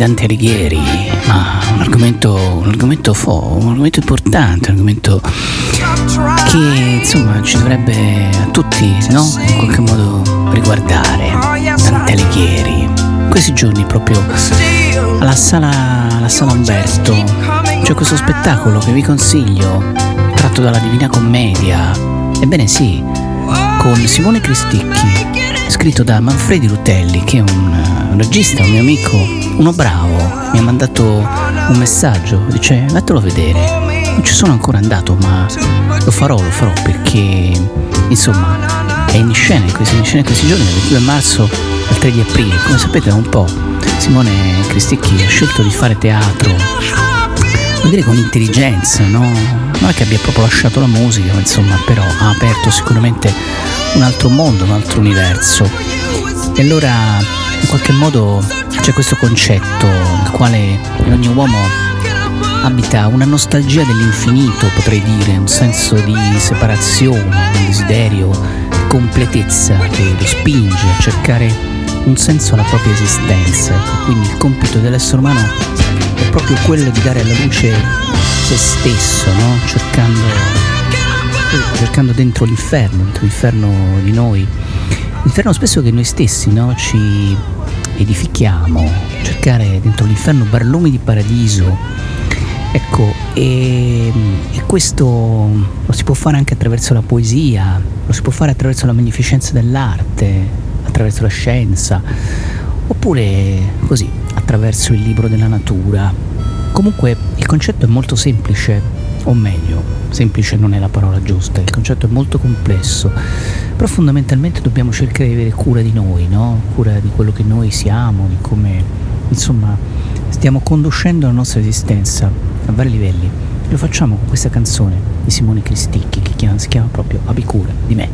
Dante Alighieri, ma un argomento, un argomento, fo, un argomento importante, un argomento che insomma ci dovrebbe a tutti, no? In qualche modo riguardare Dante Alighieri. Questi giorni proprio alla sala, alla sala Umberto c'è questo spettacolo che vi consiglio, tratto dalla Divina Commedia. Ebbene sì, con Simone Cristicchi, scritto da Manfredi Rutelli, che è un, un regista, un mio amico, uno bravo. Mi ha mandato un messaggio, dice vattelo vedere. Non ci sono ancora andato, ma lo farò, lo farò perché insomma è in scena, è in scena questi giorni, dal 22 marzo al 3 di aprile. Come sapete da un po' Simone Cristicchi ha scelto di fare teatro vuol dire con intelligenza, no? Non è che abbia proprio lasciato la musica, ma insomma, però ha aperto sicuramente un altro mondo, un altro universo. E allora, in qualche modo, c'è questo concetto nel quale in ogni uomo abita una nostalgia dell'infinito, potrei dire, un senso di separazione, un desiderio completezza che lo spinge a cercare un senso alla propria esistenza. Quindi il compito dell'essere umano è proprio quello di dare alla luce se stesso, no? cercando, cercando dentro l'inferno, dentro l'inferno di noi. L'inferno spesso che noi stessi no? ci edifichiamo, cercare dentro l'inferno barlumi di paradiso. Ecco, e, e, questo lo si può fare anche attraverso la poesia, lo si può fare attraverso la magnificenza dell'arte, attraverso la scienza, oppure così, attraverso il libro della natura. Comunque il concetto è molto semplice, o meglio, semplice non è la parola giusta, il concetto è molto complesso, però fondamentalmente dobbiamo cercare di avere cura di noi, no? cura di quello che noi siamo, di come insomma stiamo conducendo la nostra esistenza a vari livelli. Lo facciamo con questa canzone di Simone Cristicchi che si chiama proprio Abbi cura di me.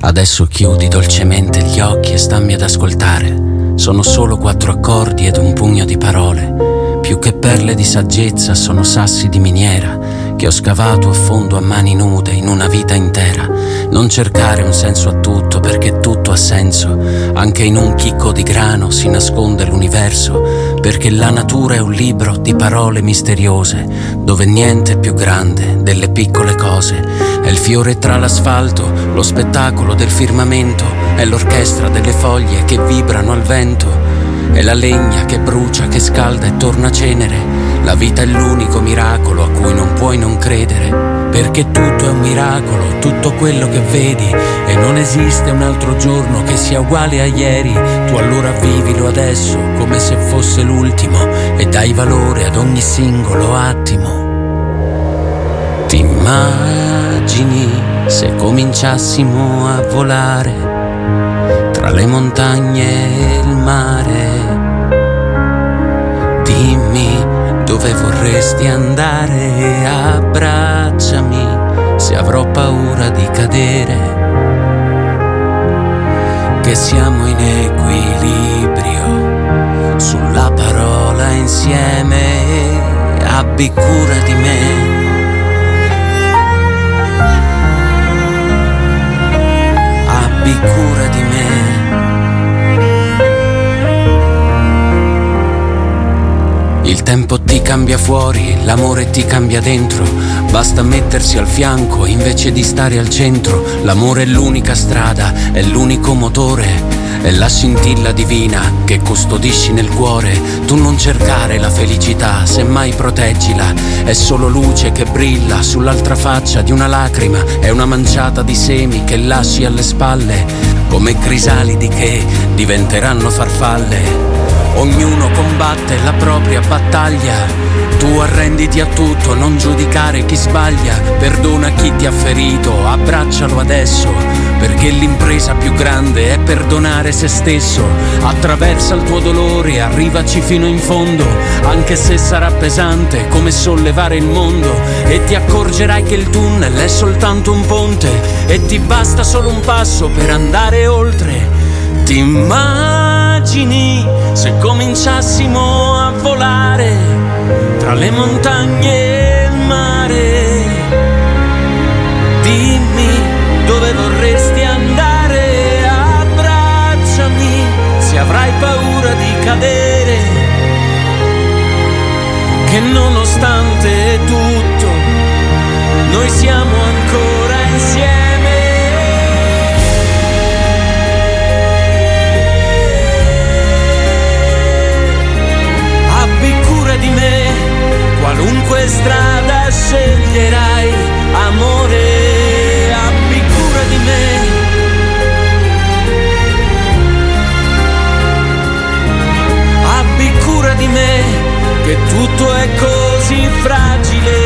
Adesso chiudi dolcemente gli occhi e stammi ad ascoltare. Sono solo quattro accordi ed un pugno di parole. Più che perle di saggezza sono sassi di miniera che ho scavato a fondo a mani nude in una vita intera. Non cercare un senso a tutto perché tutto ha senso. Anche in un chicco di grano si nasconde l'universo perché la natura è un libro di parole misteriose dove niente è più grande delle piccole cose. È il fiore tra l'asfalto, lo spettacolo del firmamento, è l'orchestra delle foglie che vibrano al vento. È la legna che brucia, che scalda e torna cenere la vita è l'unico miracolo a cui non puoi non credere, perché tutto è un miracolo, tutto quello che vedi, e non esiste un altro giorno che sia uguale a ieri. Tu allora vivilo adesso come se fosse l'ultimo e dai valore ad ogni singolo attimo. Ti immagini se cominciassimo a volare tra le montagne e il mare? Dimmi dove vorresti andare, abbracciami se avrò paura di cadere, che siamo in equilibrio sulla parola insieme, abbi cura di me. Abbi cura di me. Il tempo ti cambia fuori, l'amore ti cambia dentro. Basta mettersi al fianco invece di stare al centro. L'amore è l'unica strada, è l'unico motore. È la scintilla divina che custodisci nel cuore. Tu non cercare la felicità, semmai proteggila. È solo luce che brilla sull'altra faccia di una lacrima. È una manciata di semi che lasci alle spalle, come crisalidi che diventeranno farfalle. Ognuno combatte la propria battaglia. Tu arrenditi a tutto, non giudicare chi sbaglia. Perdona chi ti ha ferito, abbraccialo adesso. Perché l'impresa più grande è perdonare se stesso. Attraversa il tuo dolore, arrivaci fino in fondo. Anche se sarà pesante come sollevare il mondo. E ti accorgerai che il tunnel è soltanto un ponte. E ti basta solo un passo per andare oltre. Ti immagini se cominciassimo a volare tra le montagne e il mare. Dimmi dove vorresti andare, abbracciami se avrai paura di cadere. Che nonostante tutto, noi siamo ancora qualunque strada sceglierai, amore, abbi cura di me. Abbi cura di me, che tutto è così fragile.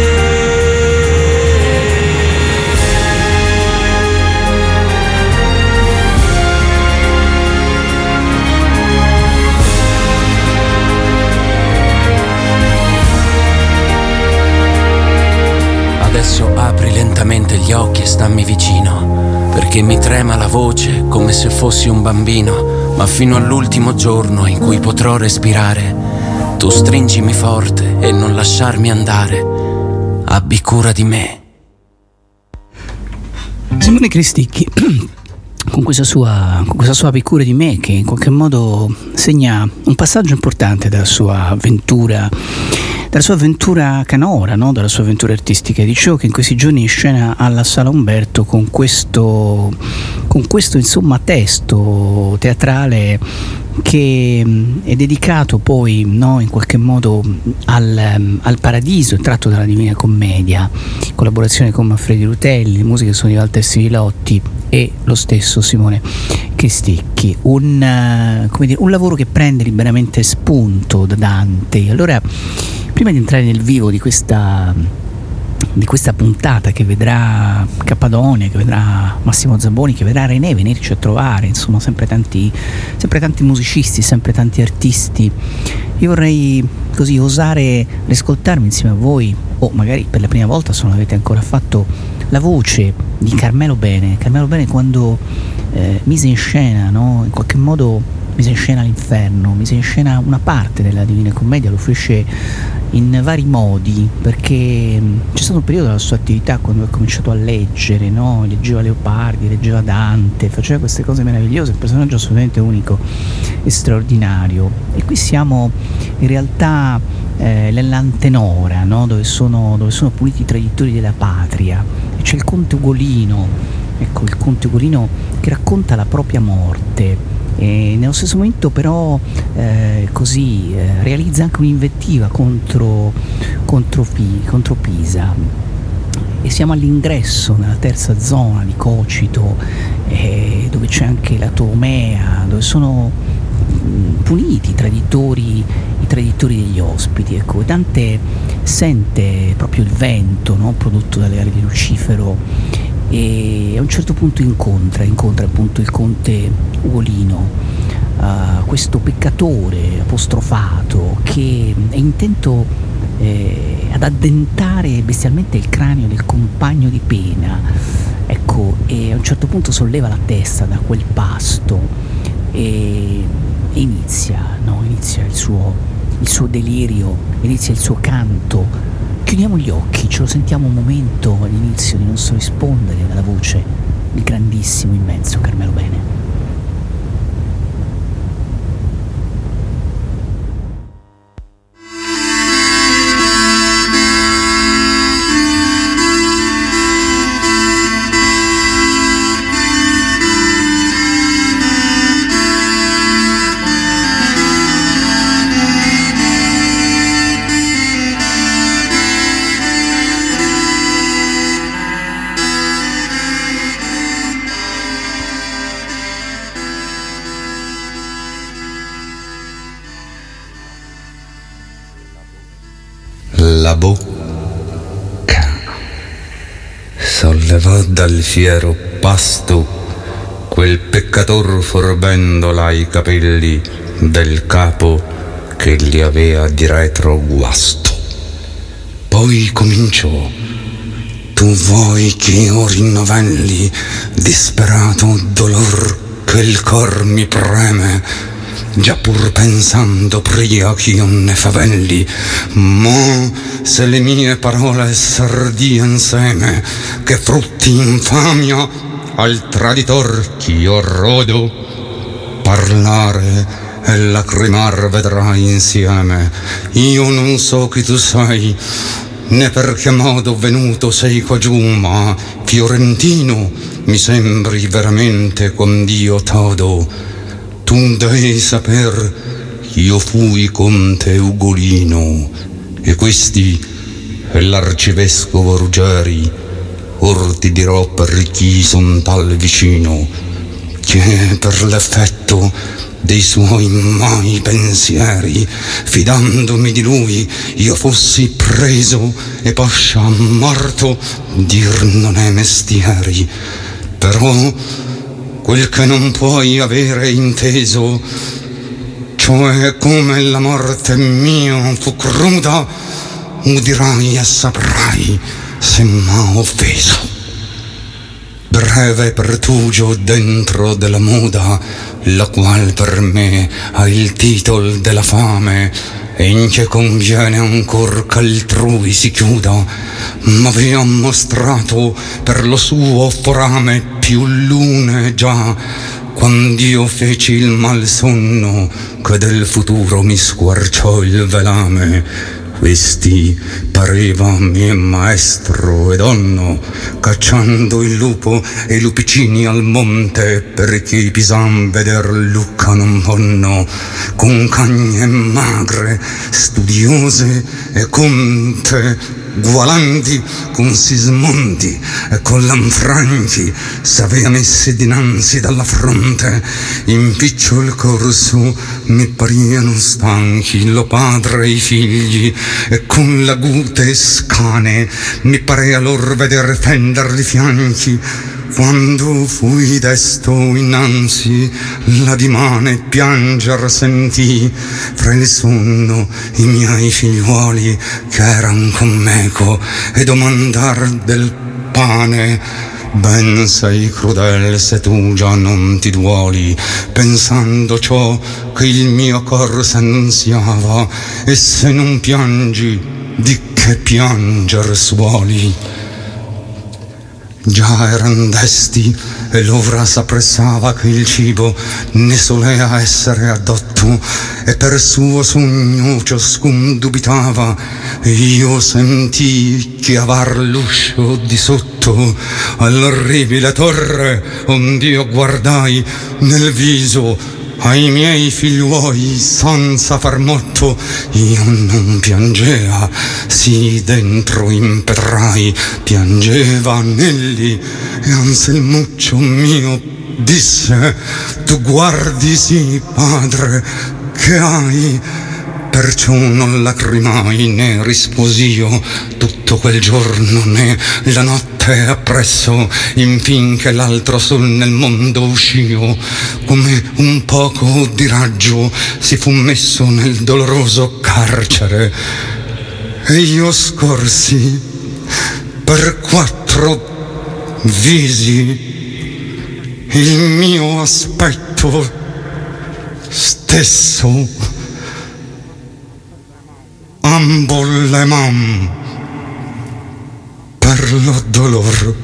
Adesso apri lentamente gli occhi e stammi vicino, perché mi trema la voce come se fossi un bambino, ma fino all'ultimo giorno in cui potrò respirare, tu stringimi forte e non lasciarmi andare. Abbi cura di me. Simone Cristicchi, con questa sua, con questa sua picura di me, che in qualche modo segna un passaggio importante della sua avventura, della sua avventura canora, no? della sua avventura artistica. Dicevo che in questi giorni in scena alla Sala Umberto con questo, con questo insomma, testo teatrale che è dedicato poi no, in qualche modo al, al paradiso tratto dalla Divina Commedia, in collaborazione con Manfredi Rutelli, le musiche sono di Walter Sivilotti e lo stesso Simone Cristicchi. Un, uh, dire, un lavoro che prende liberamente spunto da Dante. Allora, prima di entrare nel vivo di questa di questa puntata che vedrà Cappadonia, che vedrà Massimo Zabboni, che vedrà René venirci a trovare, insomma sempre tanti, sempre tanti musicisti, sempre tanti artisti. Io vorrei così osare ascoltarmi insieme a voi, o magari per la prima volta se non l'avete ancora fatto, la voce di Carmelo Bene. Carmelo Bene quando eh, mise in scena, no? in qualche modo mise in scena l'inferno, mise in scena una parte della Divina Commedia, lo fece in vari modi perché c'è stato un periodo della sua attività quando ha cominciato a leggere, no? leggeva Leopardi, leggeva Dante, faceva queste cose meravigliose, un personaggio assolutamente unico e straordinario. E qui siamo in realtà eh, nell'antenora, no? dove, sono, dove sono puliti i traditori della patria, e c'è il conte Ugolino, ecco il conte Ugolino che racconta la propria morte e nello stesso momento però eh, così eh, realizza anche un'invettiva contro, contro, contro, Pisa e siamo all'ingresso nella terza zona di Cocito eh, dove c'è anche la Tomea dove sono mh, puniti i traditori, i traditori degli ospiti ecco Dante sente proprio il vento no? prodotto dalle ali di Lucifero e a un certo punto incontra, incontra appunto il conte Ugolino, uh, questo peccatore apostrofato che è intento eh, ad addentare bestialmente il cranio del compagno di pena, ecco, e a un certo punto solleva la testa da quel pasto e, e inizia, no? inizia il suo, il suo delirio, inizia il suo canto Chiudiamo gli occhi, ce lo sentiamo un momento all'inizio di non so rispondere alla voce il grandissimo, immenso Carmelo Bene. Dal fiero pasto quel peccator forbendola i capelli del capo che gli avea di retro guasto. Poi cominciò, tu vuoi che io rinnovelli disperato dolor che il cor mi preme, già pur pensando pria ch'io ne favelli, ma se le mie parole sardì insieme, che frutti infamia al traditor ch'io rodo, parlare e lacrimar vedrai insieme. Io non so chi tu sei, né per che modo venuto sei qua giù, ma fiorentino mi sembri veramente con Dio todo. Tu devi saper io fui conte Ugolino e questi è l'arcivescovo Ruggeri. Or ti dirò per chi son tal vicino che per l'effetto dei suoi mai pensieri, fidandomi di lui, io fossi preso e poscia morto, dir non è mestieri. Però quel che non puoi avere inteso, cioè come la morte mia fu cruda, udirai e saprai se m'ha offeso. Breve pertugio dentro della muda, la qual per me ha il titol della fame, in che conviene ancor ch'altrui si chiuda, ma vi ha mostrato per lo suo forame più lune già, quand'io feci il mal sonno che del futuro mi squarciò il velame questi pareva mio maestro e donno, cacciando il lupo e i lupicini al monte, perché i pisan veder Lucca non vonno, con cagne magre, studiose e conte, Gualandi con Sismondi e con Lanfranchi s'avea messi dinanzi dalla fronte in picciol corso mi pariano stanchi lo padre e i figli e con la gute scane mi parea lor veder fender di fianchi quando fui desto innanzi la dimane pianger sentì. Fra il sonno i miei figliuoli che eran con meco e domandar del pane ben sei crudel se tu già non ti duoli pensando ciò che il mio cor s'annunziava e se non piangi di che pianger suoli Già eran desti e l'ora s'appressava che il cibo ne solea essere addotto e per suo sogno ciascun dubitava. E io sentii chiavar l'uscio di sotto all'orribile torre ond'io guardai nel viso ai miei figliuoi senza far motto io non piangea. Sì dentro impetrai piangeva Nelli. E Anselmuccio mio disse tu guardi sì padre che hai? Perciò non lacrimai né risposio tutto quel giorno né la notte appresso infin che l'altro sol nel mondo uscio come un poco di raggio si fu messo nel doloroso carcere. E io scorsi per quattro visi il mio aspetto stesso. Ambo le man per lo dolor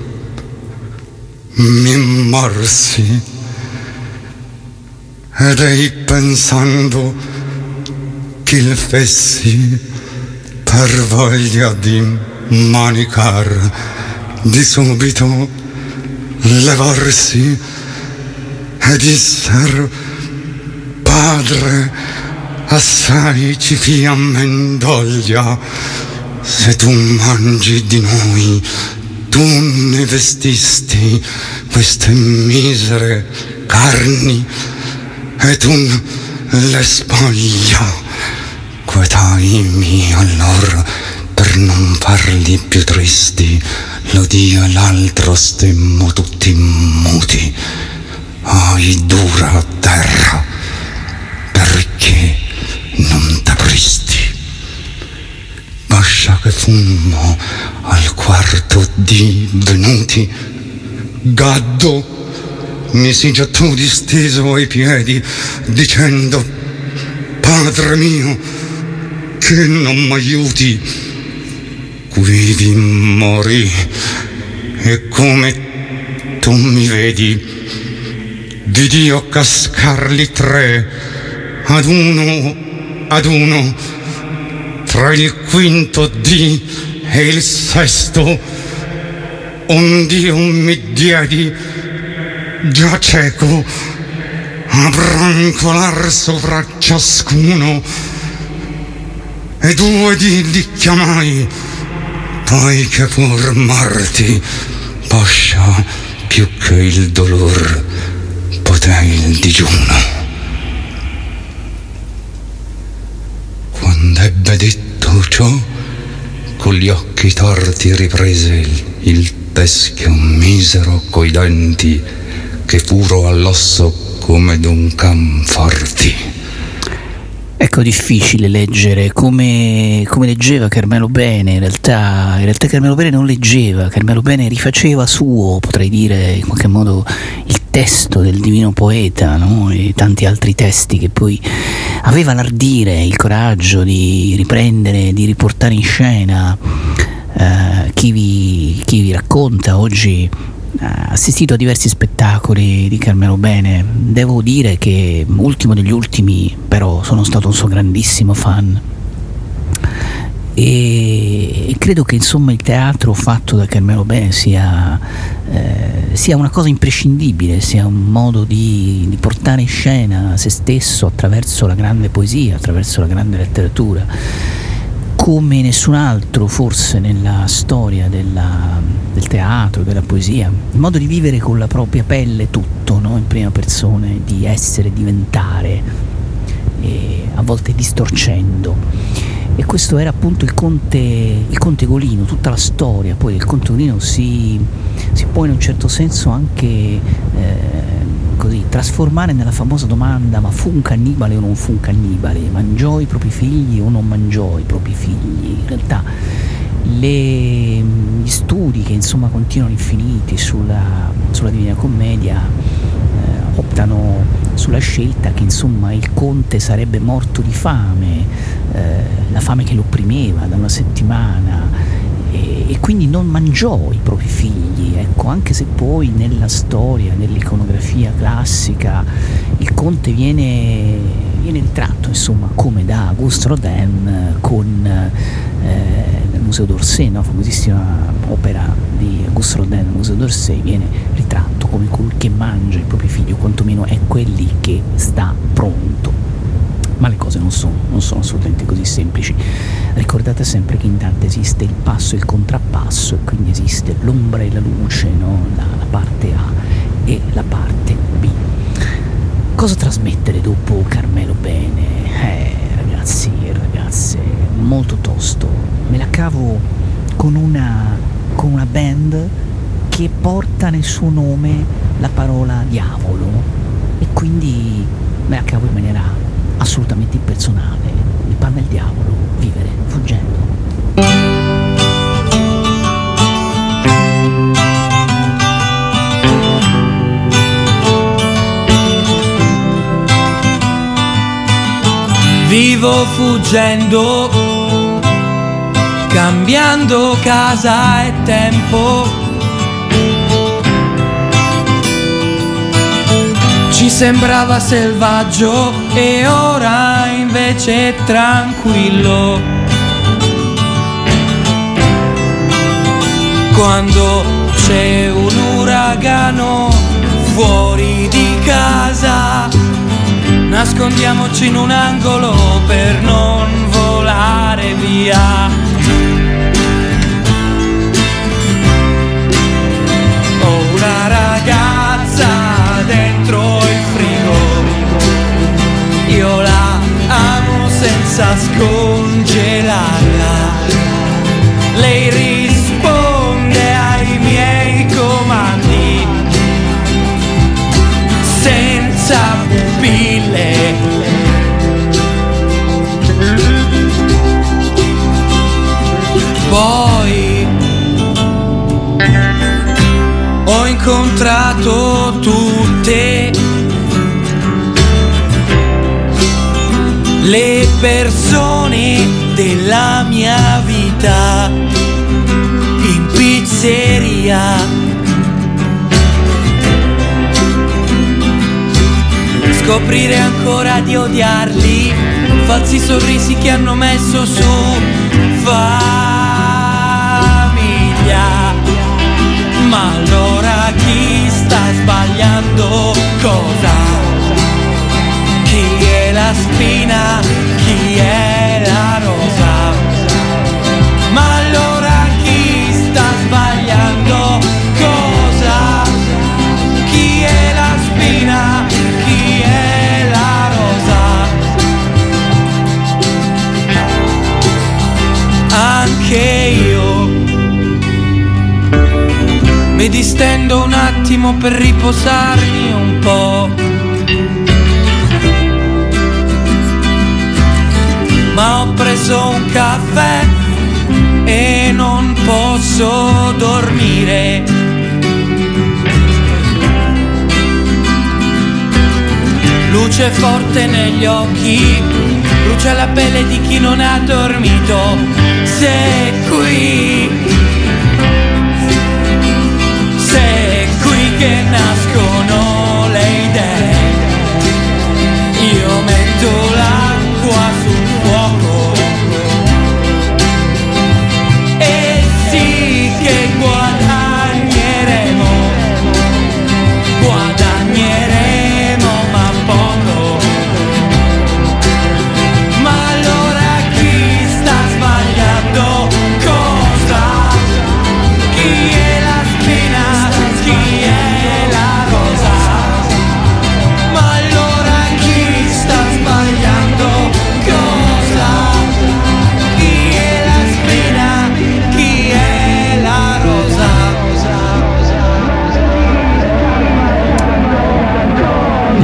mi morsi. Ed ei pensando che il fessi per voglia di manicar di subito levarsi e disser padre assai ci fia mendoglia se tu mangi di noi tu ne vestisti queste misere carni e tu le spoglia quetaimi allor per non farli più tristi. Lo dio e l'altro stemmo tutti muti. Ai dura terra perché non t'apristi bascia che fummo al quarto di venuti. Gaddo mi si gettò disteso ai piedi dicendo Padre mio che non m'aiuti. Quivi morì e come tu mi vedi. Di Dio cascarli tre ad uno ad uno tra il quinto dì e il sesto un Dio mi diedi già cieco a brancolar sopra ciascuno e due di li chiamai poi che pur morti poscia più che il dolor potei il digiuno quando ebbe detto ciò con gli occhi torti riprese il, il teschio misero coi denti che furo all'osso come d'un can forti. Ecco, difficile leggere come, come, leggeva Carmelo Bene, in realtà, in realtà Carmelo Bene non leggeva, Carmelo Bene rifaceva suo, potrei dire in qualche modo, il testo del divino poeta no? e tanti altri testi che poi aveva l'ardire, il coraggio di riprendere, di riportare in scena. Uh, chi, vi, chi vi racconta oggi ha assistito a diversi spettacoli di Carmelo Bene. Devo dire che, ultimo degli ultimi, però sono stato un suo grandissimo fan. E credo che insomma il teatro fatto da Carmelo Bene sia, eh, sia una cosa imprescindibile, sia un modo di, di portare in scena se stesso attraverso la grande poesia, attraverso la grande letteratura come nessun altro forse nella storia della, del teatro, della poesia, il modo di vivere con la propria pelle tutto, no? in prima persona, di essere, diventare, a volte distorcendo. E questo era appunto il conte, il conte Golino, tutta la storia poi del conte Golino si, si può in un certo senso anche... Eh, così, trasformare nella famosa domanda ma fu un cannibale o non fu un cannibale, mangiò i propri figli o non mangiò i propri figli. In realtà le, gli studi che insomma continuano infiniti sulla, sulla Divina Commedia eh, optano sulla scelta che insomma il conte sarebbe morto di fame, eh, la fame che lo opprimeva da una settimana e, e, quindi non mangiò i propri figli, ecco, anche se poi nella storia, nell'iconografia classica, il conte viene, viene ritratto insomma come da Auguste Rodin con eh, il Museo d'Orsay, no? famosissima opera di Auguste Rodin, il Museo d'Orsay, viene ritratto come colui che mangia i propri figli, o quantomeno è quelli che sta pronto ma le cose non sono, non sono assolutamente così semplici. Ricordate sempre che in Dante esiste il passo e il contrappasso, e quindi esiste l'ombra e la luce, no? la, la parte A e la parte B. Cosa trasmettere dopo Carmelo Bene? Eh, ragazzi e ragazze, molto tosto. Me la cavo con una, con una band che porta nel suo nome la parola diavolo e quindi me la cavo in maniera assolutamente impersonale, mi parla il diavolo, vivere Vivo fuggendo, cambiando casa e tempo Ci sembrava selvaggio e ora invece tranquillo. Quando c'è un uragano fuori di casa, nascondiamoci in un angolo per non volare via. senza scongelarla. Lei risponde incontrato tutte le persone della mia vita in pizzeria. Scoprire ancora di odiarli, falsi sorrisi che hanno messo su famiglia. Ma allora chi sta sbagliando cosa? Chi è la spina? Chi è la rosa? Attimo per riposarmi un po'. Ma ho preso un caffè e non posso dormire. Luce forte negli occhi, brucia la pelle di chi non ha dormito. Sei qui qui che nascono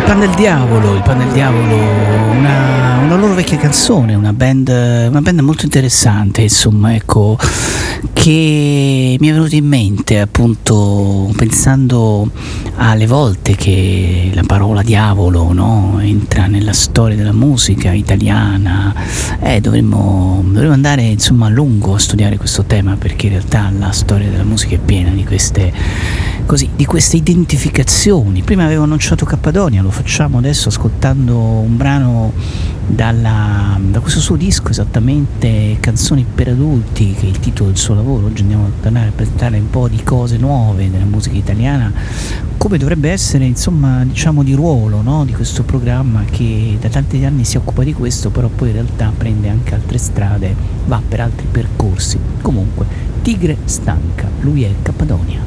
Pan del Diavolo, il Pan del Diavolo, una, una loro vecchia canzone, una band, una band molto interessante, insomma, ecco, che mi è venuta in mente appunto pensando alle volte che la parola diavolo no, entra nella storia della musica italiana, eh, dovremmo, dovremmo andare insomma a lungo a studiare questo tema perché in realtà la storia della musica è piena di queste, così, di queste identificazioni. Prima avevo annunciato Cappadonia, lo facciamo adesso ascoltando un brano dalla- da questo suo disco esattamente Canzoni per adulti che è il titolo del suo lavoro oggi andiamo a tornare a presentare un po' di cose nuove della musica italiana come dovrebbe essere insomma diciamo di ruolo no? di questo programma che da tanti anni si occupa di questo però poi in realtà prende anche altre strade va per altri percorsi comunque Tigre stanca lui è Cappadonia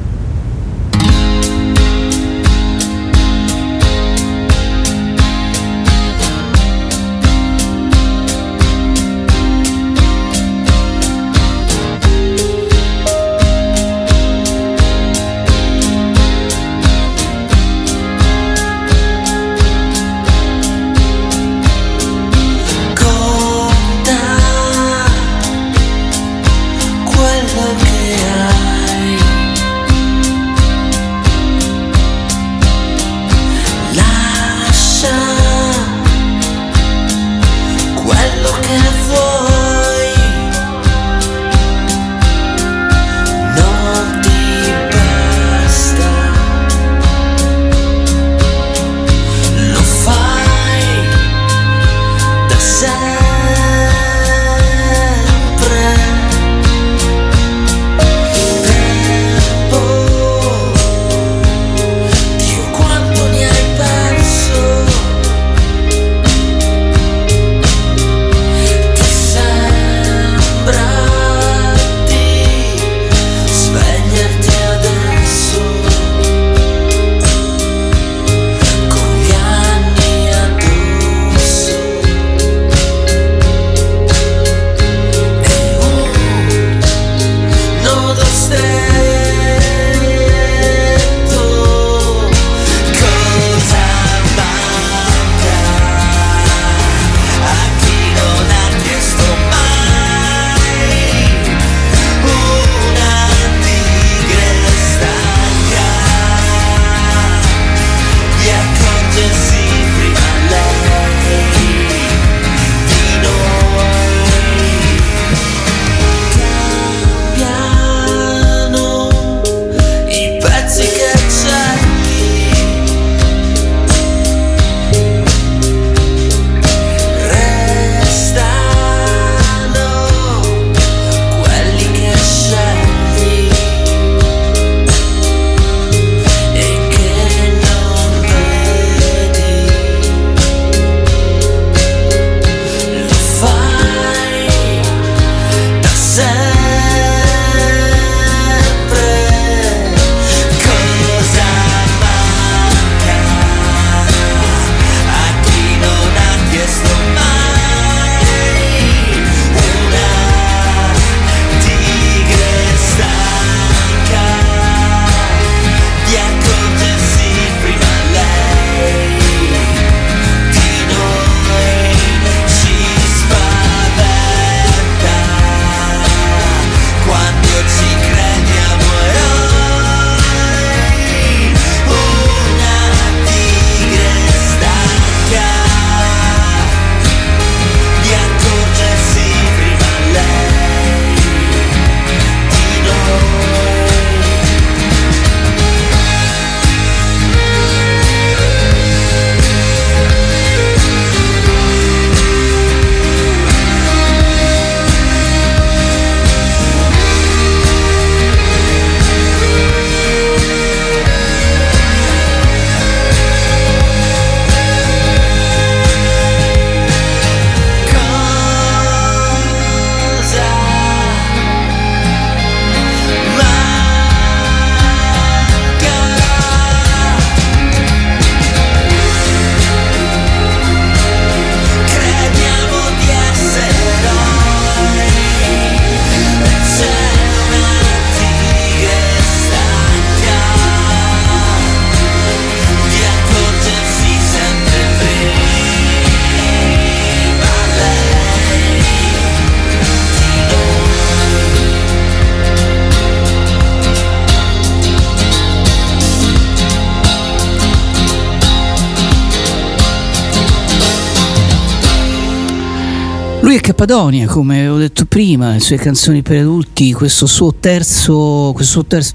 Lui è Cappadonia, come ho detto prima, le sue canzoni per adulti, questo suo terzo, questo suo terzo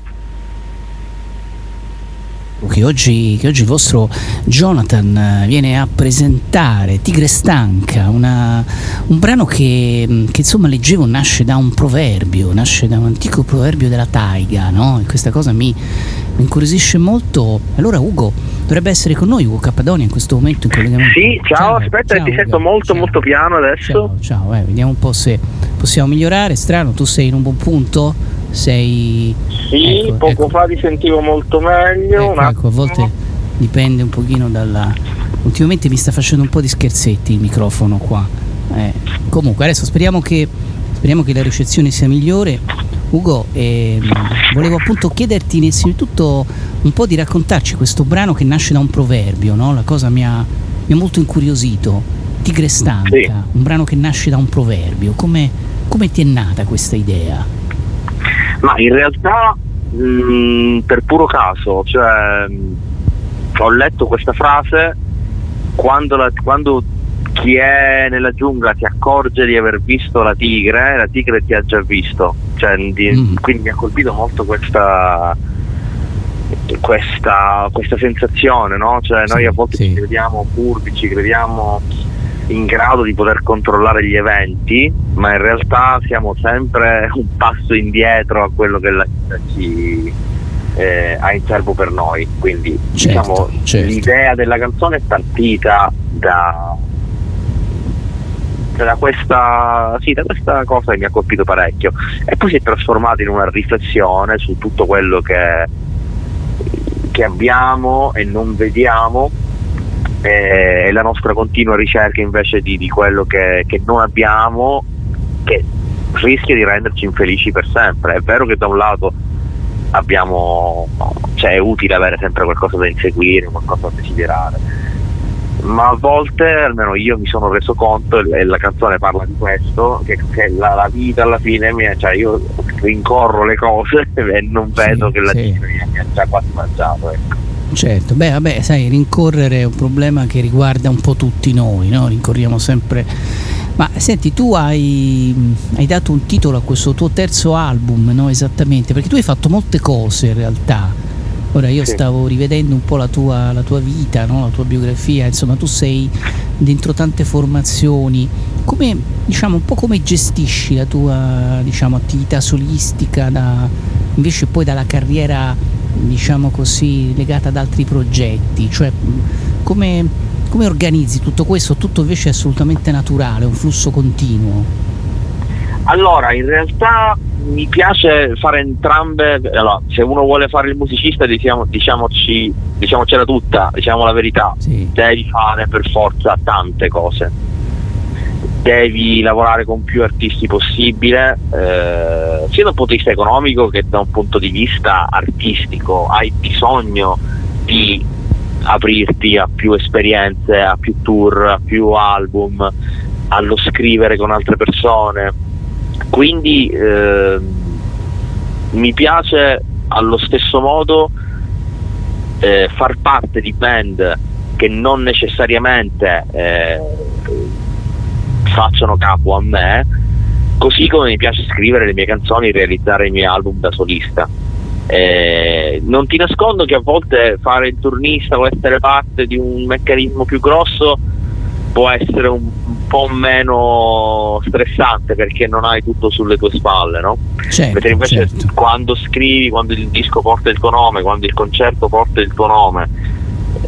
che oggi, che oggi, il vostro Jonathan eh, viene a presentare, Tigre Stanca, una, un brano che, mm, che, insomma leggevo nasce da un proverbio, nasce da un antico proverbio della taiga, no? E questa cosa mi, mi incuriosisce molto. Allora Ugo dovrebbe essere con noi, Ugo Cappadonia, in questo momento in collegamento. Sì, ciao, ciao aspetta, ciao, ti sento molto ciao. molto piano adesso. Ciao, ciao eh, vediamo un po' se possiamo migliorare. Strano, tu sei in un buon punto? sei... Sì, ecco, poco ecco. fa ti sentivo molto meglio. Ecco, ecco, a volte dipende un pochino dalla... Ultimamente mi sta facendo un po' di scherzetti il microfono qua. Eh, comunque adesso speriamo che, speriamo che la ricezione sia migliore. Ugo, ehm, volevo appunto chiederti innanzitutto un po' di raccontarci questo brano che nasce da un proverbio, no? La cosa mi ha, mi ha molto incuriosito. Tigre stanca, sì. un brano che nasce da un proverbio. Come, come ti è nata questa idea? Ma in realtà mh, mm, per puro caso, cioè, mh, ho letto questa frase quando, la, quando chi è nella giungla ti accorge di aver visto la tigre, la tigre ti ha già visto. Cioè, di, mm. Quindi mi ha colpito molto questa, questa, questa sensazione, no? Cioè, noi a volte sì. ci crediamo furbi, ci crediamo in grado di poter controllare gli eventi, ma in realtà siamo sempre un passo indietro a quello che la città ci eh, ha in serbo per noi. Quindi certo, diciamo, certo. l'idea della canzone è partita da, da, questa, sì, da questa cosa che mi ha colpito parecchio e poi si è trasformata in una riflessione su tutto quello che, che abbiamo e non vediamo e la nostra continua ricerca invece di, di quello che, che non abbiamo che rischia di renderci infelici per sempre. È vero che da un lato abbiamo, cioè è utile avere sempre qualcosa da inseguire, qualcosa da desiderare, ma a volte, almeno io mi sono reso conto, e la canzone parla di questo, che, che la, la, vita alla fine, mi, cioè io rincorro le cose e non vedo sì, che la sì. vita mi ha già quasi mangiato. Ecco. Certo, beh, vabbè, sai, rincorrere è un problema che riguarda un po' tutti noi, no? Rincorriamo sempre. Ma senti, tu hai, hai dato un titolo a questo tuo terzo album, no? Esattamente, perché tu hai fatto molte cose in realtà. Ora io sì. stavo rivedendo un po' la tua, la tua vita, no? la tua biografia, insomma tu sei dentro tante formazioni, come, diciamo, un po' come gestisci la tua diciamo, attività solistica da, invece poi dalla carriera diciamo così, legata ad altri progetti, cioè come, come organizzi tutto questo? Tutto invece è assolutamente naturale, un flusso continuo. Allora, in realtà mi piace fare entrambe, allora, se uno vuole fare il musicista diciamo, diciamoci, diciamocela tutta, diciamo la verità, sì. devi fare per forza tante cose devi lavorare con più artisti possibile, eh, sia da un punto di vista economico che da un punto di vista artistico. Hai bisogno di aprirti a più esperienze, a più tour, a più album, allo scrivere con altre persone. Quindi eh, mi piace allo stesso modo eh, far parte di band che non necessariamente eh, facciano capo a me, così come mi piace scrivere le mie canzoni e realizzare i miei album da solista. Eh, non ti nascondo che a volte fare il turnista o essere parte di un meccanismo più grosso può essere un, po' meno stressante perché non hai tutto sulle tue spalle, no? Certo, Mentre invece certo. quando scrivi, quando il disco porta il tuo nome, quando il concerto porta il tuo nome,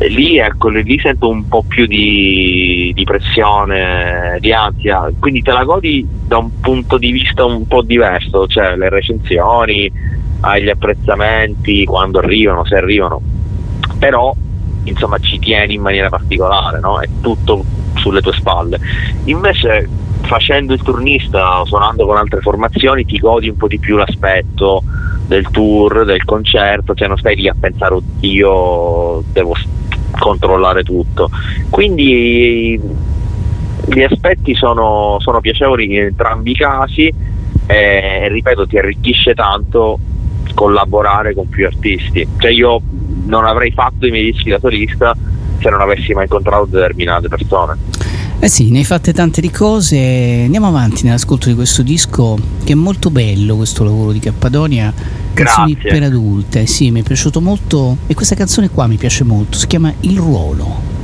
lì, ecco, lì sento un po' più di, di, pressione, di ansia, quindi te la godi da un punto di vista un po' diverso, cioè le recensioni, hai gli apprezzamenti quando arrivano, se arrivano, però insomma ci tieni in maniera particolare, no? è tutto sulle tue spalle. Invece facendo il turnista suonando con altre formazioni ti godi un po' di più l'aspetto del tour, del concerto, cioè non stai lì a pensare oddio devo controllare tutto. Quindi gli aspetti sono, sono piacevoli in entrambi i casi e ripeto ti arricchisce tanto collaborare con più artisti. Cioè io non avrei fatto i miei dischi da solista se non avessi mai incontrato determinate persone. Eh sì, ne hai fatte tante di cose. Andiamo avanti nell'ascolto di questo disco che è molto bello questo lavoro di Cappadonia. Canzoni Grazie. per adulte. Sì, mi è piaciuto molto e questa canzone qua mi piace molto. Si chiama Il ruolo.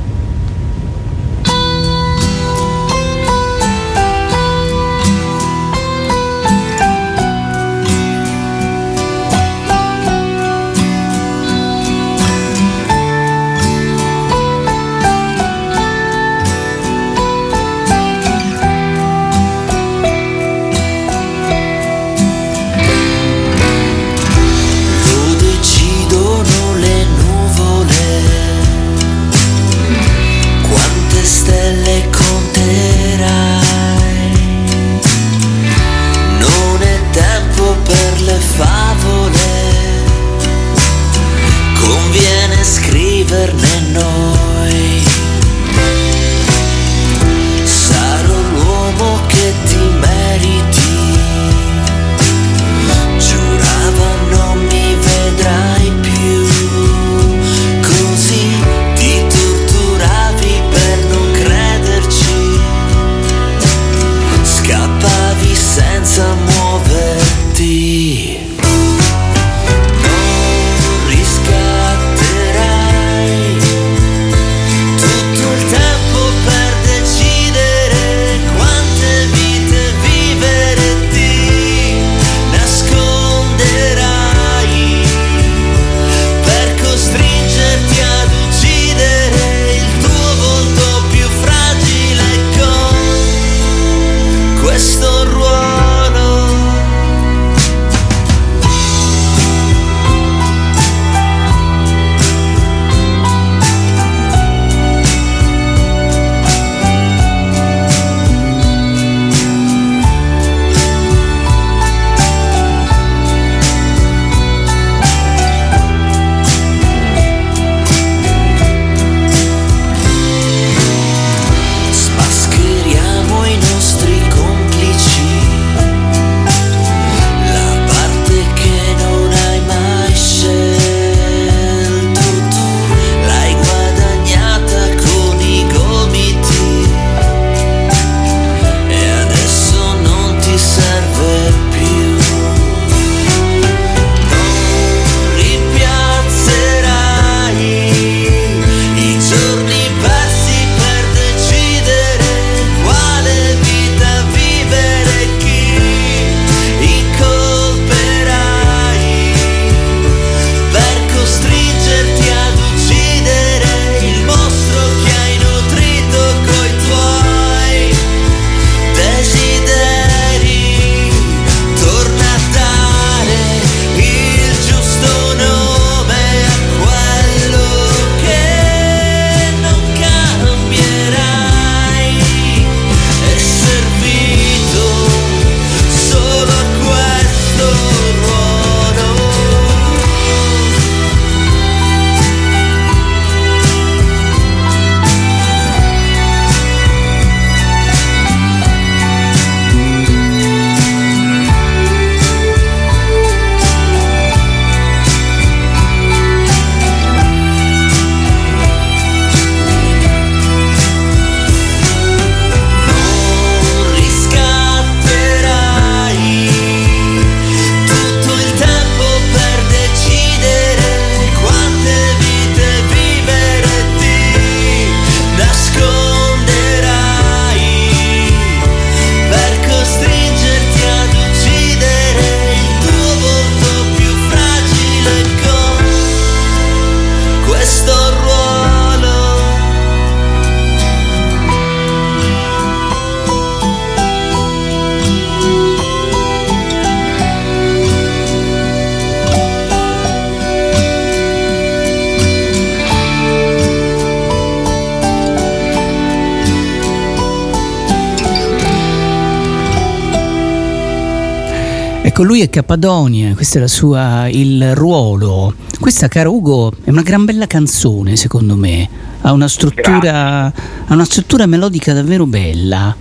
Ecco, lui è Cappadonia, questo è la sua, il ruolo. Questa, caro Ugo, è una gran bella canzone, secondo me. Ha una struttura, ha una struttura melodica davvero bella.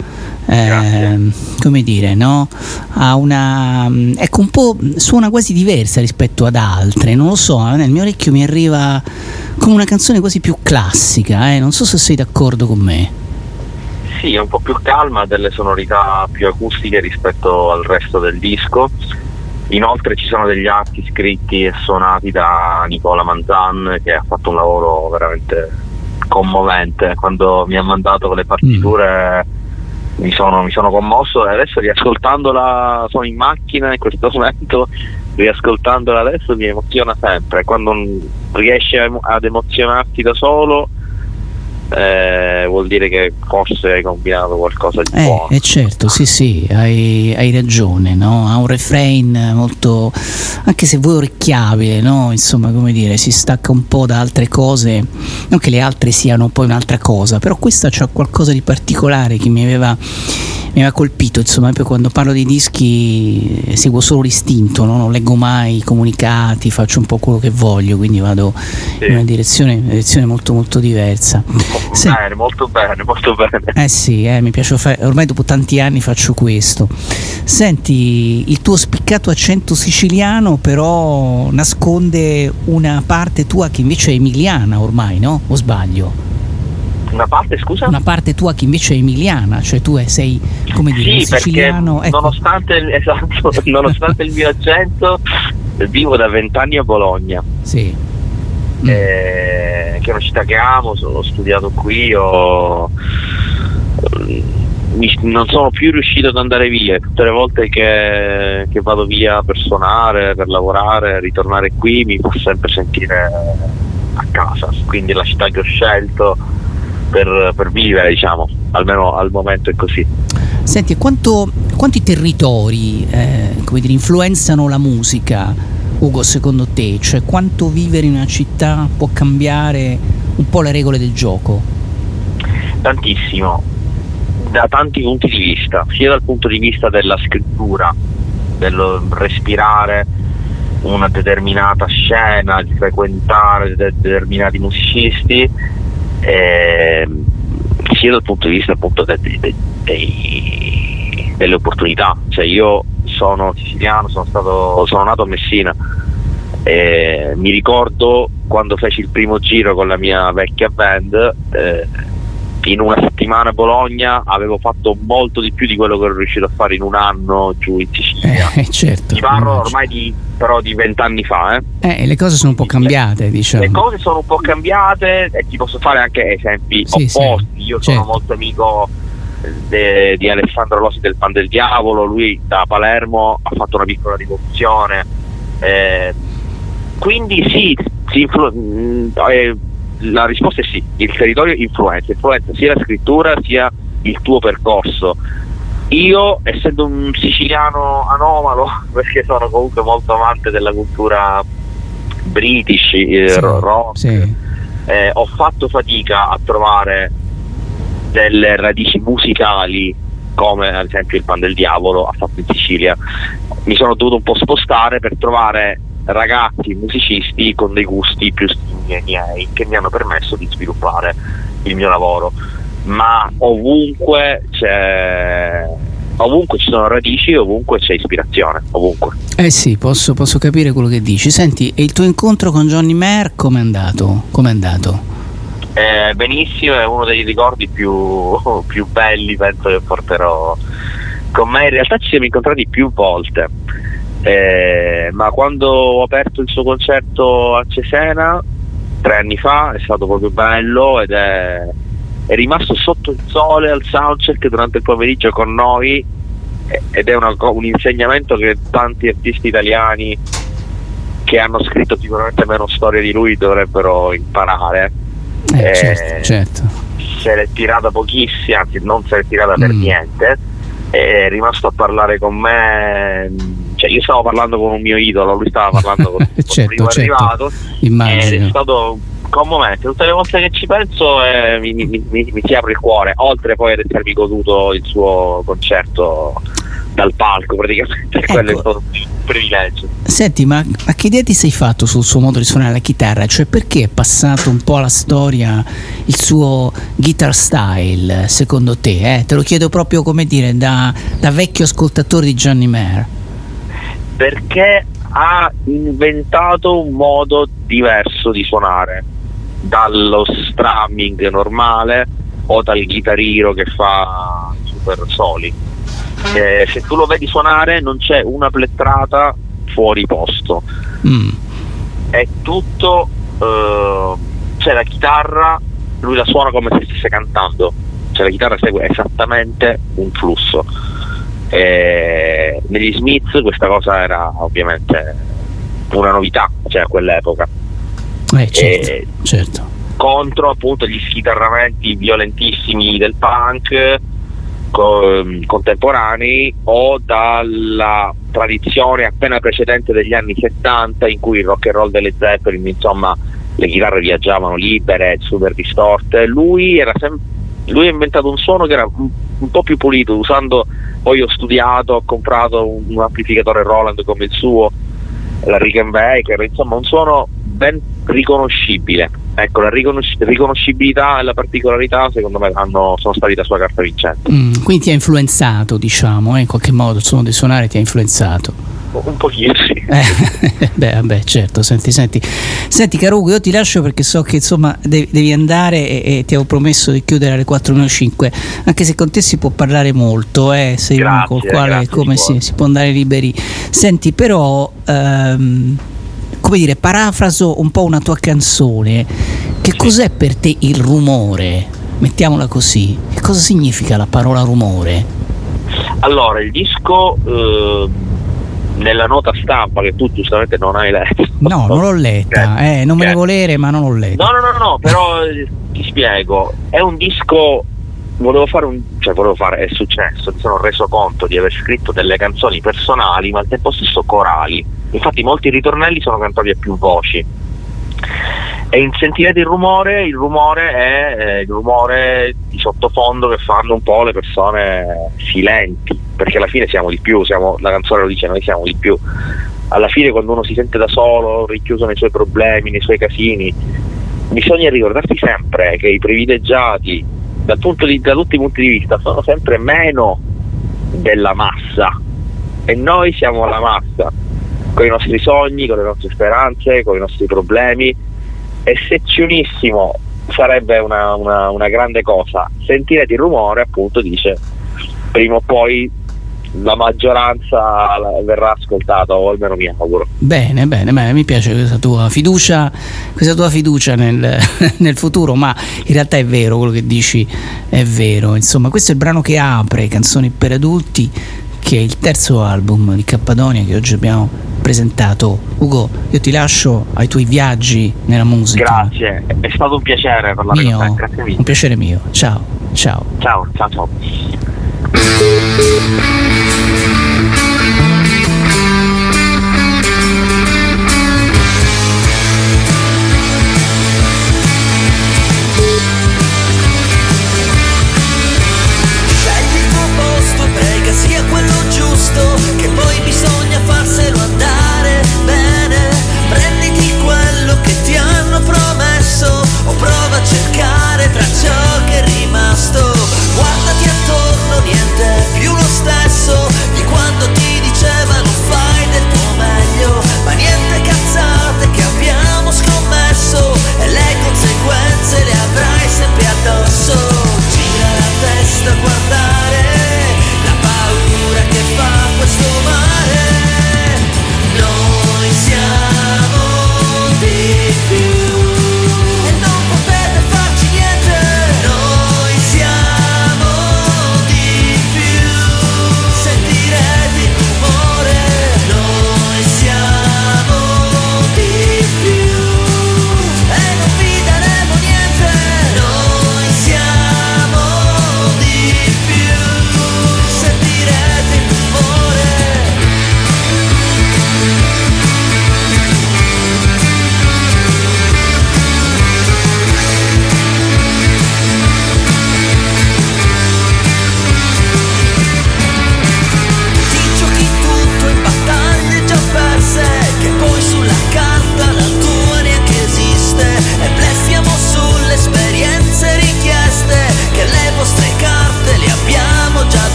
Eh, come dire, no? Ha una. Ecco, un po'. suona quasi diversa rispetto ad altre, non lo so, eh, nel mio orecchio mi arriva come una canzone quasi più classica, eh, non so se sei d'accordo con me. Sì, è un po' più calma, ha delle sonorità più acustiche rispetto al resto del disco. Inoltre ci sono degli atti scritti e suonati da Nicola Manzan che ha fatto un lavoro veramente commovente. Quando mi ha mandato le partiture mi, sono, mi sono commosso e adesso riascoltandola, sono in macchina in questo momento, riascoltandola adesso mi emoziona sempre. Quando riesci ad emozionarti da solo eh, vuol dire che forse hai combinato qualcosa di Eh, buono. eh, certo, sì, sì, hai, hai ragione, no? Ha un refrain molto, anche se vuoi orecchiabile, no? Insomma, come dire, si stacca un po' da altre cose, non che le altre siano poi un'altra cosa, però questa c'ha qualcosa di particolare che mi aveva, mi aveva colpito, insomma, poi quando parlo di dischi eh, seguo solo l'istinto, no? non leggo mai i comunicati, faccio un po' quello che voglio, quindi vado Sì. in una direzione, una direzione molto molto diversa. Sì. Bene, molto bene, molto bene. Eh sì, eh, mi piace fare, ormai dopo tanti anni faccio questo. Senti, il tuo spiccato accento siciliano però nasconde una parte tua che invece è emiliana ormai, no? O sbaglio? Una parte, scusa? Una parte tua che invece è emiliana, cioè tu sei, come dire, Sì, siciliano... ecco. nonostante, il- esatto, nonostante il mio accento, vivo da vent'anni a Bologna, Sì. Mm. eh, che è una città che amo, so- ho studiato qui, ho- mi- non sono più riuscito ad andare via, tutte le volte che, che vado via per suonare, per lavorare, ritornare qui mi fa sempre sentire a casa, quindi è la città che ho scelto per, per vivere, diciamo, almeno al momento è così. Senti, quanto, quanti territori eh, come dire, influenzano la musica, Ugo, secondo te? Cioè, quanto vivere in una città può cambiare un po' le regole del gioco? Tantissimo, da tanti punti di vista, sia dal punto di vista della scrittura, del respirare una determinata scena, di frequentare de- determinati musicisti, ehm, sia dal punto di vista appunto de- de- de- dei- delle opportunità. Cioè io sono siciliano, sono, stato, sono nato a Messina. e mi ricordo quando feci il primo giro con la mia vecchia band, eh, in una settimana a Bologna avevo fatto molto di più di quello che ero riuscito a fare in un anno giù in Sicilia. Eh, certo. Ti parlo ormai di, però di vent'anni fa. Eh. Eh, le cose sono un po' cambiate, Le diciamo. cose sono un po' cambiate e ti posso fare anche esempi Sì, sì, opposti. Io sono certo. molto amico de- di Alessandro Losi del Pan del Diavolo, lui da Palermo ha fatto una piccola rivoluzione. Eh, quindi sì, influ- mh, eh, la risposta è sì, il territorio influenza, influenza sia la scrittura sia il tuo percorso. Io, essendo un siciliano anomalo, perché sono comunque molto amante della cultura british, eh, Sì, rock, sì. eh, ho fatto fatica a trovare delle radici musicali come ad esempio il Pan del Diavolo ha fatto in Sicilia. Mi sono dovuto un po' spostare per trovare ragazzi musicisti con dei gusti più simili ai miei che mi hanno permesso di sviluppare il mio lavoro. Ma ovunque c'è ovunque ci sono radici, ovunque c'è ispirazione, ovunque. Eh sì, posso, posso capire quello che dici. Senti, e il tuo incontro con Johnny Mayer com'è andato? Com'è andato? Eh, benissimo, è uno dei ricordi più, più belli, penso che porterò con me. In realtà ci siamo incontrati più volte, eh, ma quando ho aperto il suo concerto a Cesena tre anni fa è stato proprio bello ed è, è rimasto sotto il sole al soundcheck durante il pomeriggio con noi eh, ed è una un insegnamento che tanti artisti italiani che hanno scritto sicuramente meno storie di lui dovrebbero imparare Eh, Eh, certo, certo. se l'è tirata pochissima, anzi non se l'è tirata per Mm. niente, è rimasto a parlare con me, cioè io stavo parlando con un mio idolo, lui stava parlando con il Certo, primo certo. arrivato ed è Immagino. stato commovente, tutte le volte che ci penso eh, mi, mi- mi- mi si apre il cuore, oltre poi ad essermi goduto il suo concerto dal palco praticamente, quello è Ecco. stato un privilegio. Senti, ma, ma che idea ti sei fatto sul suo modo di suonare la chitarra? Cioè, perché è passato un po' alla storia il suo guitar style, secondo te? eh? Te lo chiedo proprio, come dire, da, da vecchio ascoltatore di Johnny Mayer. perché ha inventato un modo diverso di suonare dallo strumming normale o dal chitarriro che fa super soli. Eh, se tu lo vedi suonare non c'è una plettrata fuori posto, Mm. è tutto, eh, c'è la chitarra, lui la suona come se stesse cantando, cioè la chitarra segue esattamente un flusso. Eh, negli Smiths questa cosa era ovviamente una novità, cioè a quell'epoca Eh, certo, Eh, certo. contro appunto gli schitarramenti violentissimi del punk contemporanei o dalla tradizione appena precedente degli anni 70 in cui il rock and roll delle Zeppelin insomma le chitarre viaggiavano libere, super distorte. Lui sem- lui ha inventato un suono che era un, un po' più pulito usando poi ho studiato, ho comprato un, un amplificatore Roland come il suo la Rickenbacker, insomma un suono ben riconoscibile. Ecco, la riconosci- riconoscibilità e la particolarità secondo me hanno- sono stati la sua carta vincente. Mm, quindi ti ha influenzato, diciamo, eh, in qualche modo il suono di suonare ti ha influenzato. Un pochino sì. Eh, beh, vabbè, certo, senti, senti. Senti, caro Ugo, io ti lascio perché so che insomma devi, devi andare e, e ti avevo promesso di chiudere alle 4.05, anche se con te si può parlare molto, eh, sei uno Grazie, col quale grazie, come si si, può. si può andare liberi. Senti, però, ehm, come dire, parafraso un po' una tua canzone, che cos'è per te il rumore? Mettiamola così, che cosa significa la parola rumore? Allora, il disco eh, nella nota stampa che tu giustamente non hai letto. No, non l'ho letta, Ok, eh, non me ne volere, ma non l'ho letta. No, no, no, no, però eh, ti spiego. È un disco. Volevo fare un. cioè, volevo fare, è successo. Mi sono reso conto di aver scritto delle canzoni personali, ma al tempo stesso corali. Infatti, molti ritornelli sono cantati a più voci. E in sentirete il rumore, il rumore è eh, il rumore di sottofondo che fanno un po' le persone silenti, perché alla fine siamo di più, siamo, la canzone lo dice, noi siamo di più. Alla fine quando uno si sente da solo, richiuso nei suoi problemi, nei suoi casini, bisogna ricordarsi sempre che i privilegiati da tutti i punti di vista sono sempre meno della massa e noi siamo la massa con i nostri sogni, con le nostre speranze, con i nostri problemi e se ci unissimo sarebbe una, una- una grande cosa. Sentirete il rumore, appunto, dice prima o poi la maggioranza verrà ascoltata, o almeno mi auguro. Bene, bene, bene, mi piace questa tua fiducia, questa tua fiducia nel, nel futuro, ma in realtà è vero quello che dici, è vero. Insomma, questo è il brano che apre Canzoni per adulti, che è il terzo album di Cappadonia che oggi abbiamo presentato. Ugo, io ti lascio ai tuoi viaggi nella musica. Grazie, è stato un piacere parlare Mio, con te, grazie mille. un piacere mio. Ciao, ciao. Ciao, ciao, ciao. Giusto, che poi bisogna farselo andare bene. Prenditi quello che ti hanno promesso, o prova a cercare tra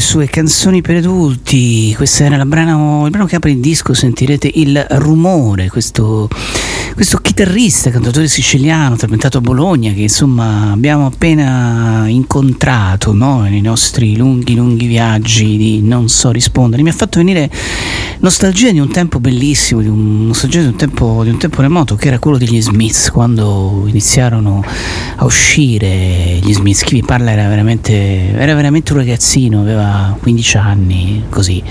le sue canzoni per adulti, questo era brano, il brano che apre il disco, sentirete il rumore, questo, questo chitarrista, cantatore siciliano, tormentato a Bologna, che insomma abbiamo appena incontrato no? nei nostri lunghi, lunghi viaggi di Non so rispondere, mi ha fatto venire nostalgia di un tempo bellissimo, di un, nostalgia di un tempo, di un tempo remoto, che era quello degli Smiths, quando iniziarono a uscire gli Smiths, chi vi parla era veramente, era veramente un ragazzino, aveva 15 anni, così.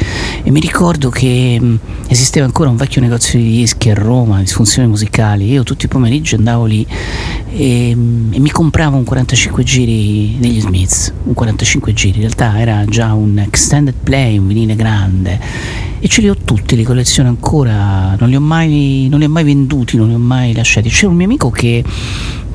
E mi ricordo che esisteva ancora un vecchio negozio di dischi a Roma, di funzioni musicali. Io tutti i pomeriggi andavo lì e, mh, e mi compravo un 45 giri degli Smiths, un 45 giri, in realtà era già un extended play, un vinile grande e ce li ho tutti, li colleziono ancora, non li ho mai, non li ho mai venduti, non li ho mai lasciati. C'era un mio amico che,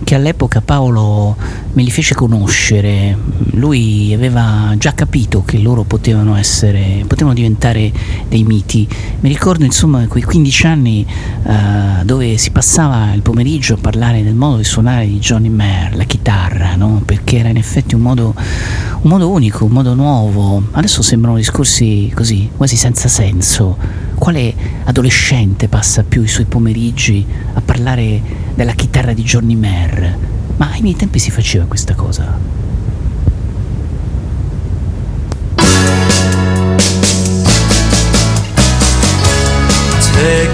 che all'epoca Paolo me li fece conoscere, lui aveva già capito che loro potevano essere, potevano diventare dei miti. Mi ricordo insomma quei 15 anni uh, dove si passava il pomeriggio a parlare del modo di suonare di Johnny Mayer, la chitarra, no? perché era in effetti un modo, un modo unico, un modo nuovo. Adesso sembrano discorsi così, quasi senza senso. Quale adolescente passa più i suoi pomeriggi a parlare della chitarra di Johnny Mayer? Ma ai miei tempi si faceva questa cosa. Take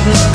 couldn't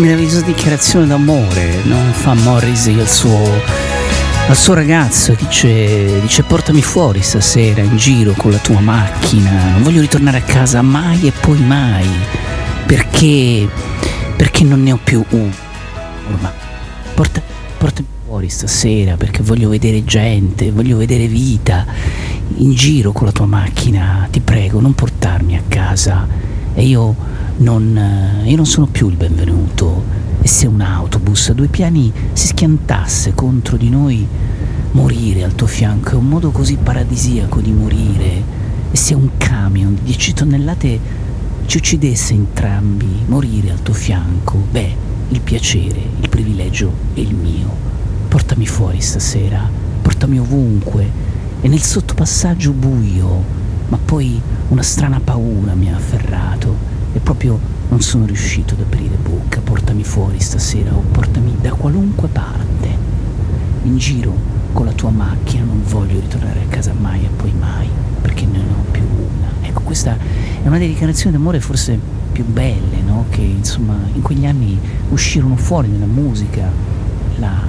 meravigliosa, dichiarazione d'amore, non fa Morrissey al suo, al suo ragazzo dice, dice portami fuori stasera in giro con la tua macchina, non voglio ritornare a casa mai e poi mai, perché, perché non ne ho più uno. Ormai, porta, portami fuori stasera perché voglio vedere gente, voglio vedere vita, in giro con la tua macchina, ti prego non portarmi a casa e io non, eh, io non sono più il benvenuto. E se un autobus a due piani si schiantasse contro di noi, morire al tuo fianco è un modo così paradisiaco di morire. E se un camion di 10 tonnellate ci uccidesse entrambi, morire al tuo fianco, beh, il piacere, il privilegio è il mio. Portami fuori stasera, portami ovunque. E nel sottopassaggio buio, ma poi una strana paura mi ha afferrato e proprio non sono riuscito ad aprire bocca, portami fuori stasera o portami da qualunque parte. In giro con la tua macchina non voglio ritornare a casa mai e poi mai, perché ne ho più una. Ecco, questa è una delle dichiarazioni d'amore forse più belle, no? Che insomma in quegli anni uscirono fuori nella musica, la,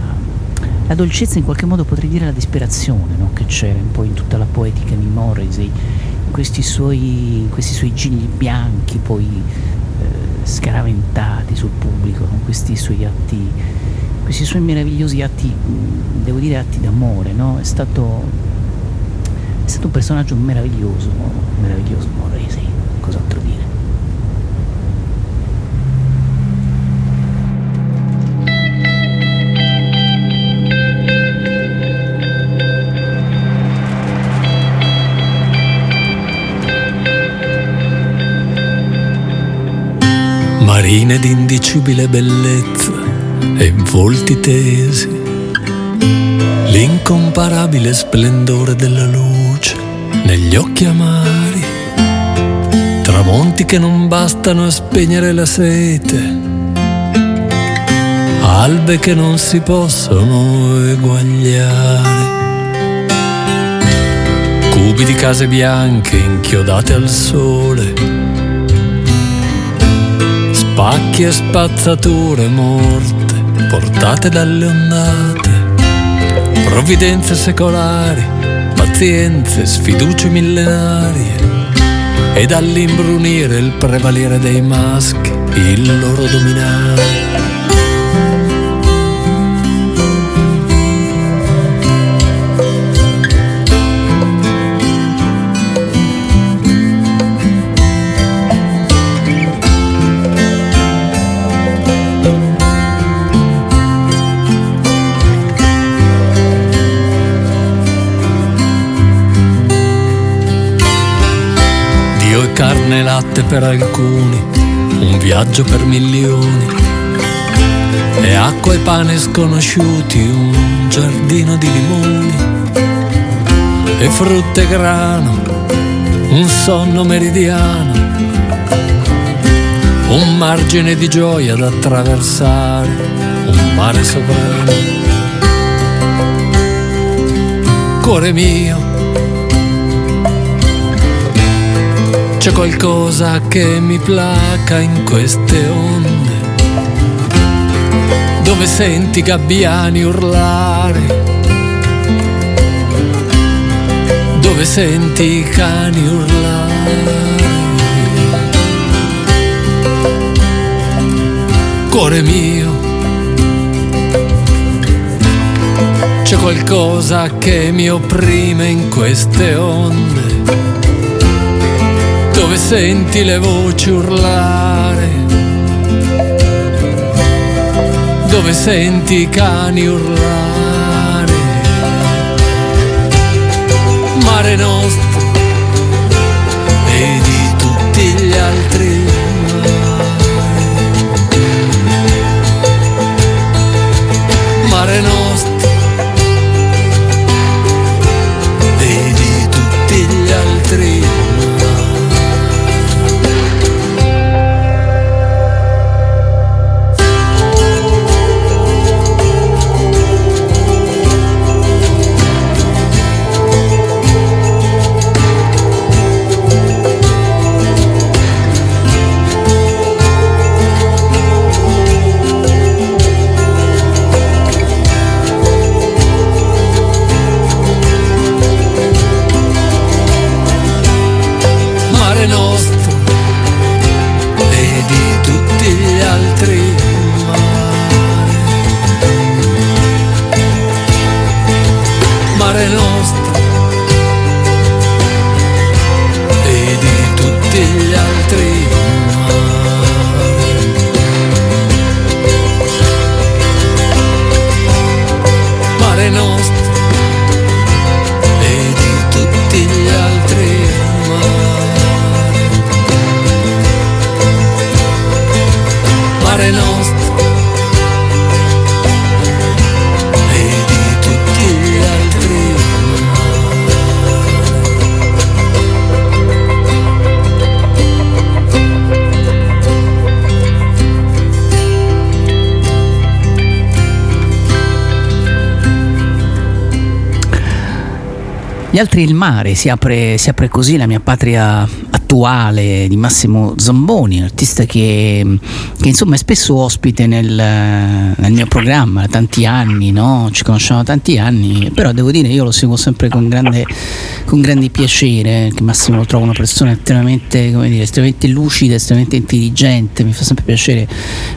la dolcezza in qualche modo potrei dire la disperazione, no? Che c'era un po' in tutta la poetica di Morrissey questi suoi, questi suoi gigli bianchi poi eh, scaraventati sul pubblico, con questi suoi atti, questi suoi meravigliosi atti, devo dire atti d'amore, no? È stato, è stato un personaggio meraviglioso, meraviglioso Morrissey, cos'altro dire. Marine d'indicibile bellezza e volti tesi, l'incomparabile splendore della luce negli occhi amari, tramonti che non bastano a spegnere la sete, albe che non si possono eguagliare. Cubi di case bianche inchiodate al sole, Pacchi e spazzature morte portate dalle ondate, provvidenze secolari, pazienze, sfiducie millenarie e dall'imbrunire il prevalere dei maschi, il loro dominare. Latte per alcuni, un viaggio per milioni. E acqua e pane sconosciuti, un giardino di limoni. E frutta e grano, un sonno meridiano. Un margine di gioia da attraversare, un mare sovrano. Cuore mio, C'è qualcosa che mi placa in queste onde, dove senti gabbiani urlare, dove senti i cani urlare. Cuore mio, c'è qualcosa che mi opprime in queste onde dove senti le voci urlare, dove senti i cani urlare. Mare nostro e di tutti gli altri mari. Mare nostro altri il mare, si apre, si apre così la mia patria attuale di Massimo Zamboni, artista che, che insomma è spesso ospite nel, nel mio programma da tanti anni, no? ci conosciamo da tanti anni, però devo dire io lo seguo sempre con grande, con grande piacere, che Massimo lo trovo una persona estremamente, come dire, estremamente lucida, estremamente intelligente, mi fa sempre piacere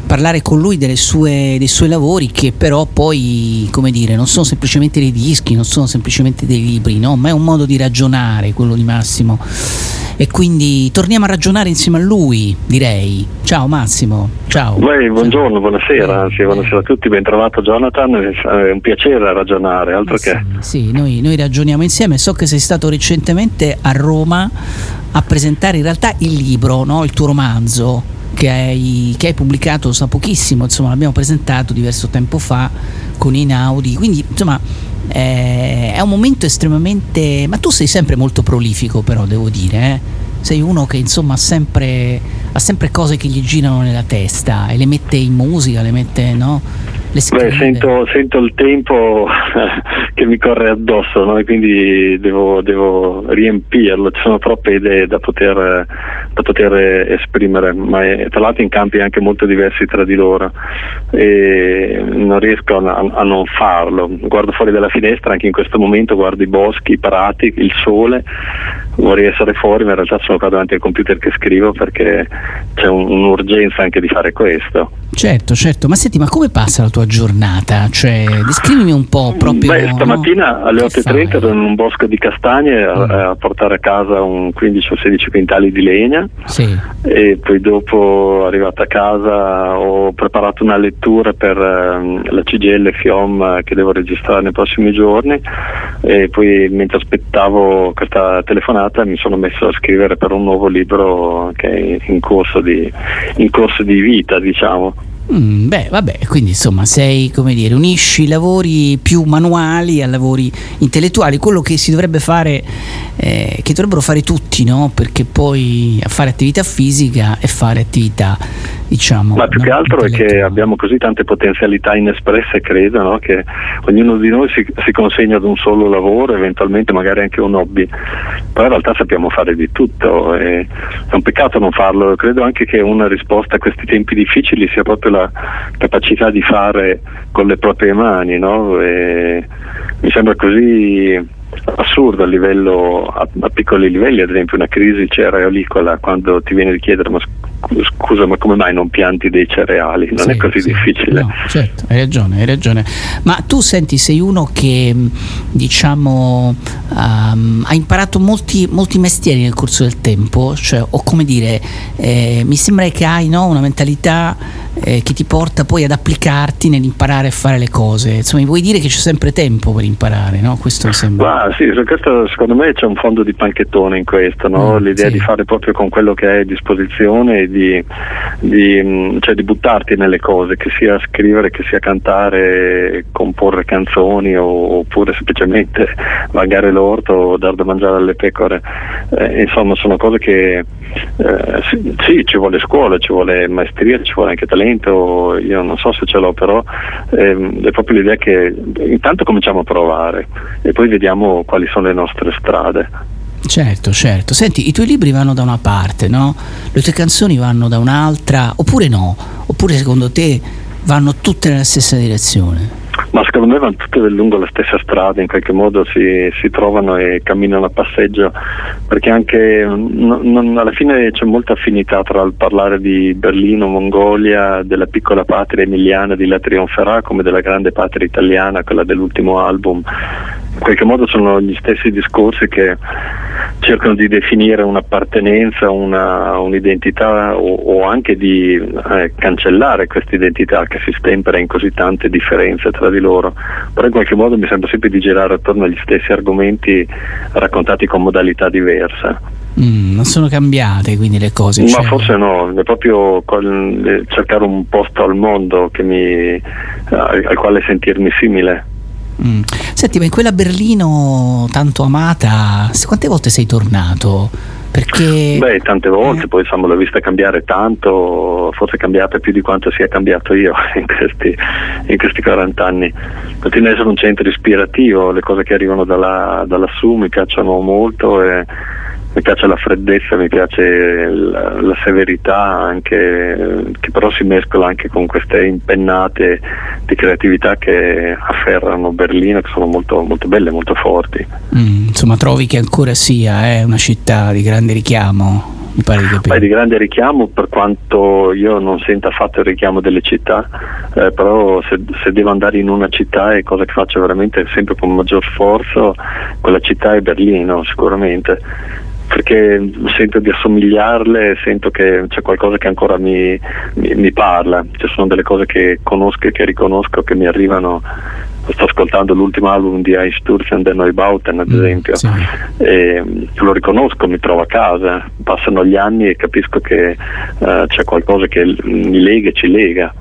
parlare con lui sue, dei suoi lavori che però poi, come dire, non sono semplicemente dei dischi, non sono semplicemente dei libri, no? ma è un modo di ragionare quello di Massimo e quindi torniamo a ragionare insieme a lui, direi. Ciao Massimo, ciao. Beh, buongiorno, buonasera, anzi, buonasera a tutti, ben trovato Jonathan, è un piacere ragionare, altro che... Sì, noi, noi ragioniamo insieme. So che sei stato recentemente a Roma a presentare in realtà il libro, no? il tuo romanzo che hai, che hai pubblicato da pochissimo, insomma l'abbiamo presentato diverso tempo fa con Inaudi, quindi insomma eh, è un momento estremamente... ma tu sei sempre molto prolifico però devo dire, eh? sei uno che insomma sempre, ha sempre cose che gli girano nella testa e le mette in musica, le mette, no? Le Beh, sento, sento il tempo che mi corre addosso, no? e quindi devo, devo riempirlo, ci sono troppe idee da poter, da poter esprimere, ma è, tra l'altro in campi anche molto diversi tra di loro e non riesco a, a non farlo. Guardo fuori dalla finestra, anche in questo momento guardo i boschi, i prati, il sole, vorrei essere fuori, ma in realtà sono qua davanti al computer che scrivo perché c'è un, un'urgenza anche di fare questo. Certo, certo, ma senti, ma come passa la tua giornata? Cioè, descrivimi un po' proprio... Beh, stamattina no? alle Che 8.30 fai? ero in un bosco di castagne a, a portare a casa un 15 o 16 quintali di legna Sì, e poi dopo arrivato a casa ho preparato una lettura per ehm, la CGL FIOM eh, che devo registrare nei prossimi giorni e poi mentre aspettavo questa telefonata mi sono messo a scrivere per un nuovo libro che è in corso di, in corso di vita diciamo. Mm, beh, vabbè, quindi insomma sei, come dire, unisci i lavori più manuali a lavori intellettuali, quello che si dovrebbe fare, eh, che dovrebbero fare tutti, no? Perché poi fare attività fisica e fare attività, diciamo... Ma più che altro è che abbiamo così tante potenzialità inespresse, credo, no? che ognuno di noi si, si consegna ad un solo lavoro, eventualmente magari anche un hobby, però in realtà sappiamo fare di tutto e è un peccato non farlo. Credo anche che una risposta a questi tempi difficili sia proprio la capacità di fare con le proprie mani, no? E mi sembra così assurdo a livello a, a piccoli livelli, ad esempio una crisi cerealicola quando ti viene di chiedere ma scusa ma come mai non pianti dei cereali? Non Sì, è così sì, difficile. no, certo, hai ragione, hai ragione. Ma tu senti, sei uno che mh, diciamo ehm, ha imparato molti, molti mestieri nel corso del tempo, cioè, o come dire, eh, mi sembra che hai no, una mentalità eh, che ti porta poi ad applicarti nell'imparare a fare le cose. Insomma, mi vuoi dire che c'è sempre tempo per imparare, no? Questo mi sembra. Ma sì, questo, secondo me c'è un fondo di panchettone in questo, no? Mm, l'idea sì. di fare proprio con quello che hai a disposizione di, di, mh, cioè di buttarti nelle cose, che sia scrivere, che sia cantare, comporre canzoni oppure semplicemente vagare l'orto o dar da mangiare alle pecore. Eh, insomma, sono cose che eh, sì, sì, ci vuole scuola, ci vuole maestria, ci vuole anche talento, io non so se ce l'ho, però ehm, è proprio l'idea che intanto cominciamo a provare e poi vediamo quali sono le nostre strade. Certo, certo. Senti, i tuoi libri vanno da una parte, no? Le tue canzoni vanno da un'altra, oppure no? Oppure secondo te vanno tutte nella stessa direzione? Ma secondo me vanno tutte lungo la stessa strada, in qualche modo si, si trovano e camminano a passeggio, perché anche non- non- alla fine c'è molta affinità tra il parlare di Berlino, Mongolia, della piccola patria emiliana di La Trionferà, come della grande patria italiana, quella dell'ultimo album. Qualche modo sono gli stessi discorsi che cercano di definire un'appartenenza, una, un'identità o, o, anche di eh, cancellare questa identità che si stempera in così tante differenze tra di loro, però in qualche modo mi sembra sempre di girare attorno agli stessi argomenti raccontati con modalità diverse. Mm, non sono cambiate quindi le cose. Ma cioè... forse no, è proprio col, cercare un posto al mondo mi, al quale sentirmi simile. Mm. Senti, ma in quella Berlino tanto amata, quante volte sei tornato? Perché... Beh, tante volte, eh. poi insomma l'ho vista cambiare tanto, forse cambiata più di quanto sia cambiato io in questi, in questi 40 anni. Continua ad essere un centro ispirativo, le cose che arrivano da, lassù mi piacciono molto e mi piace la freddezza, mi piace la, la, severità anche, che però si mescola anche con queste impennate di creatività che afferrano Berlino, che sono molto, molto belle, molto forti. Mm, insomma, trovi che ancora sia eh, una città di grande richiamo? Mi pare di capire. Beh, di grande richiamo per quanto io non senta affatto il richiamo delle città, eh, però se, se, devo andare in una città è cosa che faccio veramente sempre con maggior sforzo, quella città è Berlino sicuramente perché sento di assomigliarle, sento che c'è qualcosa che ancora mi, mi, mi, parla, ci sono delle cose che conosco e che riconosco che mi arrivano. Sto ascoltando l'ultimo album di Einsturzen der Neubauten, ad mm, esempio, sì. e lo riconosco, mi trovo a casa, passano gli anni e capisco che uh, c'è qualcosa che mi lega e ci lega.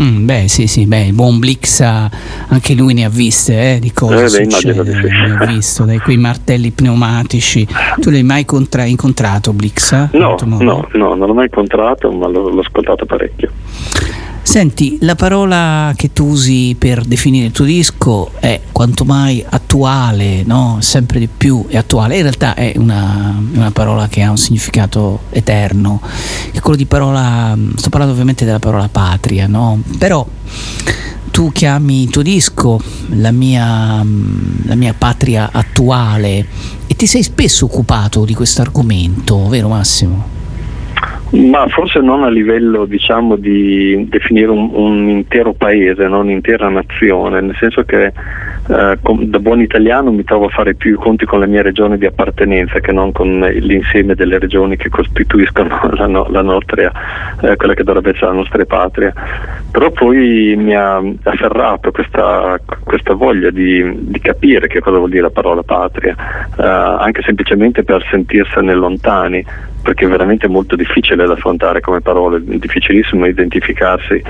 Mm, beh, sì, sì, beh, il buon Blix anche lui ne ha viste eh, di cose eh, beh, succede, sì. ne ha visto, dai quei martelli pneumatici. Tu l'hai mai contra- incontrato Blix? No, no, no, non l'ho mai incontrato, ma l'ho, l'ho ascoltato parecchio. Senti, la parola che tu usi per definire il tuo disco è quanto mai attuale, no? sempre di più è attuale. In realtà è una, una, parola che ha un significato eterno, è quello di parola, sto parlando ovviamente della parola patria, no? però tu chiami il tuo disco la mia, la mia patria attuale e ti sei spesso occupato di questo argomento, vero Massimo? Ma forse non a livello diciamo, di definire un, un intero paese, no? un'intera nazione, nel senso che eh, da buon italiano mi trovo a fare più i conti con la mia regione di appartenenza che non con l'insieme delle regioni che costituiscono la, no, la nostra, eh, quella che dovrebbe essere la nostra patria. Però poi mi ha afferrato questa, questa voglia di, di, capire che cosa vuol dire la parola patria, eh, anche semplicemente per sentirsene lontani perché è veramente molto difficile da affrontare come parole, è difficilissimo identificarsi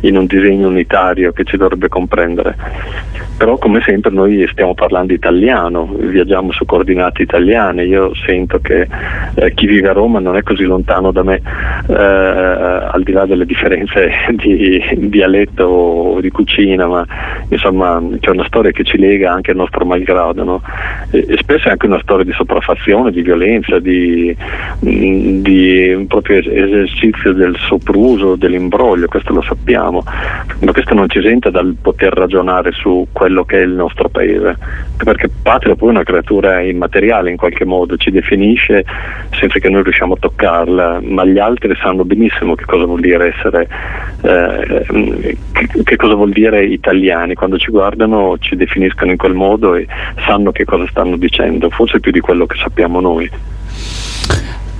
in un disegno unitario che ci dovrebbe comprendere. Però come sempre noi stiamo parlando italiano, viaggiamo su coordinate italiane, io sento che eh, chi vive a Roma non è così lontano da me, eh, al di là delle differenze di dialetto o di cucina, ma insomma c'è una storia che ci lega anche al nostro malgrado, no? e, e spesso è anche una storia di sopraffazione, di violenza, di di un proprio esercizio del sopruso, dell'imbroglio, questo lo sappiamo, ma questo non ci esenta dal poter ragionare su quello che è il nostro paese, perché patria poi è una creatura immateriale in qualche modo, ci definisce senza che noi riusciamo a toccarla, ma gli altri sanno benissimo che cosa vuol dire essere, eh, che cosa vuol dire italiani, quando ci guardano ci definiscono in quel modo e sanno che cosa stanno dicendo, forse più di quello che sappiamo noi.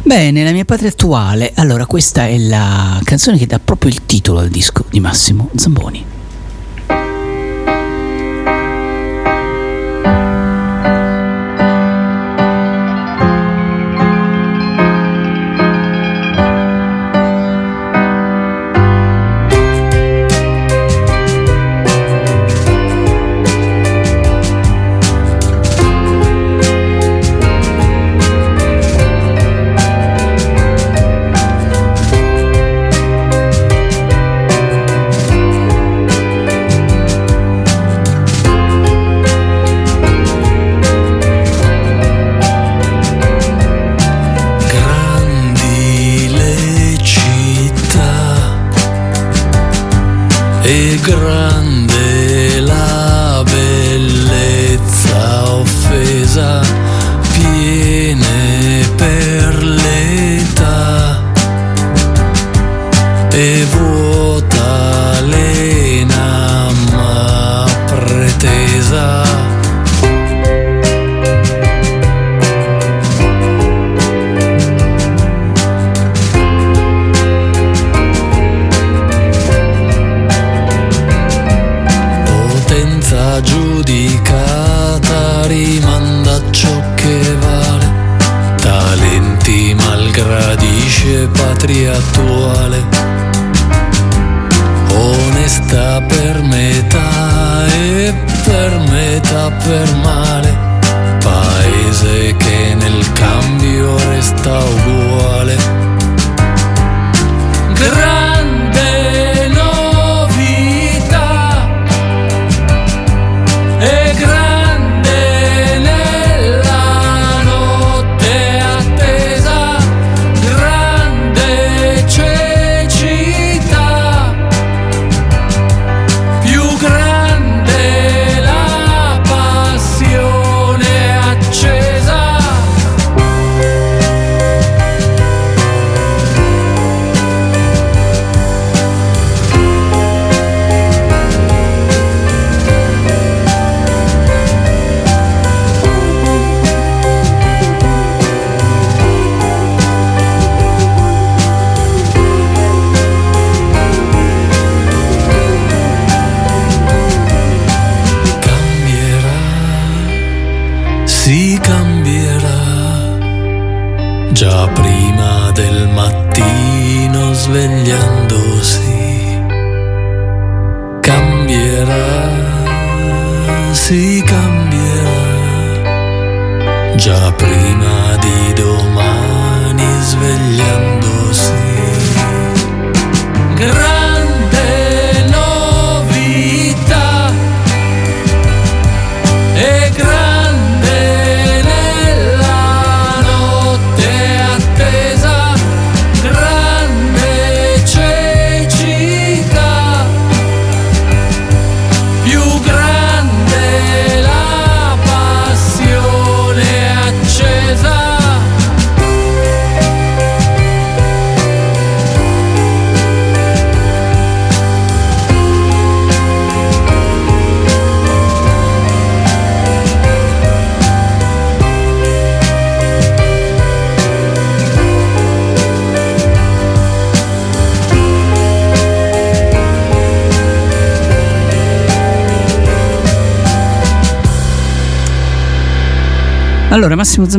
Bene, la mia patria attuale. Allora, questa è la canzone che dà proprio il titolo al disco di Massimo Zamboni.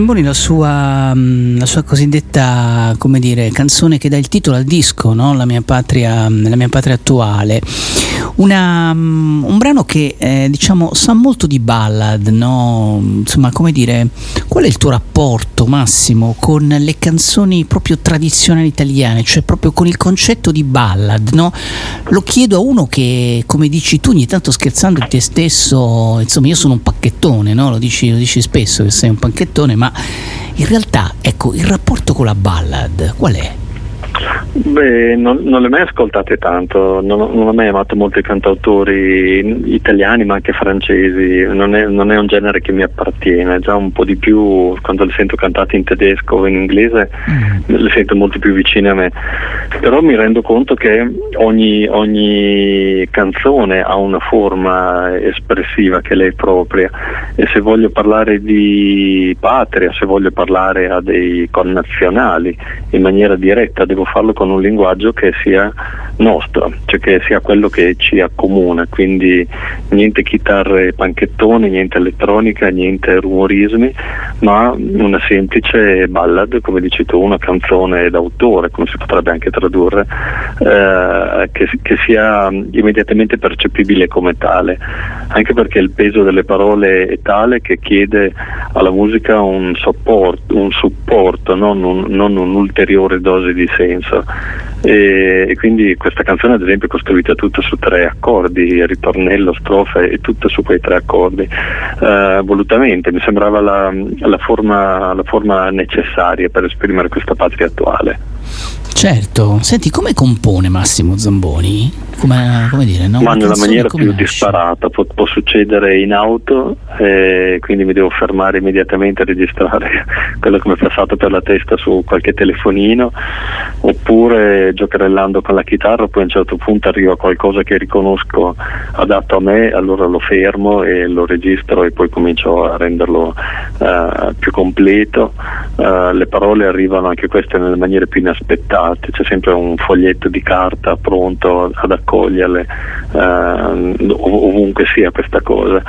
Zamboni, la sua, mm, la sua cosiddetta, dire, canzone che dà il titolo al disco, no? la, mia patria, la mia patria attuale, Una, mm, un brano che eh, diciamo sa molto di ballad, no? insomma, come dire, qual è il tuo rapporto, Massimo, con le canzoni proprio tradizionali italiane, cioè proprio con il concetto di ballad? No? Lo chiedo a uno che, come dici tu, ogni tanto scherzando di te stesso, insomma, io sono un pacchettone, no? lo, dici, lo dici spesso che sei un pacchettone, ma in realtà, ecco, il rapporto con la ballad qual è? Beh, non, non le ho mai ascoltate tanto, non, ho- non ho mai amato molti cantautori italiani ma anche francesi, non è, non è un genere che mi appartiene, già un po' di più quando le sento cantate in tedesco o in inglese le sento molto più vicine a me, però mi rendo conto che ogni, ogni canzone ha una forma espressiva che le è propria. E se voglio parlare di patria, se voglio parlare a dei connazionali in maniera diretta devo farlo con un linguaggio che sia nostro, cioè che sia quello che ci accomuna, quindi niente chitarre panchettoni, niente elettronica, niente rumorismi, ma una semplice ballad, come dici tu, una canzone d'autore, come si potrebbe anche tradurre, eh, che, che sia immediatamente percepibile come tale, anche perché il peso delle parole è tale che chiede alla musica un supporto, un supporto non, un- non un'ulteriore dose di senso. E, e quindi questa canzone ad esempio è costruita tutta su tre accordi, ritornello, strofa e tutto su quei tre accordi, Eh, volutamente mi sembrava la, la forma, la forma necessaria per esprimere questa patria attuale. Certo, senti, come compone Massimo Zamboni? Come, come dire, no? Ma nella maniera più nasce? disparata, può, può succedere in auto, eh, quindi mi devo fermare immediatamente a registrare quello che mi è passato per la testa su qualche telefonino, oppure giocherellando con la chitarra, poi a un certo punto arrivo a qualcosa che riconosco adatto a me, allora lo fermo e lo registro e poi comincio a renderlo eh, più completo. Eh, le parole arrivano anche queste nelle maniere più inaspettate inaspettate, c'è sempre un foglietto di carta pronto ad accoglierle eh, ovunque sia questa cosa.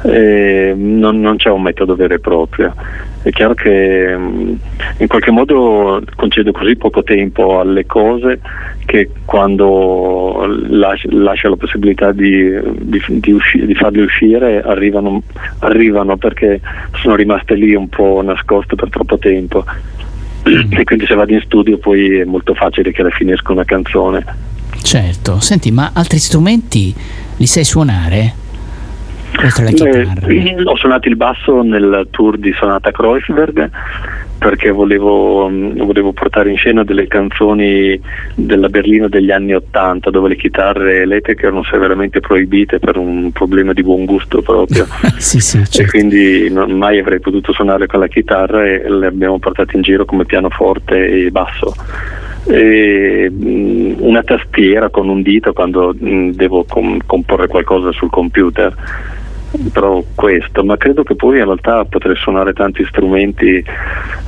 Non, non, c'è un metodo vero e proprio. È chiaro che mm, in qualche modo concedo così poco tempo alle cose che quando lascia la possibilità di, di, di, usci, di farle uscire arrivano, arrivano perché sono rimaste lì un po' nascoste per troppo tempo e quindi se vado in studio poi è molto facile che alla fine esca una canzone. Certo, senti, ma altri strumenti li sai suonare? Eh, ho suonato il basso nel tour di Sonata Kreuzberg perché volevo, mm, volevo, portare in scena delle canzoni della Berlino degli anni Ottanta dove le chitarre elettriche erano severamente proibite per un problema di buon gusto proprio. Sì, sì, certo. e quindi non, mai avrei potuto suonare con la chitarra e le abbiamo portate in giro come pianoforte e basso. E, mm, una tastiera con un dito quando mm, devo com- comporre qualcosa sul computer però questo, ma credo che poi in realtà potrei suonare tanti strumenti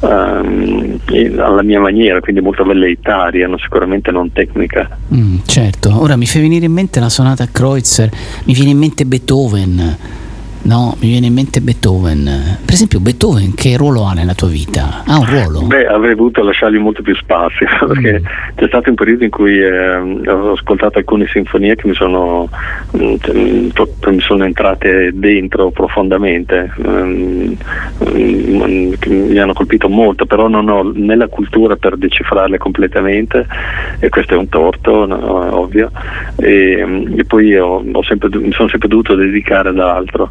um, alla mia maniera, quindi molto velleitaria, no? sicuramente non tecnica. Mm, certo, ora mi fa venire in mente la sonata Kreutzer, mi viene in mente Beethoven No, mi viene in mente Beethoven. Per esempio, Beethoven che ruolo ha nella tua vita? Ha un ruolo? Beh, avrei voluto lasciargli molto più spazio, perché mm. c'è stato un periodo in cui eh, ho ascoltato alcune sinfonie che mi sono, mh, mm, mi sono entrate dentro profondamente, mh, mi hanno colpito molto, però non ho né la cultura per decifrarle completamente, e questo è un torto, no, ovvio, e, e poi ho, ho sempre, mi sono sempre dovuto dedicare ad altro.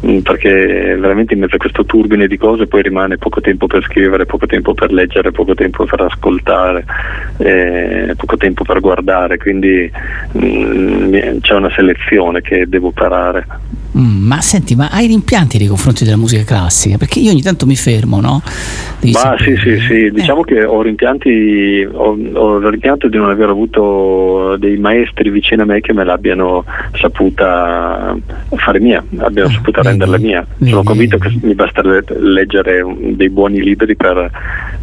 perché veramente in mezzo a questo turbine di cose poi rimane poco tempo per scrivere, poco tempo per leggere, poco tempo per ascoltare, eh, poco tempo per guardare, quindi mh, mm, c'è una selezione che devo operare. Mm, ma senti, ma hai rimpianti nei confronti della musica classica? Perché io ogni tanto mi fermo, no? Devi ma sapere. sì, sì, sì, eh. diciamo che ho rimpianti, ho, ho rimpianto di non aver avuto dei maestri vicino a me che me l'abbiano saputa fare mia, abbiano ah, saputo renderla mia. Sono convinto che mi basta leggere dei buoni libri per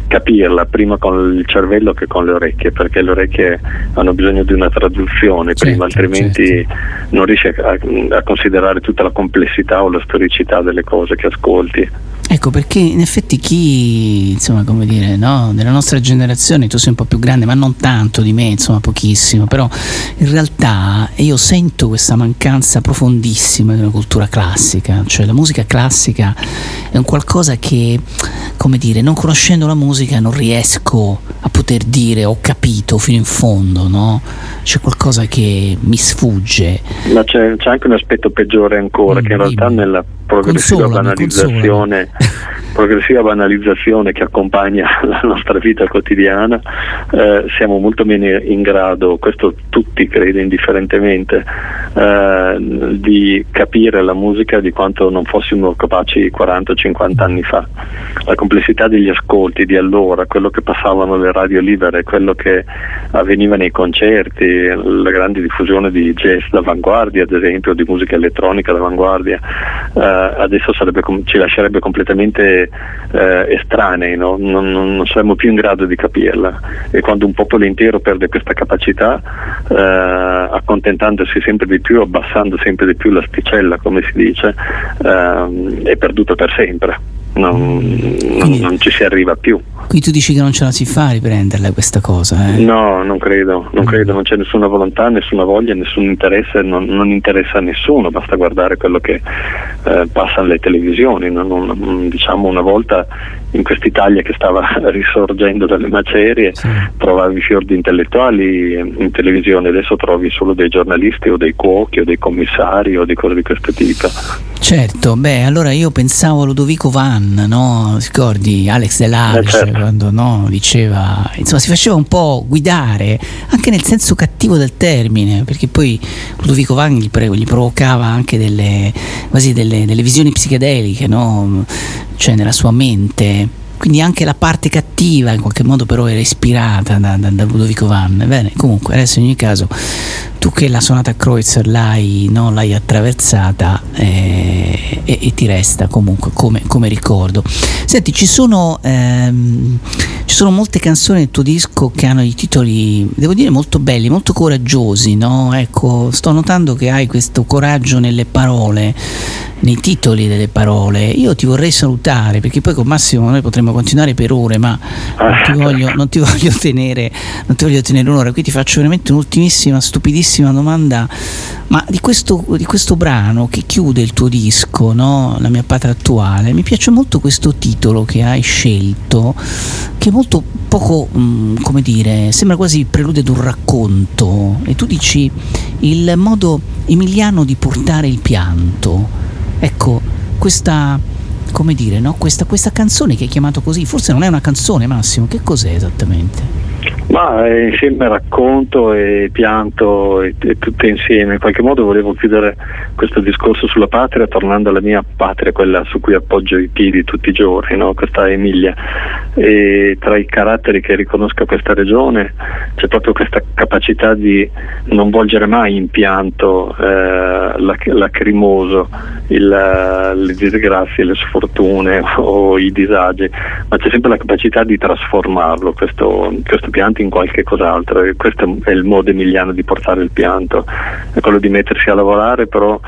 capirla, prima con il cervello che con le orecchie, perché le orecchie hanno bisogno di una traduzione certo, prima, altrimenti certo. non riesci a, a considerare tutta la complessità o la storicità delle cose che ascolti. Ecco perché in effetti chi, insomma, come dire, no, della nostra generazione, tu sei un po' più grande, ma non tanto di me, insomma, pochissimo, però in realtà io sento questa mancanza profondissima di una cultura classica, cioè la musica classica è un qualcosa che, come dire, non conoscendo la musica non riesco a poter dire ho capito fino in fondo, no? C'è qualcosa che mi sfugge. Ma c'è, c'è anche un aspetto peggiore ancora, mm, che in realtà nella progressiva consolami, banalizzazione progressiva banalizzazione che accompagna la nostra vita quotidiana eh, siamo molto meno in grado, questo tutti credo indifferentemente, eh, di capire la musica di quanto non fossimo capaci 40-50 anni fa. La complessità degli ascolti di allora, quello che passavano le radio libere, quello che avveniva nei concerti, la grande diffusione di jazz d'avanguardia, ad esempio, di musica elettronica d'avanguardia, eh, adesso sarebbe, ci lascerebbe completamente eh, estranei, no? non, non, saremmo più in grado di capirla e quando un popolo intero perde questa capacità, eh, accontentandosi sempre di più, abbassando sempre di più l'asticella, come si dice, eh, è perduto per sempre. Non, non, non, ci si arriva più. Quindi tu dici che non ce la si fa a riprenderla questa cosa? Eh? No, non credo, non credo, non c'è nessuna volontà, nessuna voglia, nessun interesse, non, non interessa a nessuno, basta guardare quello che eh, passa alle televisioni. diciamo una volta in quest'Italia che stava risorgendo dalle macerie sì. trovavi fior di intellettuali in televisione, adesso trovi solo dei giornalisti o dei cuochi o dei commissari o di cose di questo tipo. Certo, beh, allora io pensavo a Ludovico Van, no? Ricordi Alex Delage eh, certo. quando no, diceva, insomma, si faceva un po' guidare anche nel senso cattivo del termine, perché poi Ludovico Van gli, gli provocava anche delle, quasi delle, delle visioni psichedeliche, no? Cioè nella sua mente quindi anche la parte cattiva in qualche modo però era ispirata da, da, da Ludovico Van. Bene, comunque adesso in ogni caso tu che la sonata Kreutzer l'hai, no, l'hai attraversata eh, e, e, ti resta comunque come, come, ricordo. Senti, ci sono, ehm, ci sono molte canzoni nel tuo disco che hanno i titoli, devo dire, molto belli, molto coraggiosi, no? Ecco, sto notando che hai questo coraggio nelle parole, nei titoli delle parole. Io ti vorrei salutare perché poi con Massimo noi potremmo continuare per ore, ma non ti voglio, non ti voglio tenere, non ti voglio tenere un'ora. Qui ti faccio veramente un'ultimissima, stupidissima domanda. Ma di questo, di questo brano che chiude il tuo disco, no? La mia patria attuale, mi piace molto questo titolo che hai scelto, che molto poco, mh, come dire, sembra quasi il preludio ad un racconto. E tu dici il modo emiliano di portare il pianto. Ecco, questa, come dire, no? questa, questa canzone che hai chiamato così, forse non è una canzone Massimo, che cos'è esattamente? Ma è insieme racconto e pianto e, e tutte insieme. In qualche modo volevo chiudere questo discorso sulla patria tornando alla mia patria, quella su cui appoggio i piedi tutti i giorni, no? questa Emilia. E tra i caratteri che riconosco questa regione c'è proprio questa capacità di non volgere mai in pianto eh, lac- lacrimoso il, le disgrazie, le sfortune o i disagi, ma c'è sempre la capacità di trasformarlo, questo, questo pianto in qualche cos'altro e questo è il modo emiliano di portare il pianto, è quello di mettersi a lavorare però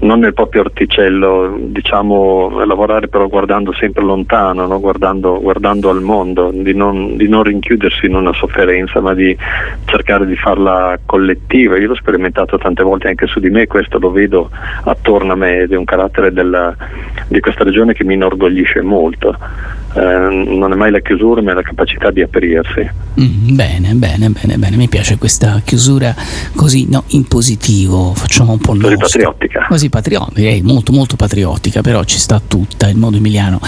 non nel proprio orticello, diciamo lavorare però guardando sempre lontano, no? guardando, guardando, al mondo, di non, di non rinchiudersi in una sofferenza ma di cercare di farla collettiva. Io l'ho sperimentato tante volte anche su di me, questo lo vedo attorno a me ed è un carattere della, di questa regione che mi inorgoglisce molto. Eh, non è mai la chiusura ma è la capacità di aprirsi. Mm, bene, bene, bene, bene, mi piace questa chiusura così no, in positivo, facciamo un po' Così nostro. patriottica. Così patriottica, eh, molto molto patriottica, però ci sta tutta il modo emiliano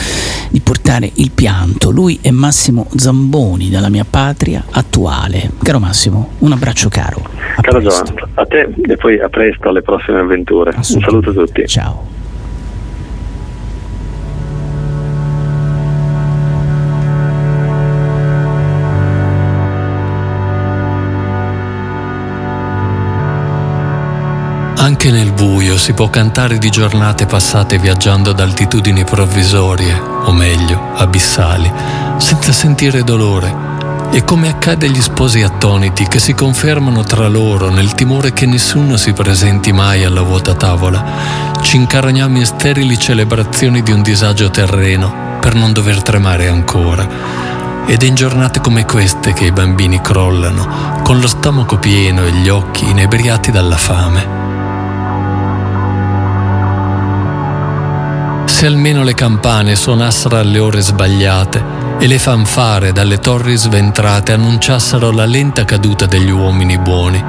di portare il pianto. Lui è Massimo Zamboni dalla mia patria attuale. Caro Massimo, un abbraccio caro. A caro Giovanni, a te e poi a presto alle prossime avventure. Un saluto a tutti. Ciao. Anche nel buio si può cantare di giornate passate viaggiando ad altitudini provvisorie, o meglio, abissali, senza sentire dolore. E come accade agli sposi attoniti che si confermano tra loro nel timore che nessuno si presenti mai alla vuota tavola, ci incarniamo in sterili celebrazioni di un disagio terreno per non dover tremare ancora. Ed è in giornate come queste che i bambini crollano, con lo stomaco pieno e gli occhi inebriati dalla fame. Se almeno le campane suonassero alle ore sbagliate e le fanfare dalle torri sventrate annunciassero la lenta caduta degli uomini buoni,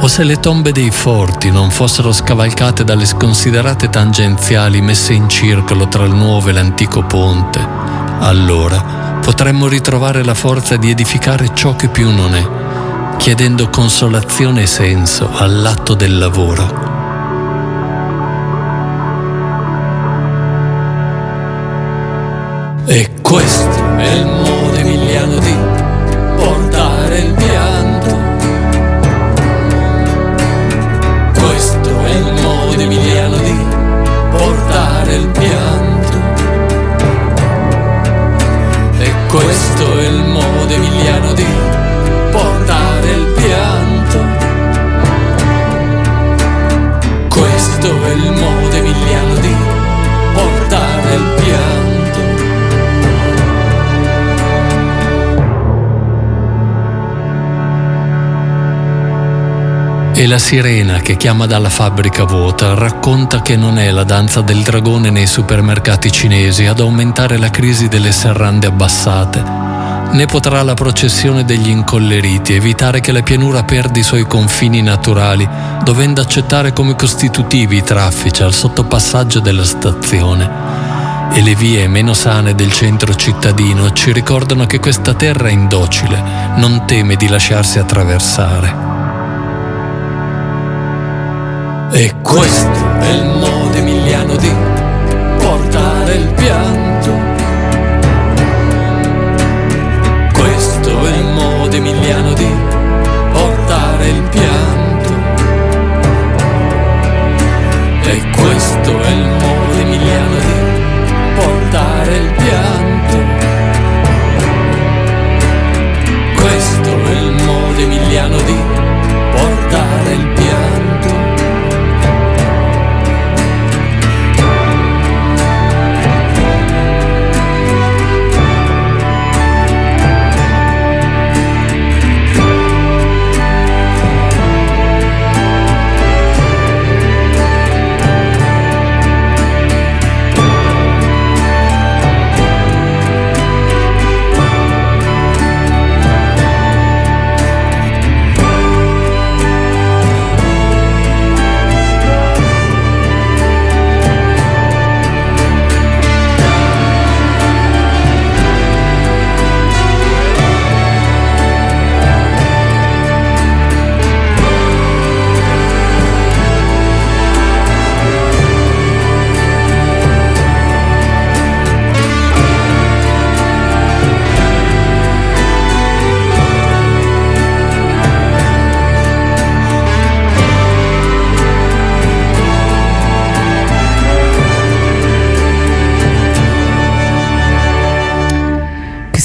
o se le tombe dei forti non fossero scavalcate dalle sconsiderate tangenziali messe in circolo tra il nuovo e l'antico ponte, allora potremmo ritrovare la forza di edificare ciò che più non è, chiedendo consolazione e senso all'atto del lavoro. E questo è il modo E la sirena che chiama dalla fabbrica vuota racconta che non è la danza del dragone nei supermercati cinesi ad aumentare la crisi delle serrande abbassate, né potrà la processione degli incolleriti evitare che la pianura perda i suoi confini naturali, dovendo accettare come costitutivi i traffici al sottopassaggio della stazione. E le vie meno sane del centro cittadino ci ricordano che questa terra indocile non teme di lasciarsi attraversare. E questo è il modo emiliano di portare il pianto.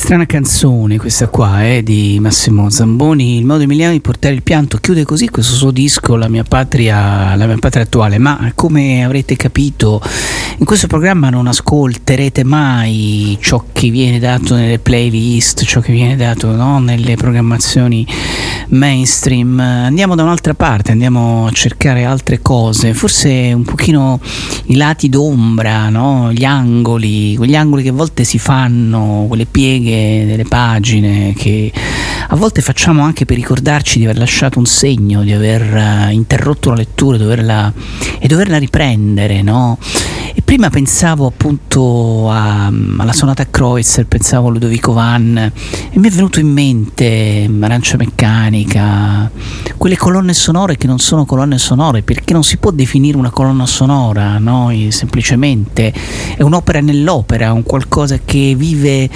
Strana canzone questa qua eh, di Massimo Zamboni, il modo emiliano di portare il pianto, chiude così questo suo disco, la mia patria, la mia patria attuale, ma come avrete capito in questo programma non ascolterete mai ciò che viene dato nelle playlist, ciò che viene dato no, nelle programmazioni mainstream, andiamo da un'altra parte, andiamo a cercare altre cose, forse un pochino i lati d'ombra, no? gli angoli, quegli angoli che a volte si fanno, quelle pieghe pieghe delle pagine che a volte facciamo anche per ricordarci di aver lasciato un segno, di aver uh, interrotto la lettura doverla, e doverla riprendere, no? E prima pensavo appunto a, alla sonata Kreutzer, pensavo a Ludovico Van e mi è venuto in mente Arancia Meccanica, quelle colonne sonore che non sono colonne sonore, perché non si può definire una colonna sonora, no? semplicemente è un'opera nell'opera, un qualcosa che vive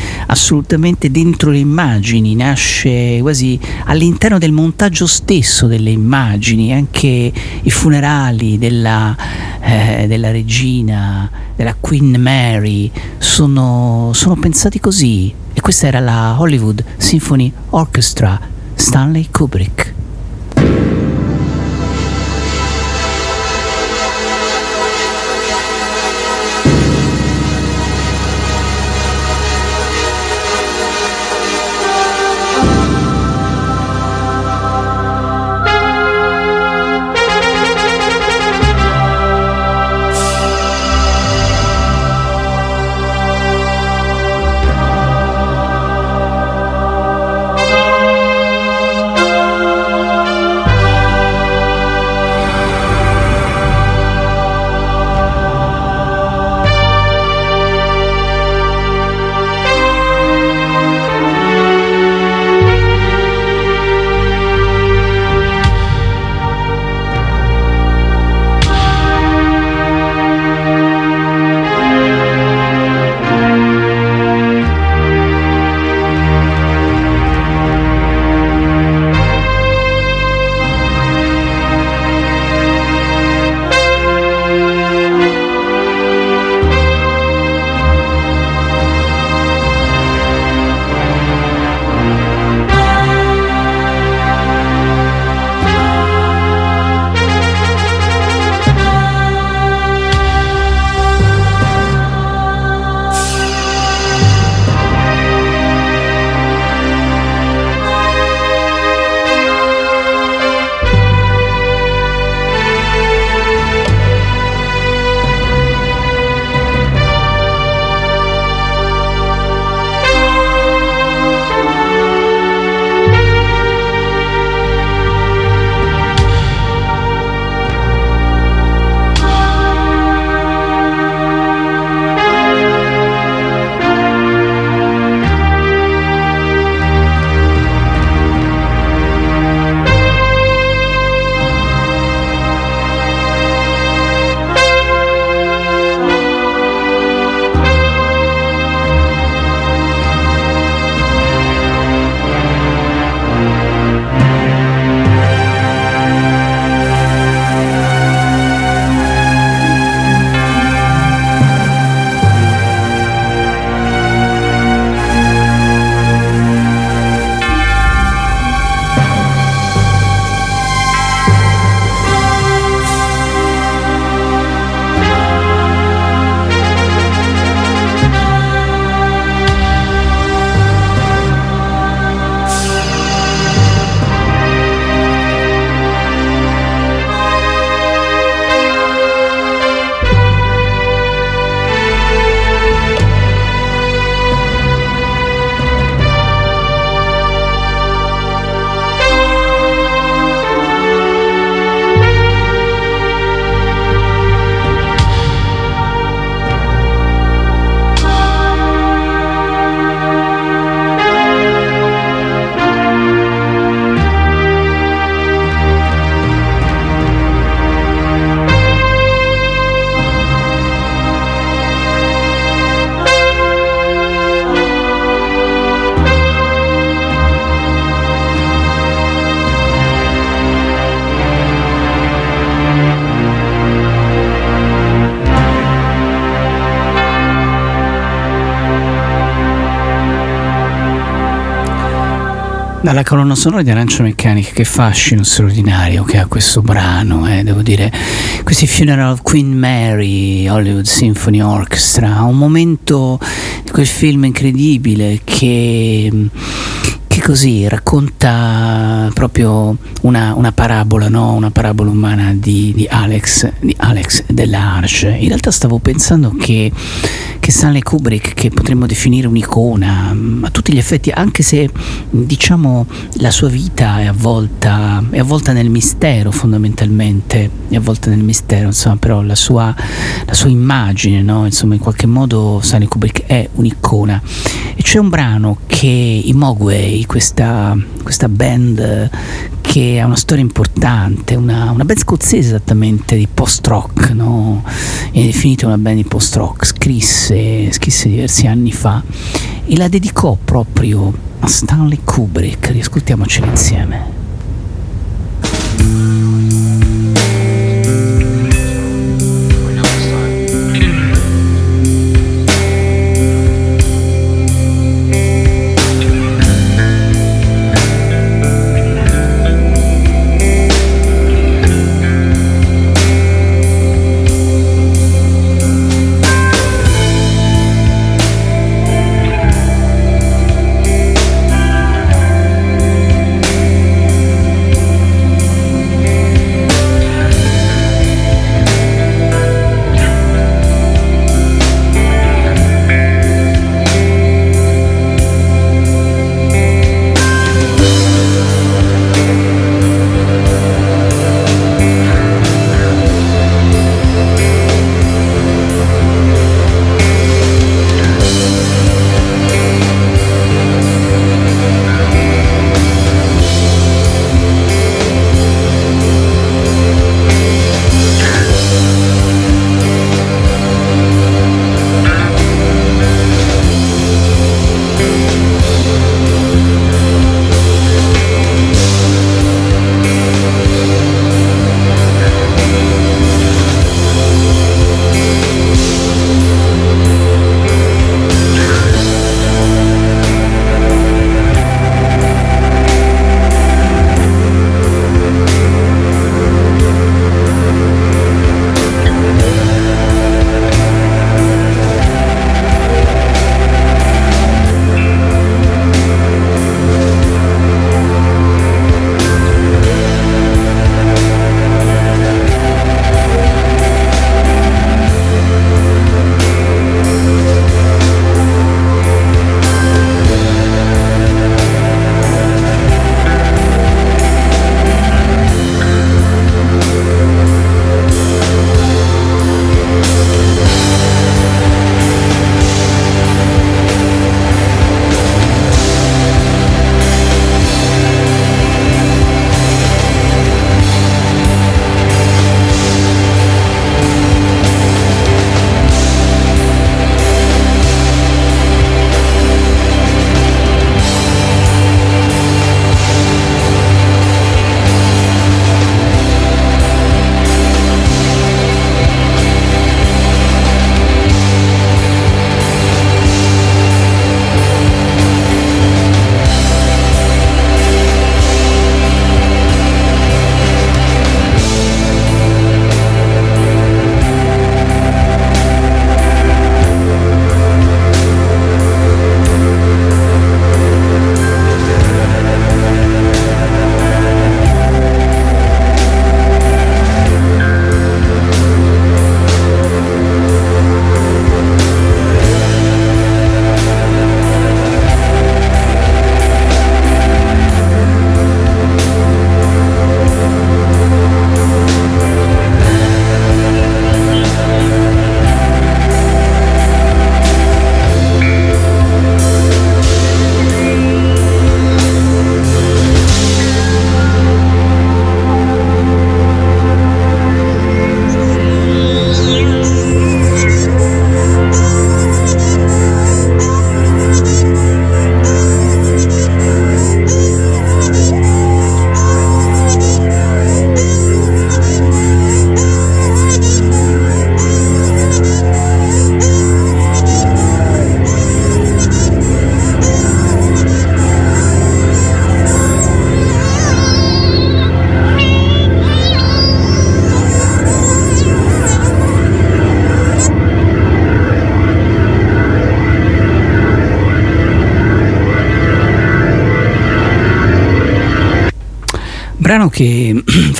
assolutamente dentro le immagini, nasce quasi all'interno del montaggio stesso delle immagini, anche i funerali della, eh, della regina della Queen Mary sono, sono pensati così e questa era la Hollywood Symphony Orchestra Stanley Kubrick. Dalla colonna sonora di Arancia Meccanica, che fascino straordinario che ha questo brano, eh, devo dire, questi Funeral of Queen Mary, Hollywood Symphony Orchestra, un momento di quel film incredibile che che così racconta proprio una, una parabola, no? una parabola umana di, di Alex, di Alex Delarge. In realtà stavo pensando che, che Stanley Kubrick, che potremmo definire un'icona mm, a tutti gli effetti, anche se diciamo la sua vita è avvolta, è avvolta nel mistero fondamentalmente, è avvolta nel mistero, insomma, però la sua, la sua immagine, no? insomma, in qualche modo Stanley Kubrick è un'icona. E c'è un brano che i Mogwai, questa, questa band che ha una storia importante, una, una band scozzese esattamente di post-rock, no? è definita una band di post-rock, scrisse, scrisse diversi anni fa e la dedicò proprio a Stanley Kubrick, riascoltiamocela insieme.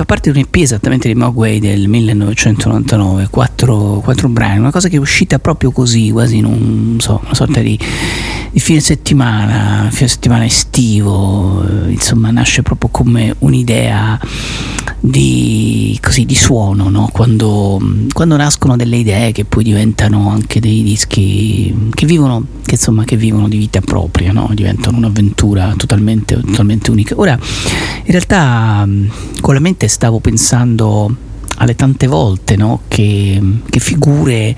Parte di un EP esattamente di Mogwai del 1999, quattro, quattro brani, una cosa che è uscita proprio così, quasi in un, so, una sorta di, di, fine settimana, fine settimana estivo, insomma nasce proprio come un'idea di, così, di suono, no? quando, quando, nascono delle idee che poi diventano anche dei dischi che vivono, che, insomma, che vivono di vita propria, no? diventano un'avventura totalmente, totalmente unica. Ora, in realtà con la mente stavo pensando alle tante volte no? che, che, figure,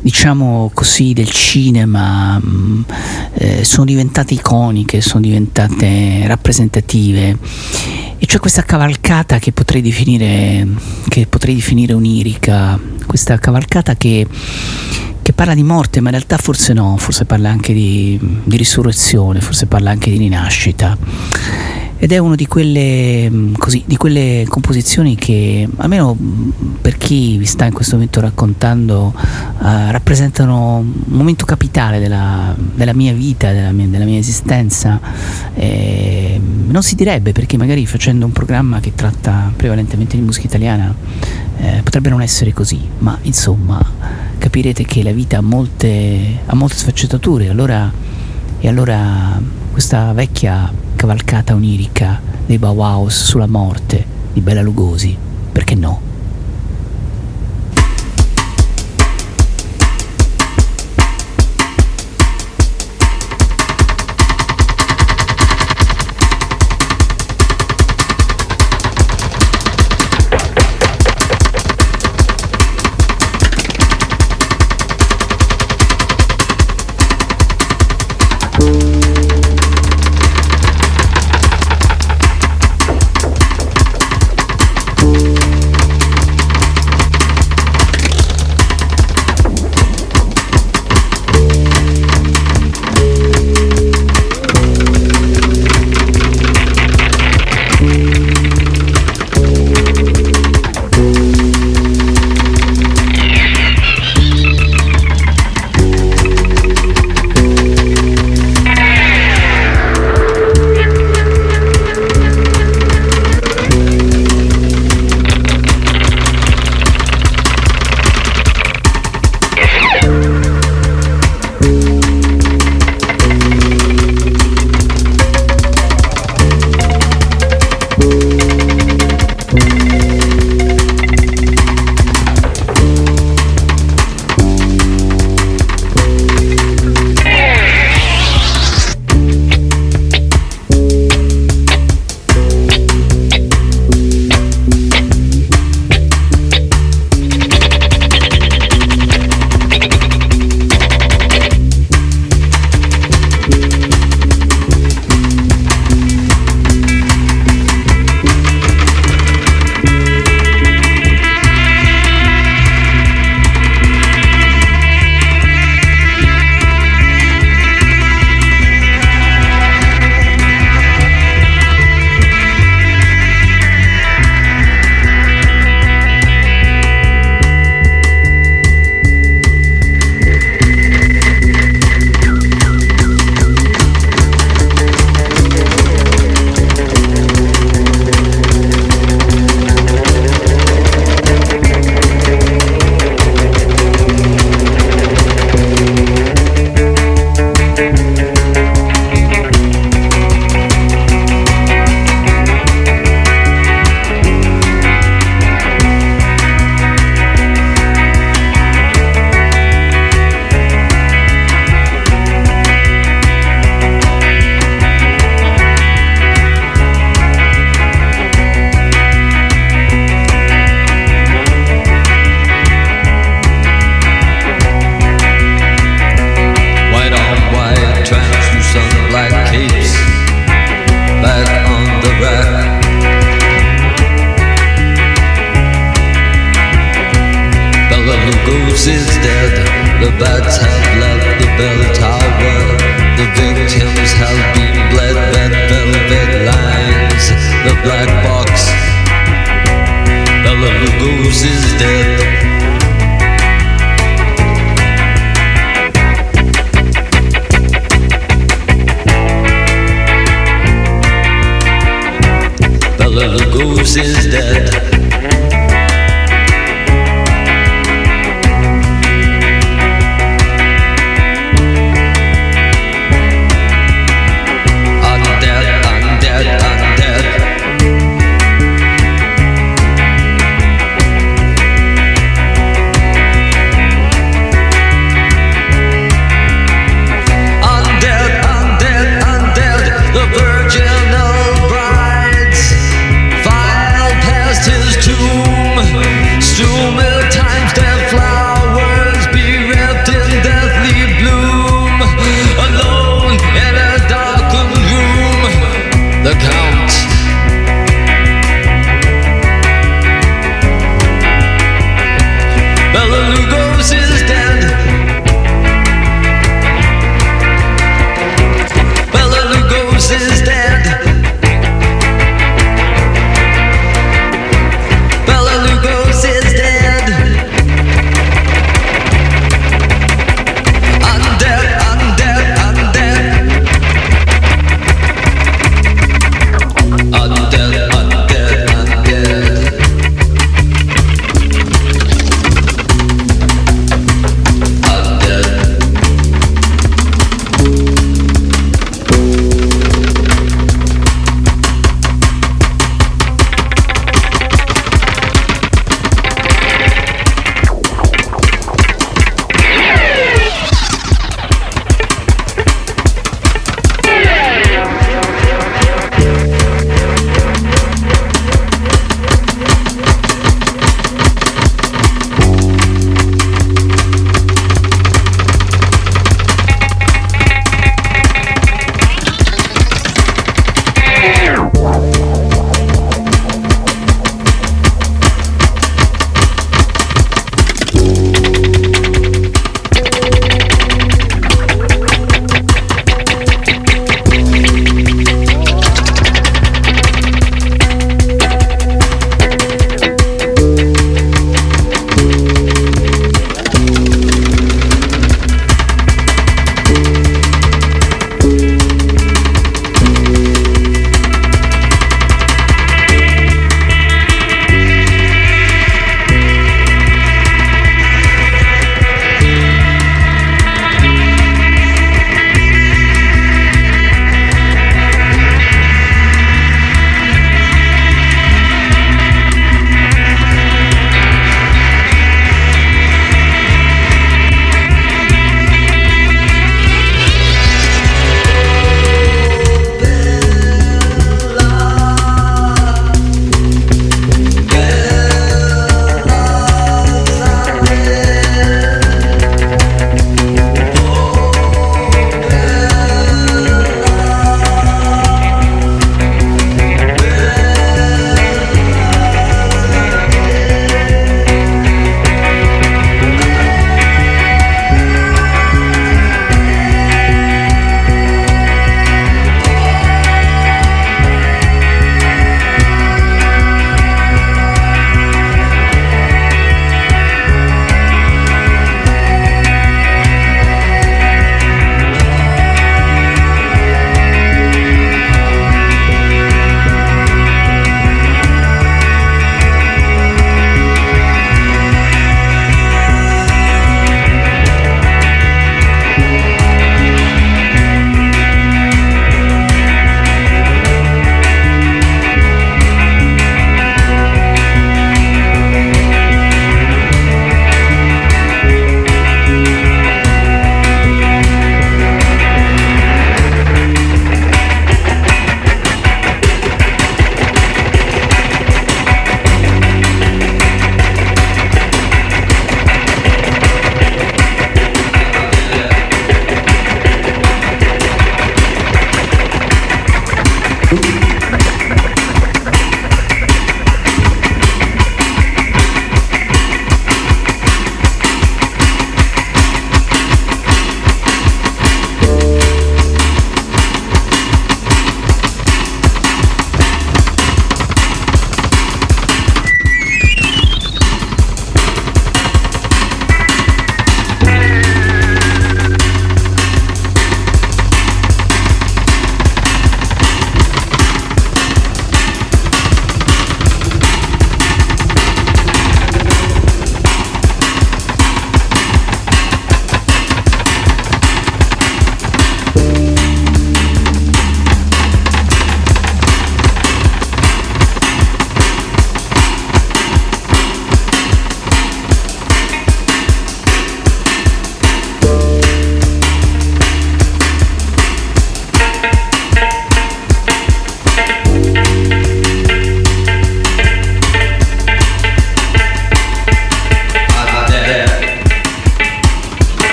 diciamo così, del cinema mh, eh, sono diventate iconiche, sono diventate rappresentative. E c'è questa cavalcata che potrei definire, che potrei definire onirica, questa cavalcata che, parla di morte, ma in realtà forse no, forse parla anche di, di risurrezione, forse parla anche di rinascita ed è una di mm, di quelle composizioni che, almeno mm, per chi vi sta in questo momento raccontando, uh, rappresentano un momento capitale della, della mia vita, della mia, della mia esistenza. E non si direbbe perché magari facendo un programma che tratta prevalentemente di musica italiana eh, potrebbe non essere così, ma insomma capirete che la vita ha molte, ha molte sfaccettature, allora, e allora questa vecchia cavalcata onirica dei Bauhaus sulla morte di Bella Lugosi, perché no?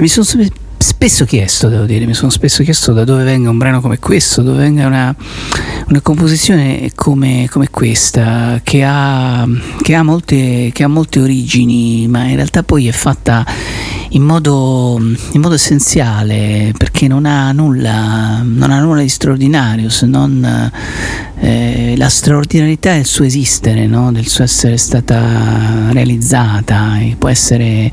E mi sono spesso chiesto, devo dire, mi sono spesso chiesto da dove venga un brano come questo, dove venga una, una composizione come, come questa, che ha, che, ha molte, che ha molte origini, ma in realtà poi è fatta in modo, in modo essenziale, perché non ha nulla, non ha nulla di straordinario se non eh, la straordinarietà del suo esistere, no? del suo essere stata realizzata, e può essere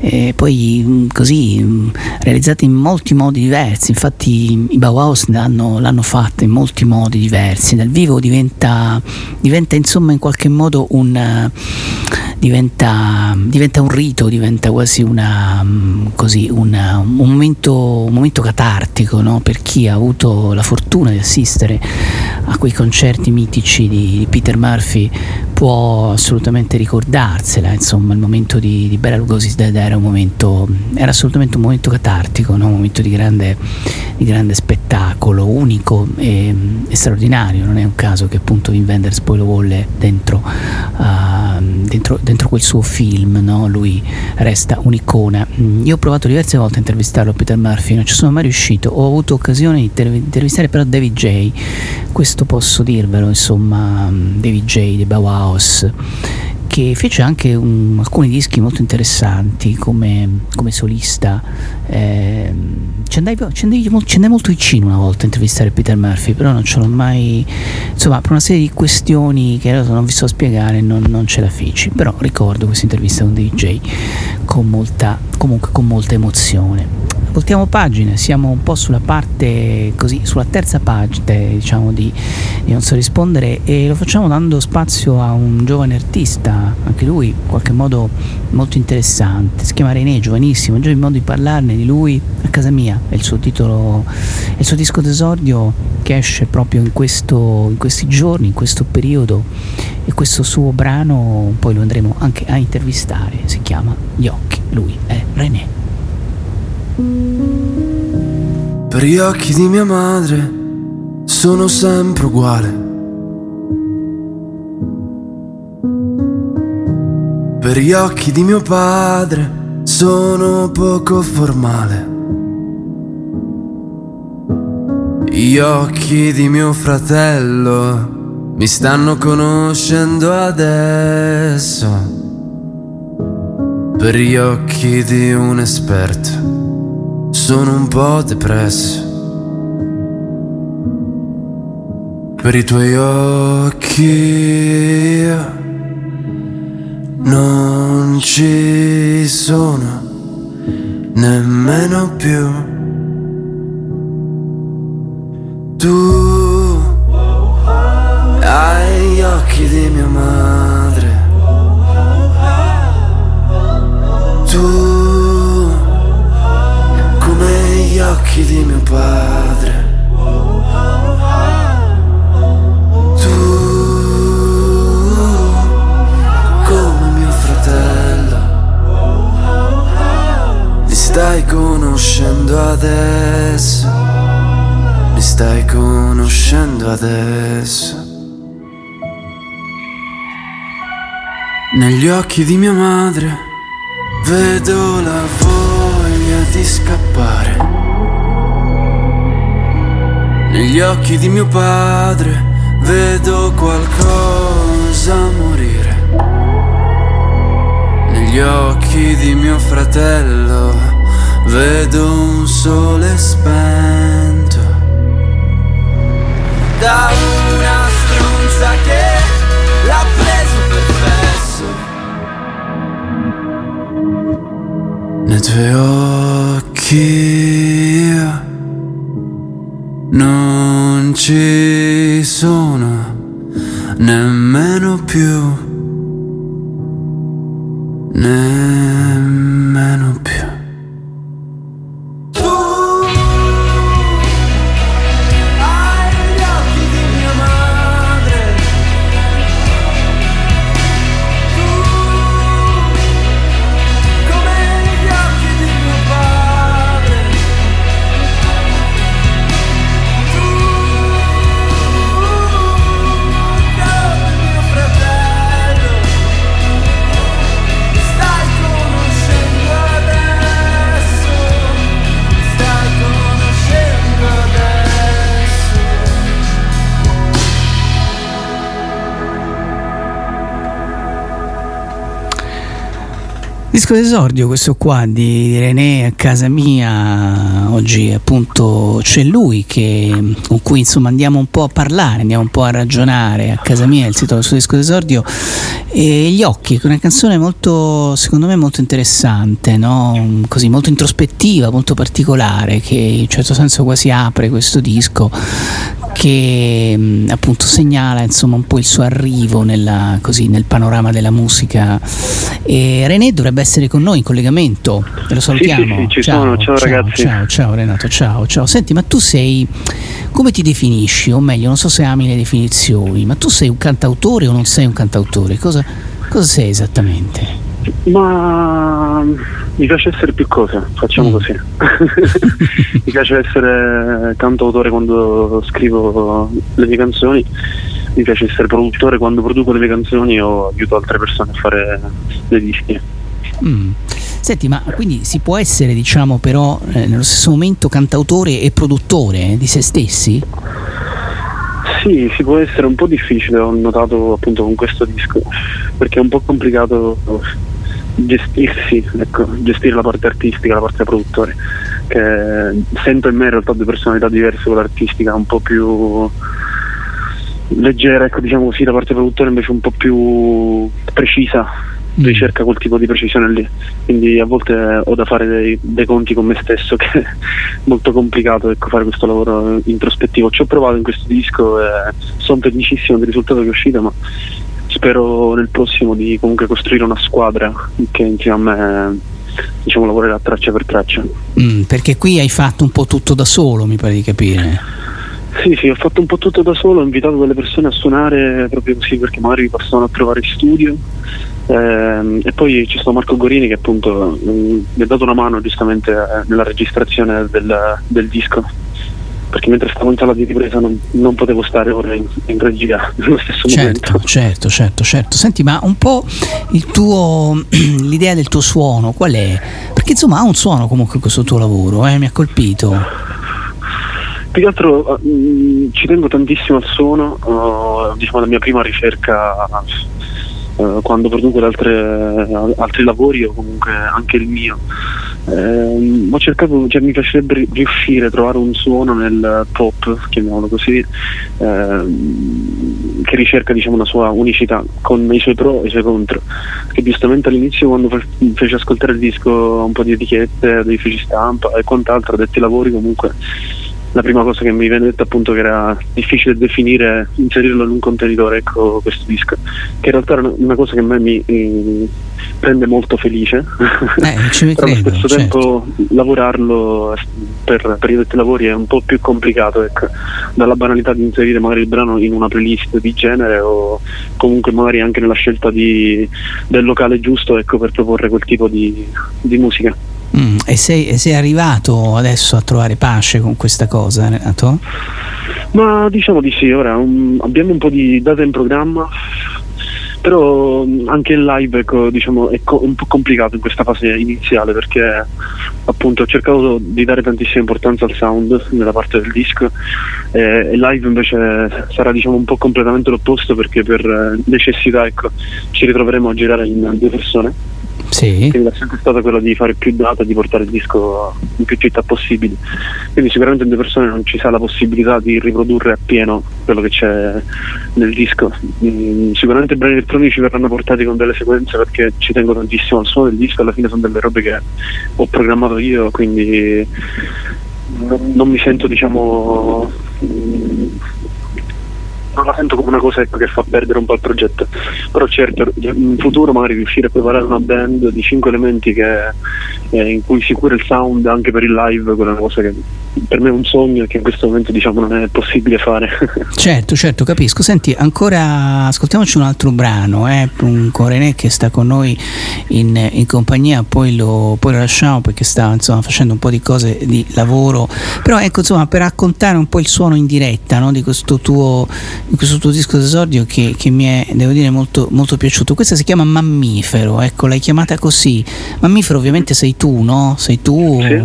eh, poi mm, così mm, realizzata in molti modi diversi, infatti i Bauhaus l'hanno, l'hanno fatta in molti modi diversi, dal vivo diventa, diventa insomma in qualche modo un, diventa, diventa un rito, diventa quasi una, mm, così, una, un, momento, un, momento, catartico no? per chi ha avuto la fortuna di assistere a quei concerti mitici di, di Peter Murphy può assolutamente ricordarsela, insomma il momento di, di Bela Lugosi era, un momento, era assolutamente un momento catartico, no? un momento di grande, di grande spettacolo, unico e, e, straordinario, non è un caso che appunto Wim Wenders poi lo volle dentro, uh, dentro, dentro quel suo film, no? lui resta un'icona. Io ho provato diverse volte a intervistarlo Peter Murphy, non ci sono mai riuscito, ho avuto occasione di intervistare però David J, questo posso dirvelo, insomma, mm, David J di Bauhaus House che fece anche un, alcuni dischi molto interessanti come, come solista. Eh, ci, andai, ci, andai, ci, andai, molto vicino una volta a intervistare Peter Murphy, però non ce l'ho mai. Insomma, per una serie di questioni che adesso non vi so spiegare, non, non ce la feci. Però ricordo questa intervista con DJ con molta, comunque con molta emozione voltiamo pagine, siamo un po' sulla parte così, sulla terza pagina diciamo di, di, Non so rispondere e lo facciamo dando spazio a un giovane artista, anche lui in qualche modo molto interessante, si chiama René, giovanissimo, già il modo di parlarne di lui a casa mia, è il suo titolo, è il suo disco d'esordio che esce proprio in, questo, in questi giorni, in questo periodo. E questo suo brano poi lo andremo anche a intervistare, si chiama Gli occhi, lui è René. Per gli occhi di mia madre sono sempre uguale. Per gli occhi di mio padre sono poco formale. Gli occhi di mio fratello mi stanno conoscendo adesso. Per gli occhi di un esperto sono un po' depresso. Per i tuoi occhi non ci sono nemmeno più. Tu hai gli occhi di mia madre. Tu occhi di mio padre. Conoscendo adesso. Mi stai conoscendo adesso. Negli occhi di mia madre vedo la voglia di scappare. Negli occhi di mio padre vedo qualcosa morire. Negli occhi di mio fratello vedo un sole spento. Da una stronza che l'ha preso per fesso. Nei tuoi occhi non ci sono nemmeno più, nemmeno più. Disco d'esordio questo qua di René a casa mia, oggi appunto c'è lui che, con cui insomma andiamo un po' a parlare, andiamo un po' a ragionare, a casa mia il titolo del suo disco d'esordio. E Gli occhi, che è una canzone molto, secondo me molto interessante, no? Così, molto introspettiva, molto particolare, che in un certo senso quasi apre questo disco che appunto segnala insomma un po' il suo arrivo nella, così, nel panorama della musica. E René dovrebbe essere con noi in collegamento ve lo salutiamo sì, sì, ci ciao, sono. Ciao, ciao, ragazzi. ciao ciao Renato ciao ciao senti ma tu sei come ti definisci o meglio non so se ami le definizioni ma tu sei un cantautore o non sei un cantautore cosa, cosa sei esattamente Ma mi piace essere più cose, facciamo Mm. così. mi piace essere cantautore quando scrivo le mie canzoni, mi piace essere produttore quando produco le mie canzoni o aiuto altre persone a fare dei dischi. Mm. Senti, ma quindi si può essere, diciamo, però eh, nello stesso momento cantautore e produttore eh, di se stessi? Sì, si può essere un po' difficile, ho notato appunto con questo disco, perché è un po' complicato gestirsi, ecco, gestire la parte artistica, la parte produttore, che sento in me in realtà due personalità diverse, quella artistica un po' più leggera, ecco diciamo così, la parte produttore invece un po' più precisa, ricerca quel tipo di precisione lì, quindi a volte ho da fare dei, dei conti con me stesso che è molto complicato ecco, fare questo lavoro introspettivo. Ci ho provato in questo disco e sono felicissimo del risultato che è uscito, ma spero nel prossimo di comunque costruire una squadra che insieme a me diciamo, lavorerà traccia per traccia. Mm, perché qui hai fatto un po' tutto da solo, mi pare di capire. Sì, sì, ho fatto un po' tutto da solo, ho invitato delle persone a suonare proprio così perché magari passavano a trovare studio. Ehm, e poi c'è stato Marco Gorini che appunto mm, mi ha dato una mano giustamente eh, nella registrazione del, del disco. Perché mentre stavo in sala di ripresa non, non potevo stare ora in, in regia nello stesso Certo, momento. certo, certo, certo. Senti, ma un po' il tuo, l'idea del tuo suono, qual è? Perché insomma ha un suono comunque questo tuo lavoro, eh, mi ha colpito. Più che altro eh, mh, ci tengo tantissimo al suono, eh, diciamo la mia prima ricerca eh, quando produco altre- altri lavori o comunque anche il mio. Ehm, ho cercato, cioè mi piacerebbe ri- riuscire a trovare un suono nel pop, chiamiamolo così, ehm, che ricerca diciamo una sua unicità con i suoi pro e i suoi contro. Che giustamente all'inizio quando fe- feci ascoltare il disco un po' di etichette, dei uffici stampa e quant'altro, addetti lavori comunque la prima cosa che mi viene detta appunto che era difficile definire, inserirlo in un contenitore, ecco questo disco, che in realtà è una, una cosa che a me mi eh, rende molto felice, Eh, però allo stesso certo. tempo lavorarlo per, per i detti lavori è un po' più complicato, ecco, dalla banalità di inserire magari il brano in una playlist di genere o comunque magari anche nella scelta di- del locale giusto ecco, per proporre quel tipo di, di musica. Mm, e, sei, e sei arrivato adesso a trovare pace con questa cosa, Renato? Ma diciamo di sì, ora um, abbiamo un po' di data in programma, però um, anche il live ecco, diciamo, è co- un po' complicato in questa fase iniziale perché appunto ho cercato di dare tantissima importanza al sound nella parte del disco e il live invece sarà diciamo, un po' completamente l'opposto perché per eh, necessità ecco, ci ritroveremo a girare in due persone. Sì. È stata quella di fare più data, di portare il disco in più città possibili. Quindi sicuramente in due persone non ci sarà la possibilità di riprodurre appieno quello che c'è nel disco. Mm, sicuramente i brani elettronici verranno portati con delle sequenze perché ci tengo tantissimo al suono del disco, alla fine sono delle robe che ho programmato io, quindi non, mi sento diciamo non la sento come una cosa ecco, che fa perdere un po' il progetto però certo in futuro magari riuscire a preparare una band di cinque elementi che, eh, in cui si cura il sound anche per il live quella è una cosa che per me è un sogno che in questo momento diciamo non è possibile fare Certo, certo, capisco. Senti, ancora ascoltiamoci un altro brano, eh, un con René che sta con noi in, in compagnia, poi lo, poi lo lasciamo perché sta insomma, facendo un po' di cose di lavoro. Però ecco, insomma, per raccontare un po' il suono in diretta no, di questo tuo, questo tuo disco d'esordio che, che mi è, devo dire, molto, molto piaciuto. Questa si chiama Mammifero, ecco, l'hai chiamata così. Mammifero ovviamente sei tu, no? Sei tu. Sì.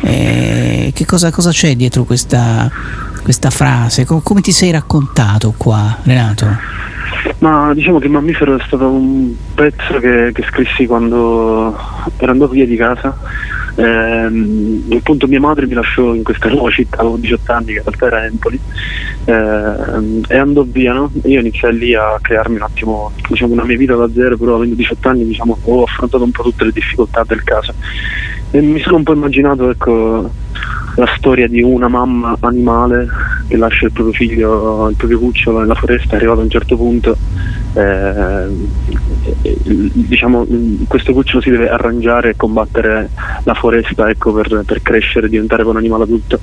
Eh, che cosa, cosa c'è dietro questa, questa frase? Com- come ti sei raccontato qua, Renato? Ma diciamo che Mammifero è stato un pezzo che, che scrissi quando ero andato via di casa. Ehm, appunto mia madre mi lasciò in questa nuova città, avevo 18 anni, che in realtà era Empoli, ehm, e andò via, no? Io iniziai lì a crearmi un attimo diciamo, una mia vita da zero, però avendo 18 anni diciamo, ho affrontato un po' tutte le difficoltà del caso. E mi sono un po' immaginato ecco, la storia di una mamma animale che lascia il proprio figlio, il proprio cucciolo nella foresta, arrivato a un certo punto, eh, diciamo, questo cucciolo si deve arrangiare e combattere la foresta ecco, per, per crescere diventare un animale adulto.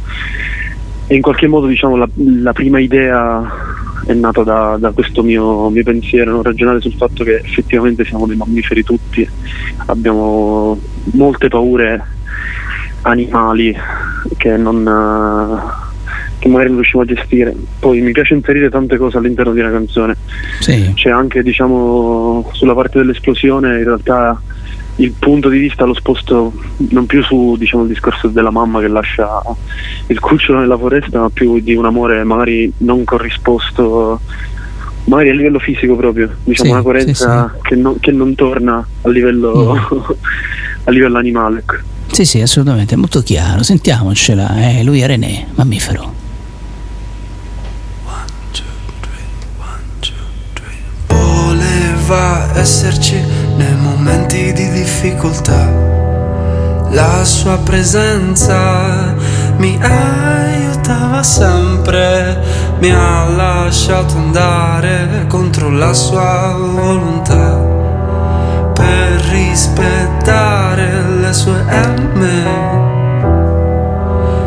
E in qualche modo diciamo, la, la prima idea è nata da, da questo mio, mio pensiero, ragionare sul fatto che effettivamente siamo dei mammiferi tutti, abbiamo molte paure animali che non, eh, che magari non riusciamo a gestire. Poi mi piace inserire tante cose all'interno di una canzone. Sì. C'è anche diciamo sulla parte dell'esplosione in realtà il punto di vista lo sposto non più su diciamo, il discorso della mamma che lascia il cucciolo nella foresta, ma più di un amore magari non corrisposto, magari a livello fisico proprio, diciamo Sì, una coerenza sì, Che, non, che non torna a livello, a livello animale. ecco. Sì, sì, assolutamente, è molto chiaro. Sentiamocela, eh, lui è René, mammifero. Voleva esserci nei momenti di difficoltà. La sua presenza mi aiutava sempre, mi ha lasciato andare contro la sua volontà per rispettare le sue M.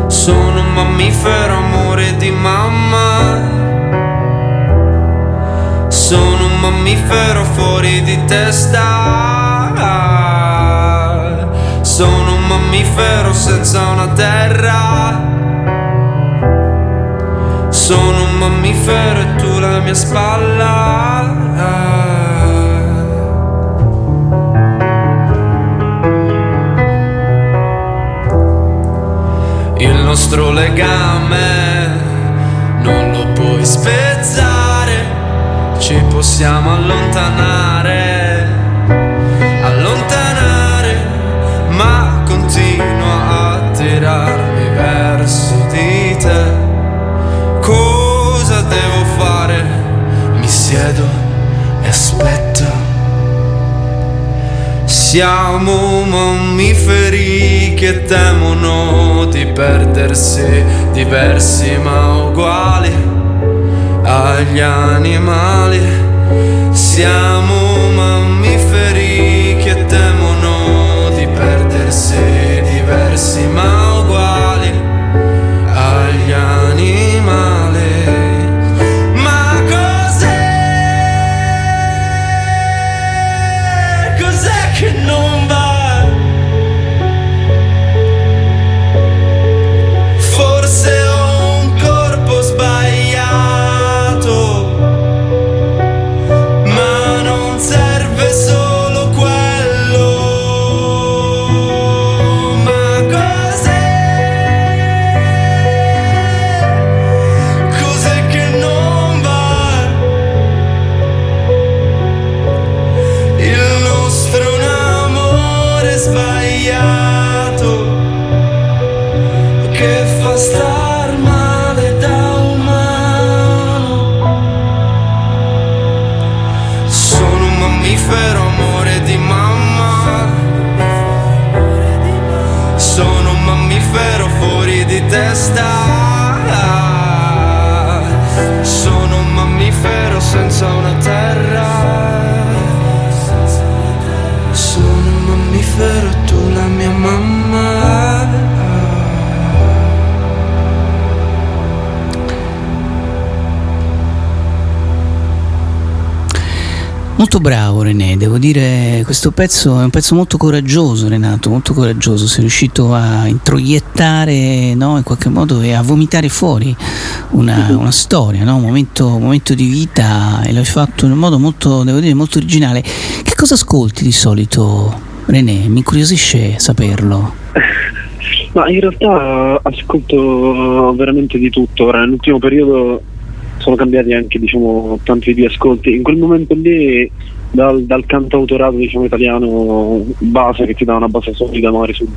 Sono un mammifero amore di mamma. Sono un mammifero fuori di testa. Sono un mammifero senza una terra. Sono un mammifero e tu la mia spalla. Il nostro legame non lo puoi spezzare, ci possiamo allontanare, allontanare, ma continua a tirarmi verso di te. Cosa devo fare? Mi siedo e aspetto. Siamo mammiferi che temono di perdersi, diversi ma uguali agli animali. Siamo mammiferi Molto bravo René, devo dire questo pezzo è un pezzo molto coraggioso Renato, molto coraggioso, sei riuscito a introiettare no, in qualche modo e a vomitare fuori una, una storia, no? un, momento, un momento di vita e l'hai fatto in un modo molto, devo dire, molto originale. Che cosa ascolti di solito René? Mi incuriosisce saperlo. Ma in realtà ascolto veramente di tutto. Ora, nell'ultimo periodo sono cambiati anche diciamo, tanti di ascolti. In quel momento lì dal, dal cantautorato diciamo, italiano base che ti dà una base solida magari sul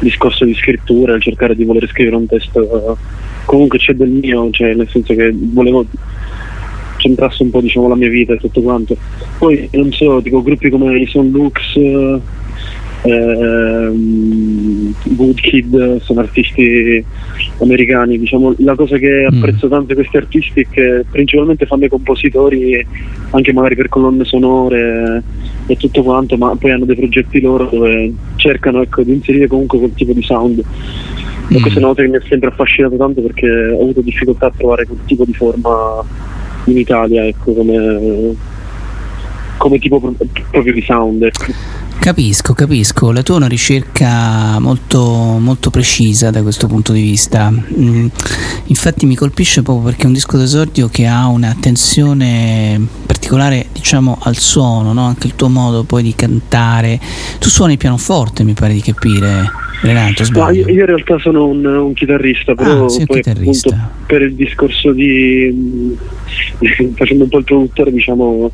discorso di scrittura, cercare di voler scrivere un testo comunque c'è del mio, cioè nel senso che volevo centrasse un po' diciamo la mia vita e tutto quanto. Poi non so, tipo gruppi come i Son Lux, ehm, Woodkid sono artisti americani, diciamo la cosa che apprezzo tanto di questi artisti è che principalmente fanno i compositori anche magari per colonne sonore e tutto quanto, ma poi hanno dei progetti loro dove cercano ecco, di inserire comunque quel tipo di sound. E questa è una cosa che mi ha sempre affascinato tanto perché ho avuto difficoltà a trovare quel tipo di forma in Italia, ecco, come, come tipo pro- proprio di sound. Ecco. Capisco, capisco, la tua è una ricerca molto, molto precisa da questo punto di vista. Mm, infatti mi colpisce proprio perché è un disco d'esordio che ha un'attenzione particolare diciamo al suono, no? anche il tuo modo poi di cantare. Tu suoni il pianoforte mi pare di capire, Renato, No, io, io in realtà sono un, un chitarrista, però Ah, poi chitarrista. per il discorso di facendo un po' il produttore, diciamo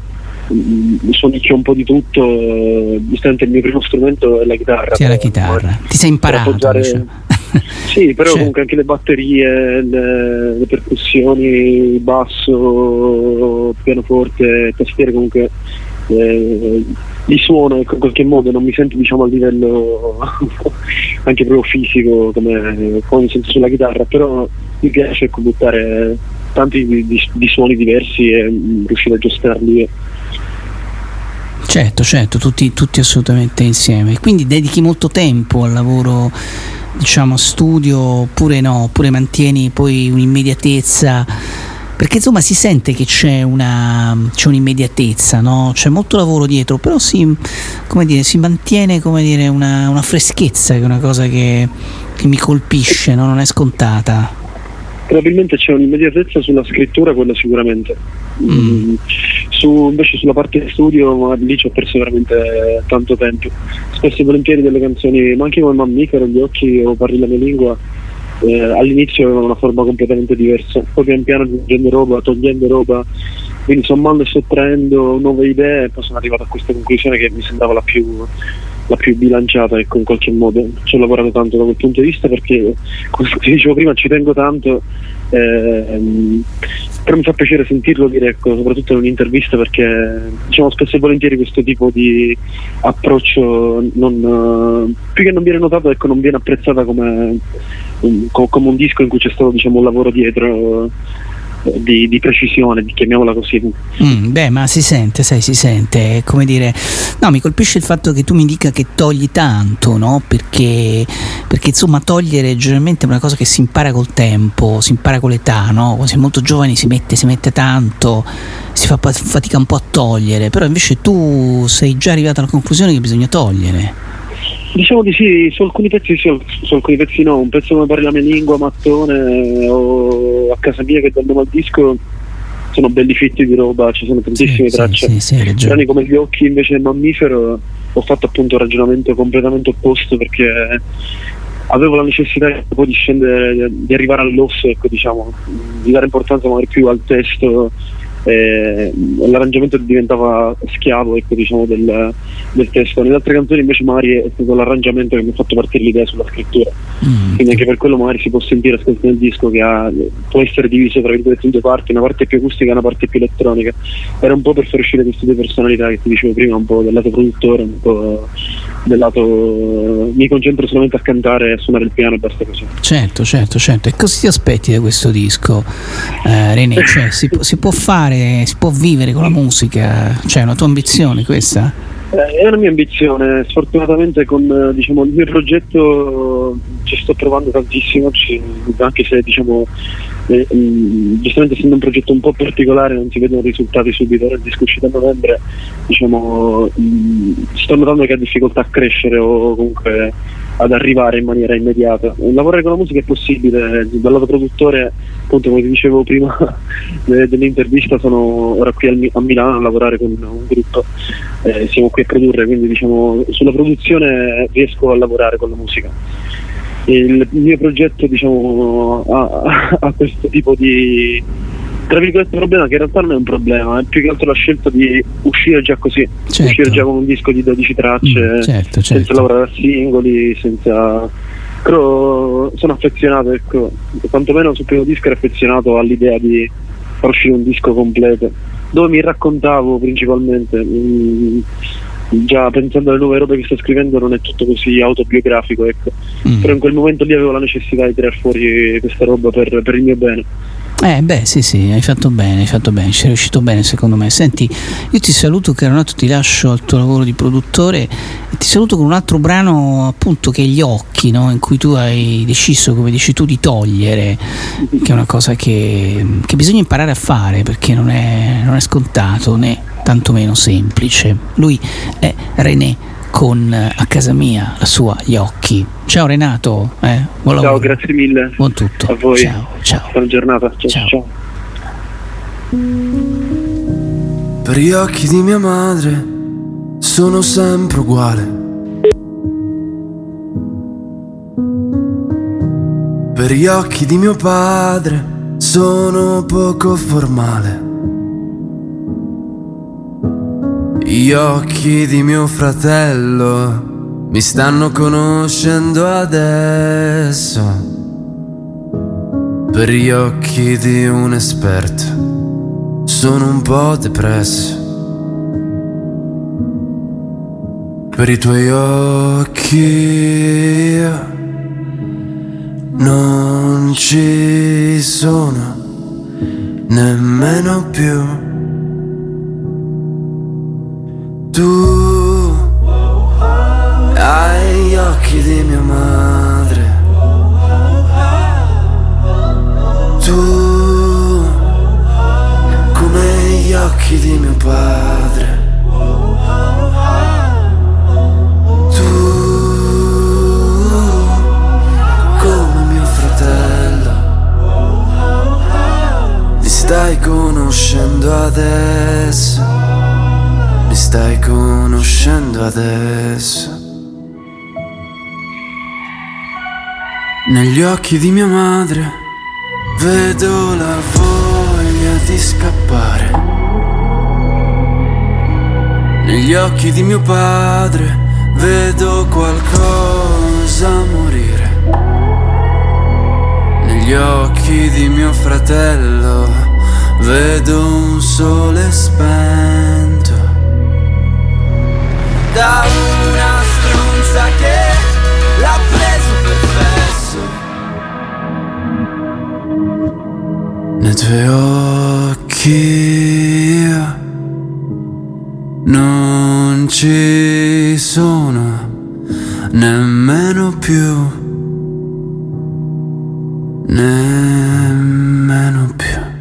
suonicchio un po' di tutto, eh, giustamente il mio primo strumento è la chitarra. Sì, la chitarra. Ti sei per imparato, appoggiare- diciamo. Sì, però Cioè- comunque anche le batterie, le, le percussioni, basso, pianoforte, tastiere comunque eh, li suono ecco, in qualche modo, non mi sento diciamo a livello anche proprio fisico come, come mi sento sulla chitarra, però mi piace ecco, buttare tanti di, di- di suoni diversi e mm, riuscire a giostrarli. Certo, certo, tutti, tutti assolutamente insieme. Quindi dedichi molto tempo al lavoro, diciamo, studio, oppure no, oppure mantieni poi un'immediatezza. Perché insomma si sente che c'è, una, c'è un'immediatezza, no? c'è molto lavoro dietro, però si, come dire, si mantiene come dire, una, una freschezza, che è una cosa che, che mi colpisce, no? non è scontata. Probabilmente c'è un'immediatezza sulla scrittura, quella sicuramente. Mm, su- invece sulla parte di studio lì ci ho perso veramente tanto tempo. Spesso e volentieri delle canzoni, ma anche come Mammifero, Gli occhi o Parli la mia lingua, eh, all'inizio avevano una forma completamente diversa, poi pian piano aggiungendo roba, togliendo roba, quindi sommando e sottraendo nuove idee, poi sono arrivato a questa conclusione che mi sembrava la più, la più bilanciata, ecco, in qualche modo. Ci ho lavorato tanto da quel punto di vista perché, come ti dicevo prima, ci tengo tanto, ehm, però mi fa piacere sentirlo dire, ecco, soprattutto in un'intervista perché diciamo spesso e volentieri questo tipo di approccio non, più che non viene notato, ecco, non viene apprezzata come, come un disco in cui c'è stato diciamo, un lavoro dietro di, di precisione, chiamiamola così. Mm, beh, ma si sente, sai, si sente, come dire, no, mi colpisce il fatto che tu mi dica che togli tanto, no? Perché, perché insomma togliere generalmente è una cosa che si impara col tempo, si impara con l'età, no? Quando molto giovani si mette, si mette tanto, si fa fatica un po' a togliere, però invece tu sei già arrivato alla conclusione che bisogna togliere. Diciamo di sì, su alcuni pezzi sì, su alcuni pezzi no, un pezzo come parli la mia lingua, mattone o a casa mia che dal nome al disco sono belli fitti di roba, ci sono tantissime Sì, tracce. sì, sì. Brani come gli occhi invece del mammifero ho fatto appunto un ragionamento completamente opposto perché avevo la necessità poi di scendere, di arrivare all'osso, ecco, diciamo, di dare importanza magari più al testo. Eh, l'arrangiamento diventava schiavo ecco, diciamo, del, del testo. Nelle altre canzoni invece magari è stato l'arrangiamento che mi ha fatto partire l'idea sulla scrittura. Quindi anche per quello magari si può sentire ascoltando il disco che ha- può essere diviso tra virgolette in due parti, una parte più acustica e una parte più elettronica. Era un po' per far uscire queste due personalità che ti dicevo prima, un po' del lato produttore, un po' del lato mi concentro solamente a cantare e a suonare il piano e basta così. Certo, certo, certo. E cosa ti aspetti da questo disco, eh, René? Cioè, si, si può fare, si può vivere con la musica? Cioè, è una tua ambizione questa? Eh, è una mia ambizione, sfortunatamente con eh, diciamo, il mio progetto ci sto provando tantissimo, anche se diciamo, eh, mh, giustamente essendo un progetto un po' particolare non si vedono risultati subito, ora il disco a novembre, diciamo, mh, sto notando che ha difficoltà a crescere o comunque ad arrivare in maniera immediata. Lavorare con la musica è possibile, dal lato produttore, appunto come ti dicevo prima de- dell'intervista, sono ora qui a Milano a lavorare con un gruppo, eh, siamo qui a produrre, quindi diciamo sulla produzione riesco a lavorare con la musica. Il mio progetto diciamo, ha, ha questo tipo di, tra virgolette problema che in realtà non è un problema, è più che altro la scelta di uscire già così, Certo. uscire già con un disco di 12 tracce, Mm, certo, senza certo. lavorare a singoli, senza... Però sono affezionato, ecco, quantomeno sul primo disco ero affezionato all'idea di far uscire un disco completo, dove mi raccontavo principalmente, mm, già pensando alle nuove robe che sto scrivendo non è tutto così autobiografico, ecco. Mm. però in quel momento lì avevo la necessità di tirar fuori questa roba per, per il mio bene. Eh beh sì sì, hai fatto bene, hai fatto bene, ci sei riuscito bene secondo me. Senti, io ti saluto Caronato, ti lascio al tuo lavoro di produttore e ti saluto con un altro brano appunto che è Gli occhi, no? in cui tu hai deciso, come dici tu, di togliere, che è una cosa che, che bisogna imparare a fare perché non è, non è scontato né tantomeno semplice. Lui è René con eh, A casa mia la sua Gli occhi. Ciao Renato, eh, buon Ciao, lavoro. grazie mille. Buon tutto. A voi. Ciao, ciao. Buona giornata. Ciao. Ciao. ciao. Per gli occhi di mia madre sono sempre uguale. Per gli occhi di mio padre sono poco formale. Gli occhi di mio fratello mi stanno conoscendo adesso. Per gli occhi di un esperto sono un po' depresso. Per i tuoi occhi non ci sono nemmeno più. Tu hai gli occhi di mia madre. Tu come gli occhi di mio padre. Stai conoscendo adesso. Stai conoscendo adesso. Negli occhi di mia madre vedo la voglia di scappare. Negli occhi di mio padre vedo qualcosa morire. Negli occhi di mio fratello vedo un sole spento. Da una stronza che l'ha preso per fesso. Nei tuoi occhi non ci sono nemmeno più, nemmeno più.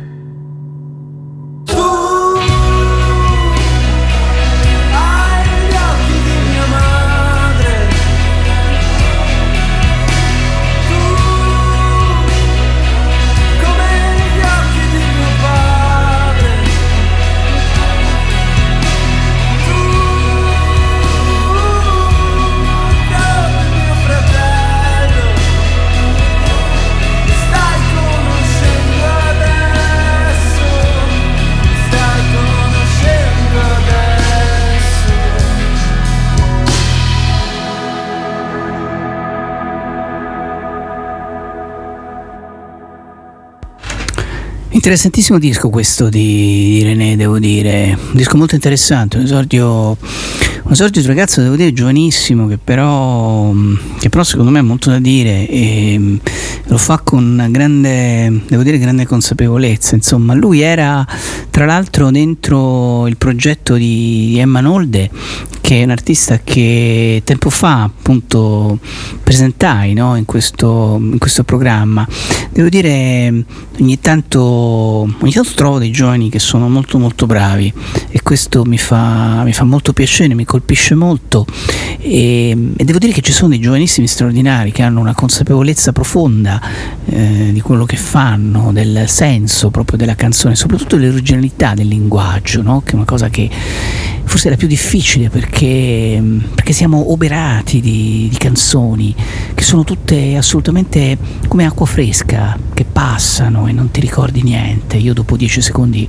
Interessantissimo disco questo di, di René, devo dire, un disco molto interessante, un esordio, un esordio di un ragazzo, devo dire, giovanissimo, che però, che però secondo me ha molto da dire e mm, lo fa con grande, devo dire, grande consapevolezza. Insomma, lui era tra l'altro dentro il progetto di Emma Nolde, che è un artista che tempo fa appunto presentai no, in, questo, in questo programma. Devo dire, ogni tanto, ogni tanto trovo dei giovani che sono molto molto bravi e questo mi fa, mi fa molto piacere, mi colpisce molto e, e devo dire che ci sono dei giovanissimi straordinari che hanno una consapevolezza profonda eh, di quello che fanno, del senso proprio della canzone, soprattutto dell'originalità del linguaggio, no? che è una cosa che forse è la più difficile perché, perché siamo oberati di, di, canzoni che sono tutte assolutamente come acqua fresca, che passano e non ti ricordi niente. Io dopo dieci secondi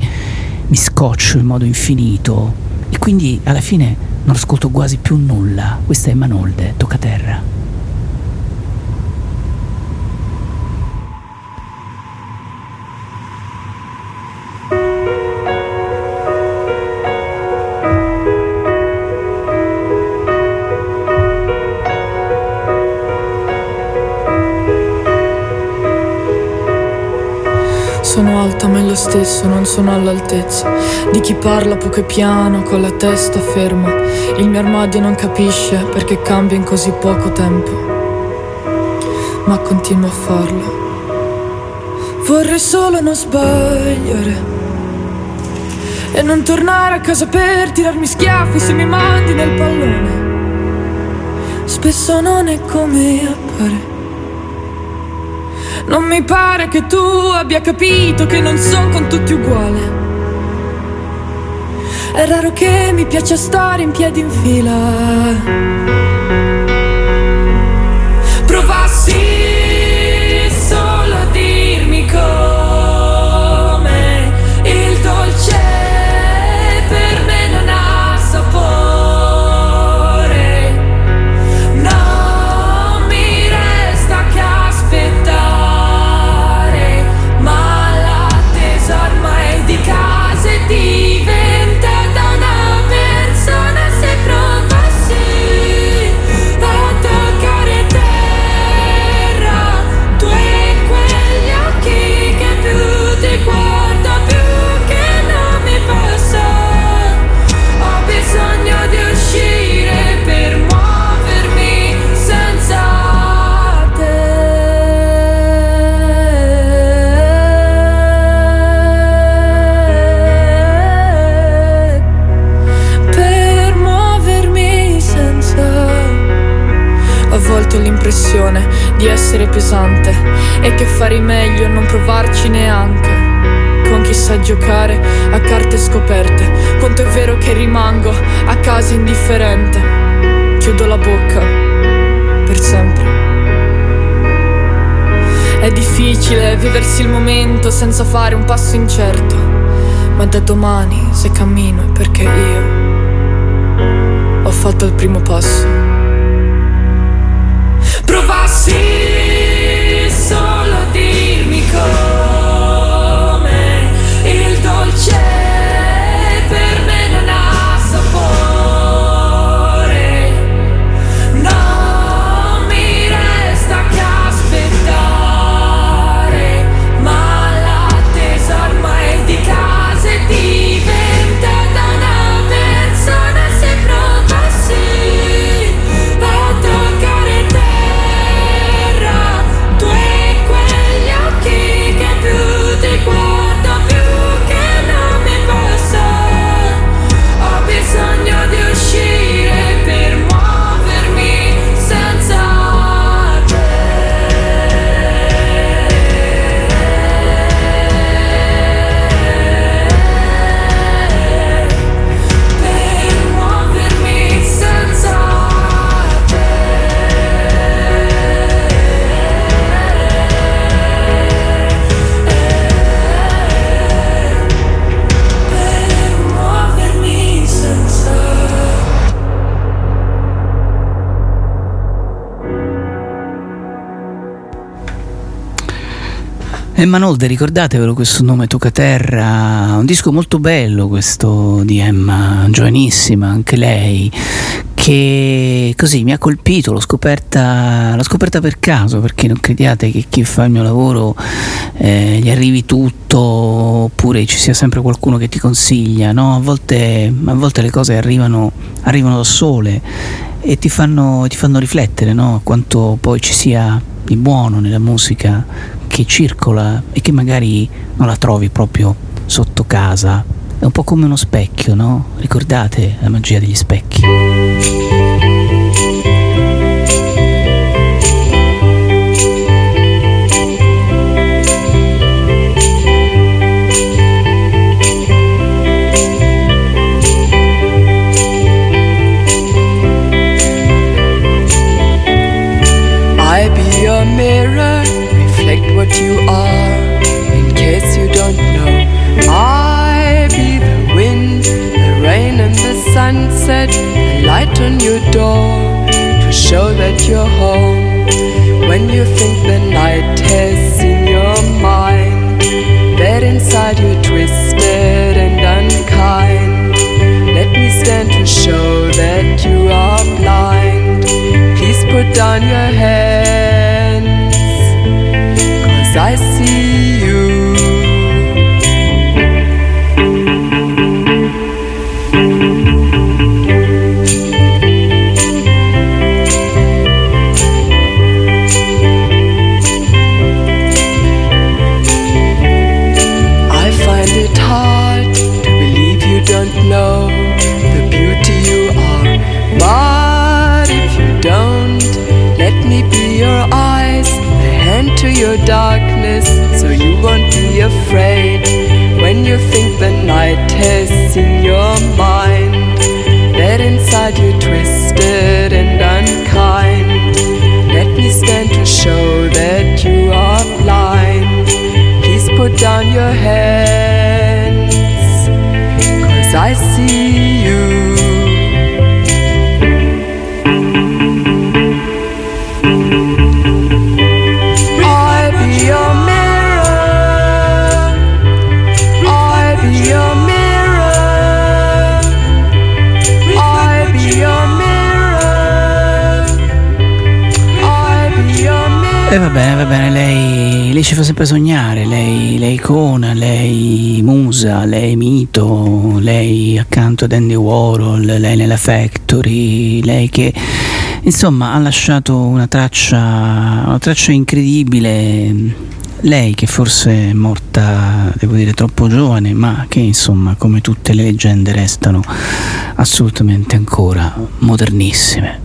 mi scoccio in modo infinito e quindi alla fine non ascolto quasi più nulla. Questa è Manolde, tocca terra. Sono alta ma è lo stesso, non sono all'altezza di chi parla poco e piano, con la testa ferma. Il mio armadio non capisce perché cambia in così poco tempo, ma continuo a farlo. Vorrei solo non sbagliare e non tornare a casa per tirarmi schiaffi se mi mandi nel pallone. Spesso non è come appare. Non mi pare che tu abbia capito che non sono con tutti uguale. È raro che mi piaccia stare in piedi in fila. Essere pesante e che farei meglio a non provarci neanche. Con chi sa giocare a carte scoperte, quanto è vero che rimango a casa indifferente. Chiudo la bocca per sempre. È difficile viversi il momento senza fare un passo incerto, ma da domani se cammino è perché io ho fatto il primo passo. Provassi Emma Nolde, ricordatevelo questo nome Tocaterra, un disco molto bello questo di Emma, giovanissima anche lei, che così mi ha colpito, l'ho scoperta, l'ho scoperta per caso, perché non crediate che chi fa il mio lavoro eh, gli arrivi tutto, oppure ci sia sempre qualcuno che ti consiglia, no? a, volte, a volte le cose arrivano, arrivano da sole e ti fanno, ti fanno riflettere no? quanto poi ci sia di buono nella musica che circola e che magari non la trovi proprio sotto casa. È un po' come uno specchio, no? Ricordate la magia degli specchi? what you are, in case you don't know. I be the wind, the rain, and the sunset, a light on your door to show that you're home. When you think the night has in your mind, that inside you're twisted and unkind. Let me stand to show that you are blind. Please put down your head. lei ci fa sempre sognare, lei, lei icona, lei musa, lei mito, lei accanto ad Andy Warhol, lei nella Factory, lei che insomma ha lasciato una traccia, una traccia incredibile lei che forse è morta, devo dire, troppo giovane, ma che insomma, come tutte le leggende, restano assolutamente ancora modernissime.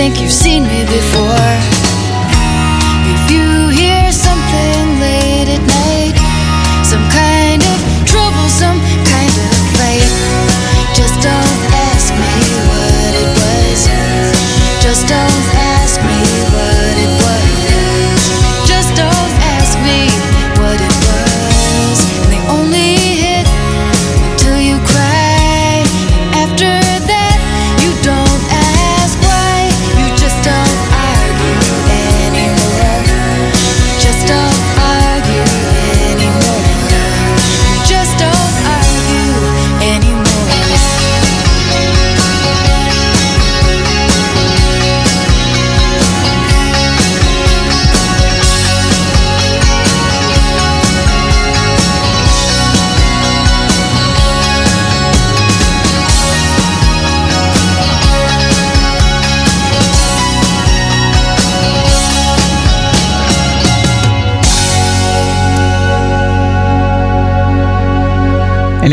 think you've seen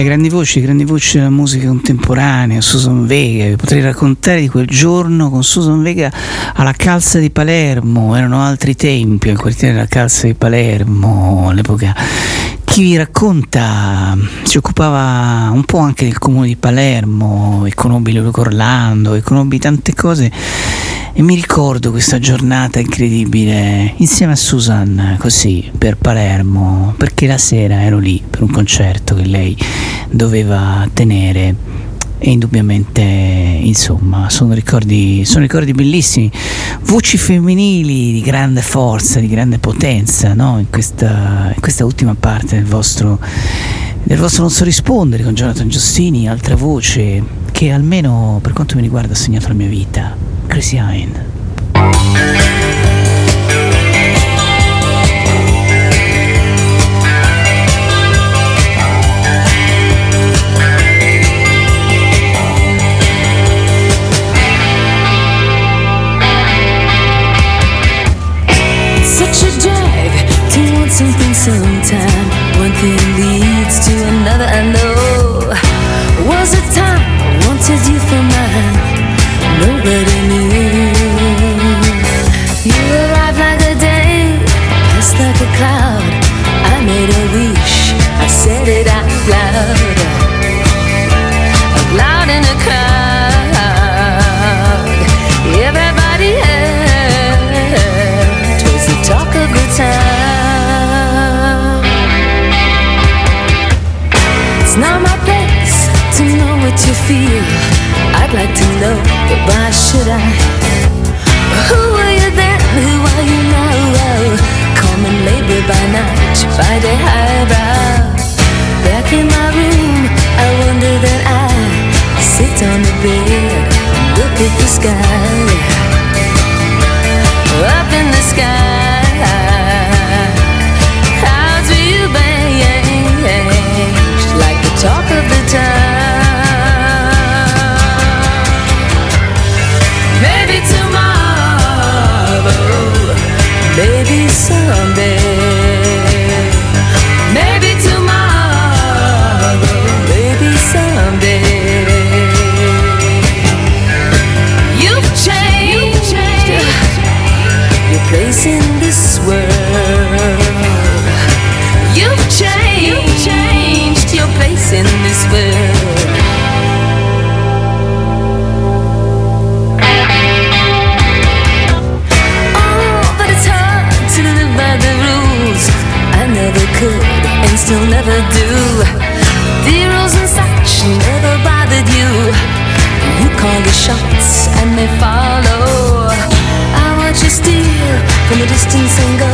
grandi voci, grandi voci della musica contemporanea, Susan Vega, vi potrei raccontare di quel giorno con Susan Vega alla Calza di Palermo, erano altri tempi al quartiere della Calza di Palermo all'epoca. Chi vi racconta mm, si occupava un po' anche del comune di Palermo e conobbi Luca Orlando e conobbi tante cose e mi ricordo questa giornata incredibile insieme a Susan, così per Palermo, perché la sera ero lì per un concerto che lei doveva tenere e indubbiamente insomma sono ricordi, sono ricordi bellissimi voci femminili di grande forza di grande potenza no? in, questa, in questa ultima parte del vostro del vostro non so rispondere con Jonathan Giustini altra voce che almeno per quanto mi riguarda ha segnato la mia vita Crazy Hine something. One thing leads to another. I know. Feel. I'd like to know, but why should I? Who were you then? Who are you now? Common labor by night, Friday highbrow. Back in my room, I wonder that I sit on the bed, look at the sky. peace. And still never do. The and such never bothered you. You call the shots and they follow. I watch you steal from a distance and go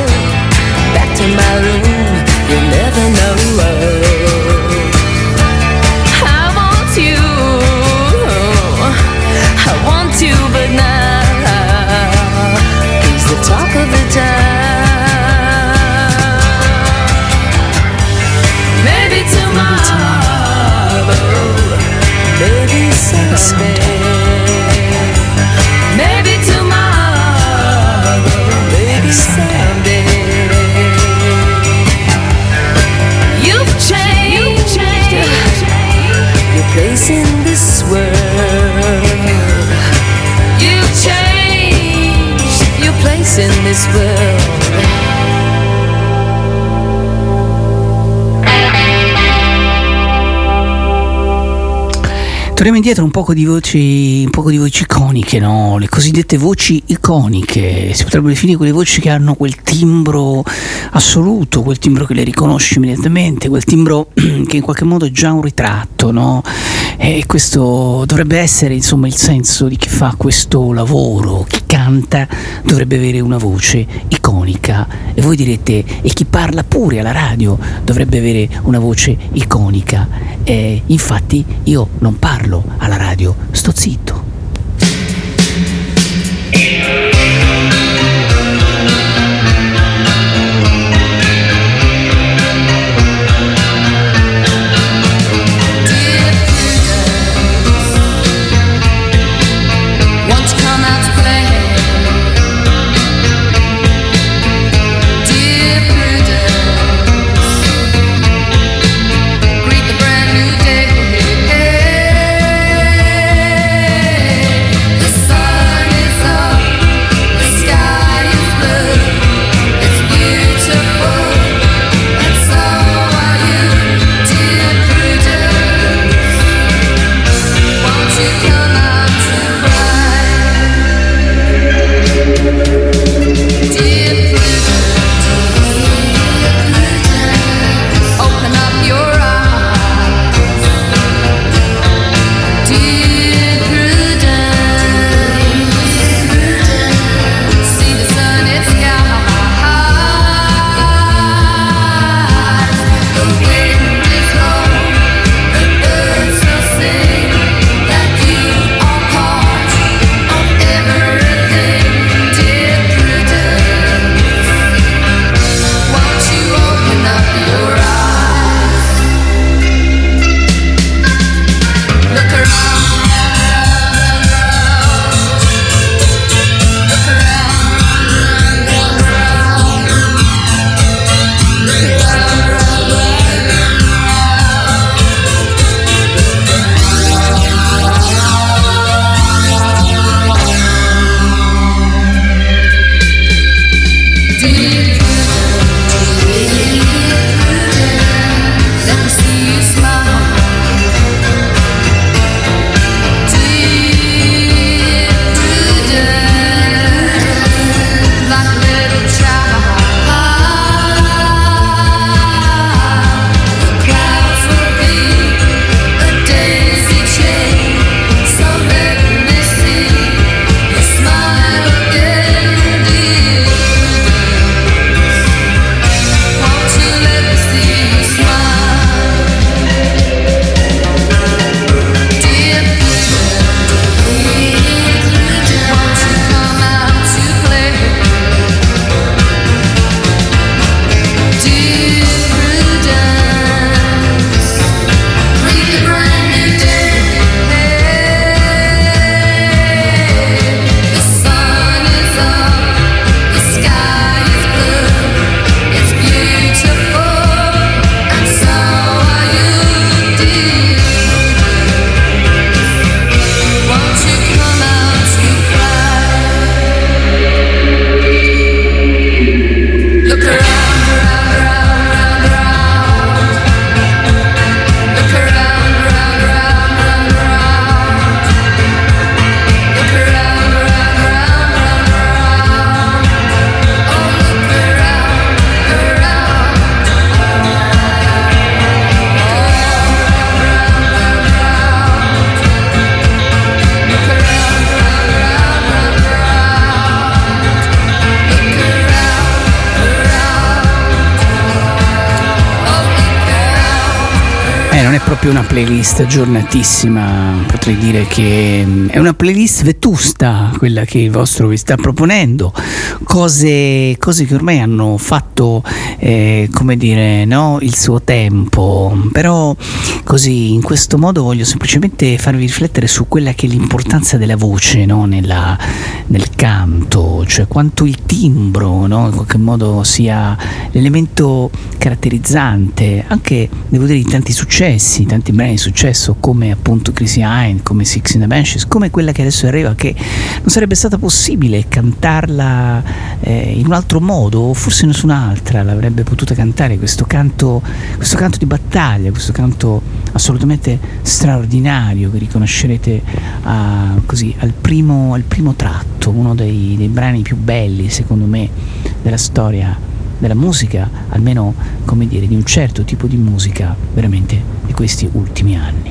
back to my room. spend. Torniamo indietro un poco di voci, poco di voci iconiche, no? Le cosiddette voci iconiche, si potrebbero definire quelle voci che hanno quel timbro assoluto, quel timbro che le riconosci immediatamente, quel timbro che in qualche modo è già un ritratto, no? E questo dovrebbe essere insomma il senso di chi fa questo lavoro, chi canta dovrebbe avere una voce iconica e voi direte e chi parla pure alla radio dovrebbe avere una voce iconica. E infatti io non parlo alla radio, sto zitto. Aggiornatissima, potrei dire che mm, è una playlist vetusta quella che il vostro vi sta proponendo, cose, cose che ormai hanno fatto, eh, come dire, no, il suo tempo, però così in questo modo voglio semplicemente farvi riflettere su quella che è l'importanza della voce no, nella, nel canto, cioè quanto il timbro no, in qualche modo sia l'elemento caratterizzante, anche devo dire di tanti successi, tanti brani di successo come appunto Chrissy Hine, come Six in the Benches, come quella che adesso arriva che non sarebbe stata possibile cantarla eh, in un altro modo, forse nessun'altra l'avrebbe potuta cantare questo canto, questo canto di battaglia, questo canto assolutamente straordinario che riconoscerete a, così, al, primo, al primo tratto, uno dei, dei brani più belli secondo me della storia della musica, almeno come dire, di un certo tipo di musica veramente di questi ultimi anni.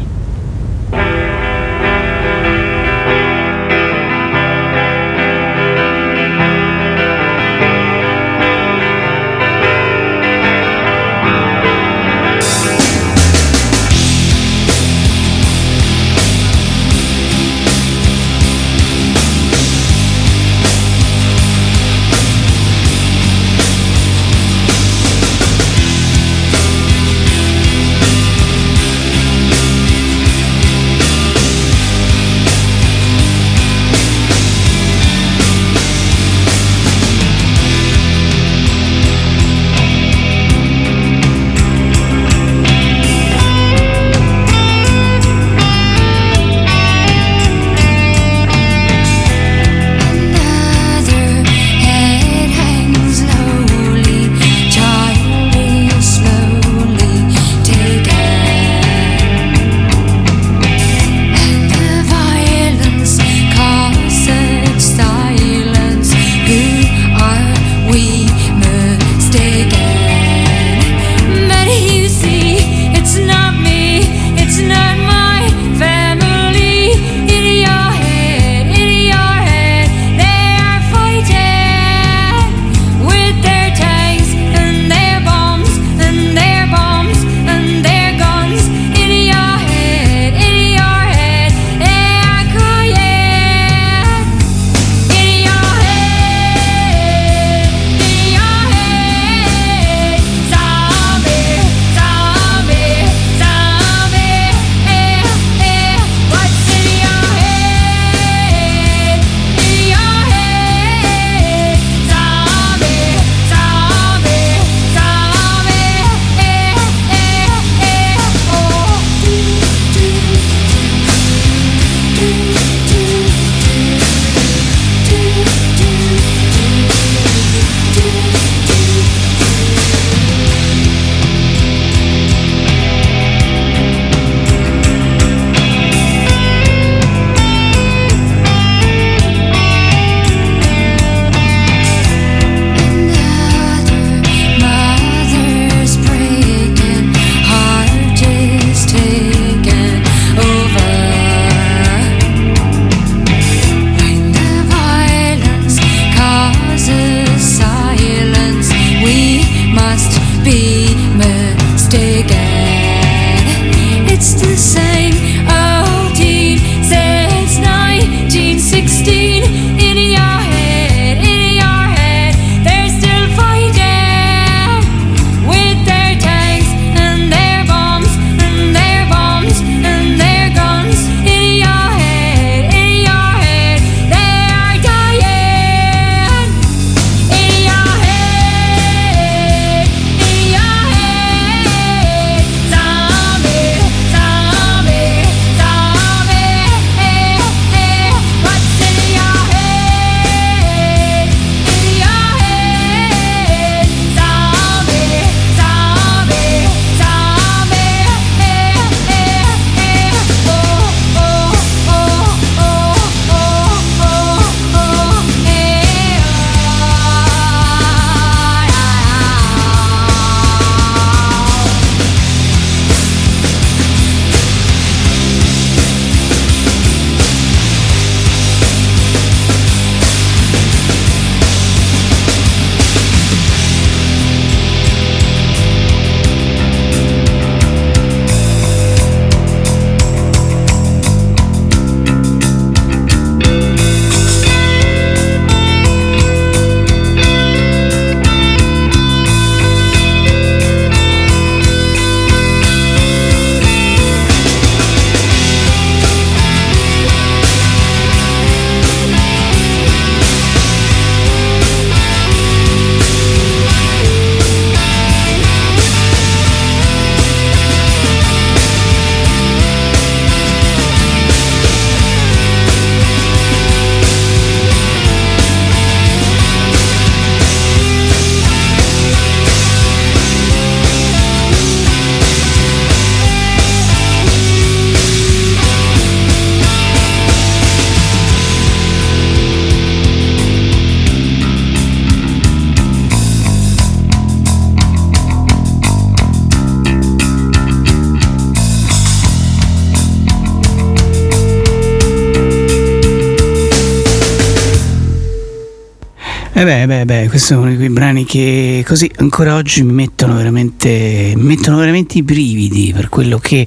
Beh, beh, beh, questo è uno di quei brani che così ancora oggi mi mettono veramente, mettono veramente i brividi per quello che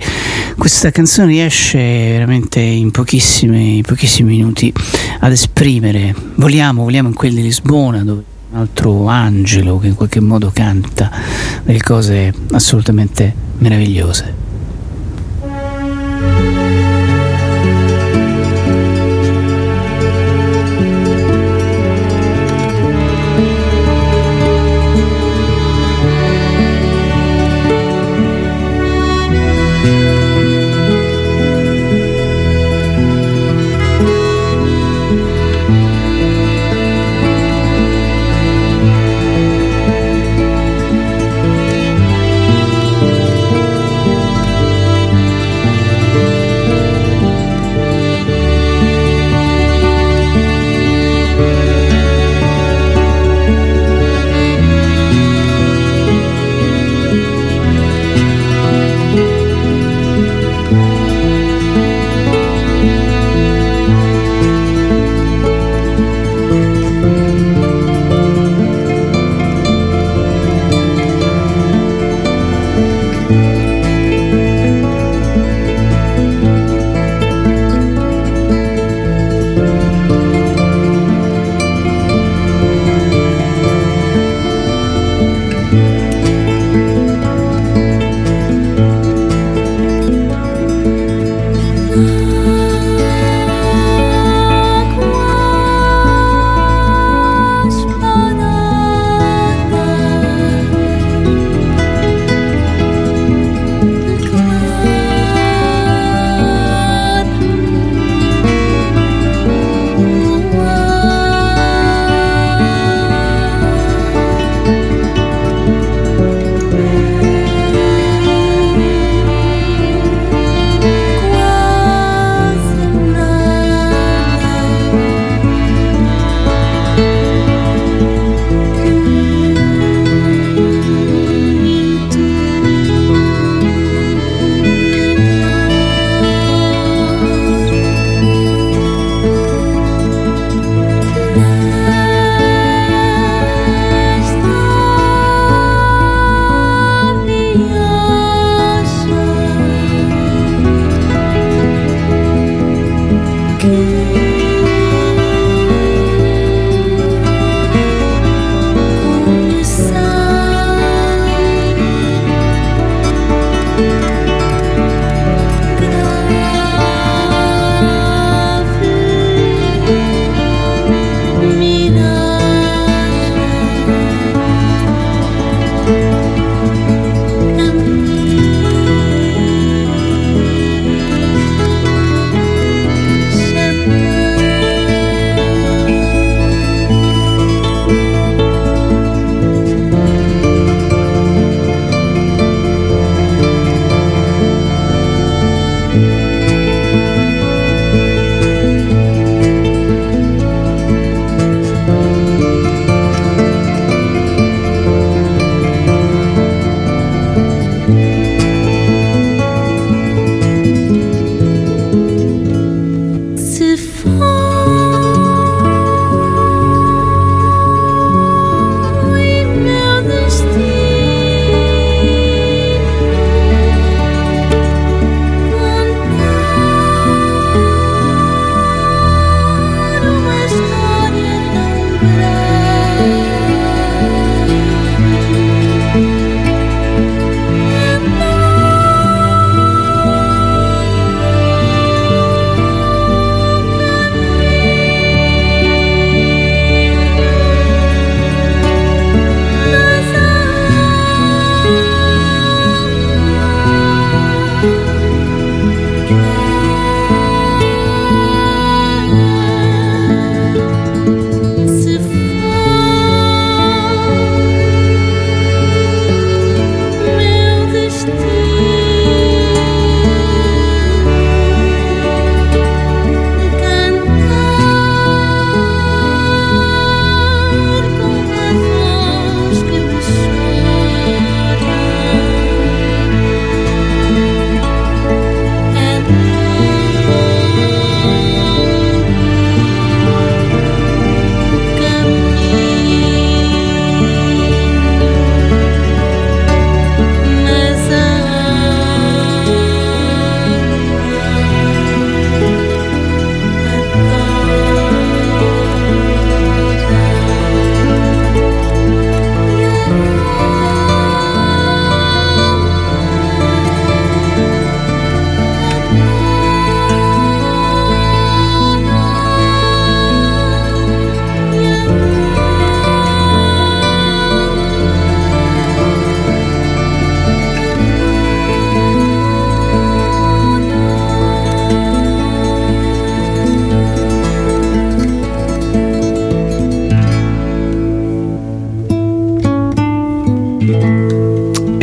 questa canzone riesce veramente in pochissimi, pochissimi minuti ad esprimere. Vogliamo, vogliamo in quel di Lisbona dove un altro angelo che in qualche modo canta delle cose assolutamente meravigliose.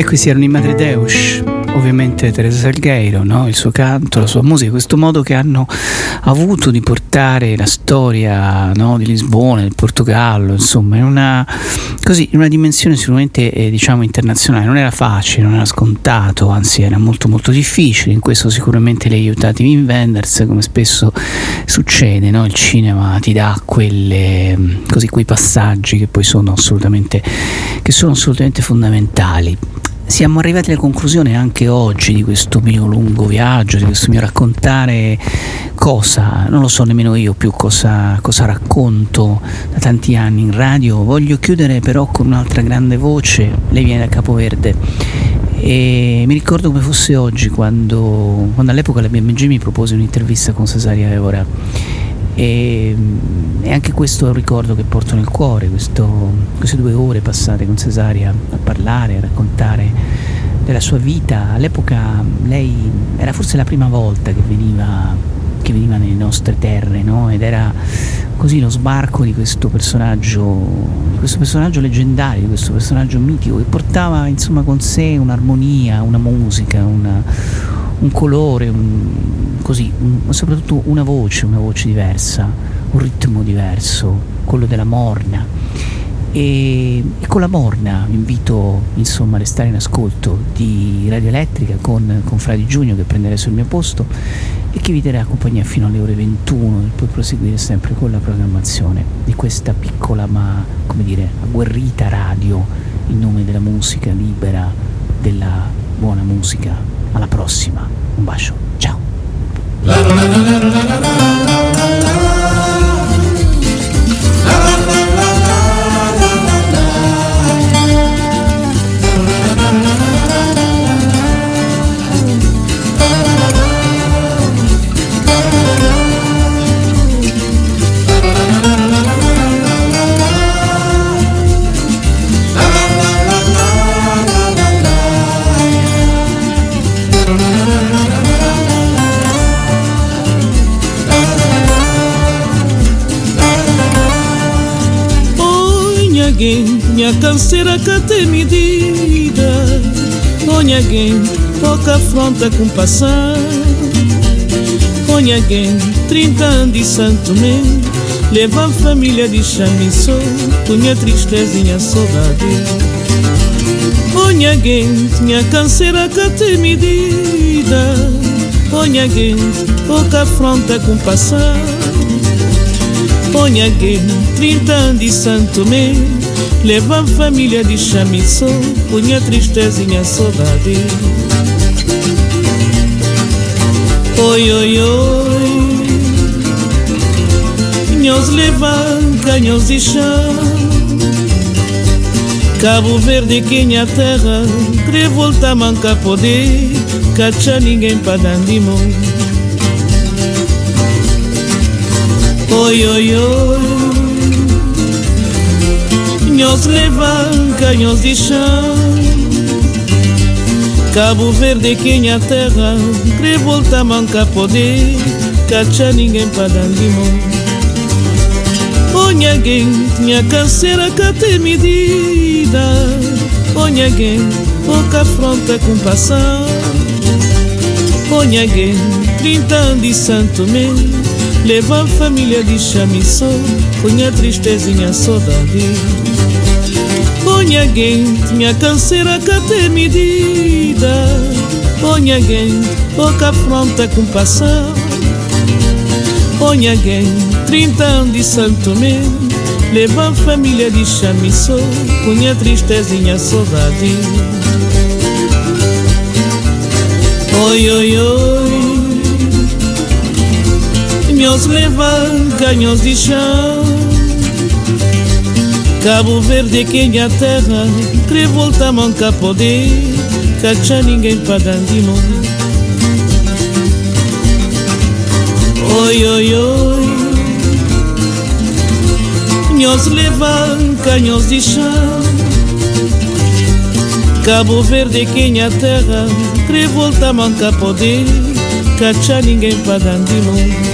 E questi erano i Madre Deus, ovviamente Teresa Salgueiro, no? il suo canto, la sua musica, questo modo che hanno avuto di portare la storia no? di Lisbona, del Portogallo, insomma, in una, così, in una dimensione sicuramente eh, diciamo internazionale. Non era facile, non era scontato, anzi era molto molto difficile. In questo sicuramente li ha aiutati Wim Wenders, come spesso succede, no? il cinema ti dà quelle, così, quei passaggi che poi sono assolutamente, che sono assolutamente fondamentali. Siamo arrivati alla conclusione anche oggi di questo mio lungo viaggio, di questo mio raccontare cosa, non lo so nemmeno io più cosa, cosa racconto da tanti anni in radio. Voglio chiudere però con un'altra grande voce, lei viene da Capoverde e mi ricordo come fosse oggi quando, quando all'epoca la BMG mi propose un'intervista con Cesaria Evora e, e anche questo è un ricordo che porto nel cuore, questo, queste due ore passate con Cesaria a parlare, a raccontare della sua vita. All'epoca lei era forse la prima volta che veniva, che veniva nelle nostre terre, no? ed era così lo sbarco di questo personaggio, di questo personaggio leggendario, di questo personaggio mitico che portava insomma con sé un'armonia, una musica, una, un colore, un, così, ma soprattutto una voce, una voce diversa, un ritmo diverso, quello della morna. E, e con la morna vi invito insomma a restare in ascolto di Radio Elettrica con, con Fradi Giugno che prenderà sul mio posto e che vi terrà compagnia fino alle ore 21 e poi proseguire sempre con la programmazione di questa piccola ma come dire agguerrita radio in nome della musica libera, della buona musica. Alla prossima, un bacio, ciao. Onhaguinha, canseira que tem medida. Onhaguinha, pouca afronta com passar Onhaguinha, 30 anos de santo meu. Leva a família de chamiçou Punha tristeza e a saudade Onhaguinha, tinha canseira que tem medida. Onhaguinha, pouca afronta com passar alguém 30 anos de santo meu. Leva família de Chamiçô Punha tristezinha saudade. Oi, oi, oi. Nós levam canhões de chão. Cabo Verde, quem a terra Crê voltar manca poder Cacha ninguém para dar de mão. Oi, oi, oi Nós levam canhões de chão. Cabo Verde, quem a terra Crê voltar manca poder Cacha ninguém para dar de mão Onde alguém tinha canseira que tem medida. Onde alguém pouca afronta com passar Onde alguém 30 anos de Santo Mês Leva a família de chamiçô Punha tristezinha saudade Põe alguém tinha canseira que tem medida. Põe alguém pouca afronta com Põe alguém 30 anos de Santo Mê Leva família de chamiçô Punha tristezinha saudade Oi, oi, oi. Meus levam canhões de chão Cabo Verde é que minha terra, revolta manca poder, cacha ninguém pagando mão. Oi, oi, oi, nós levanta, nós deixa. Cabo Verde é que minha terra, revolta manca poder, cacha ninguém pagando mão.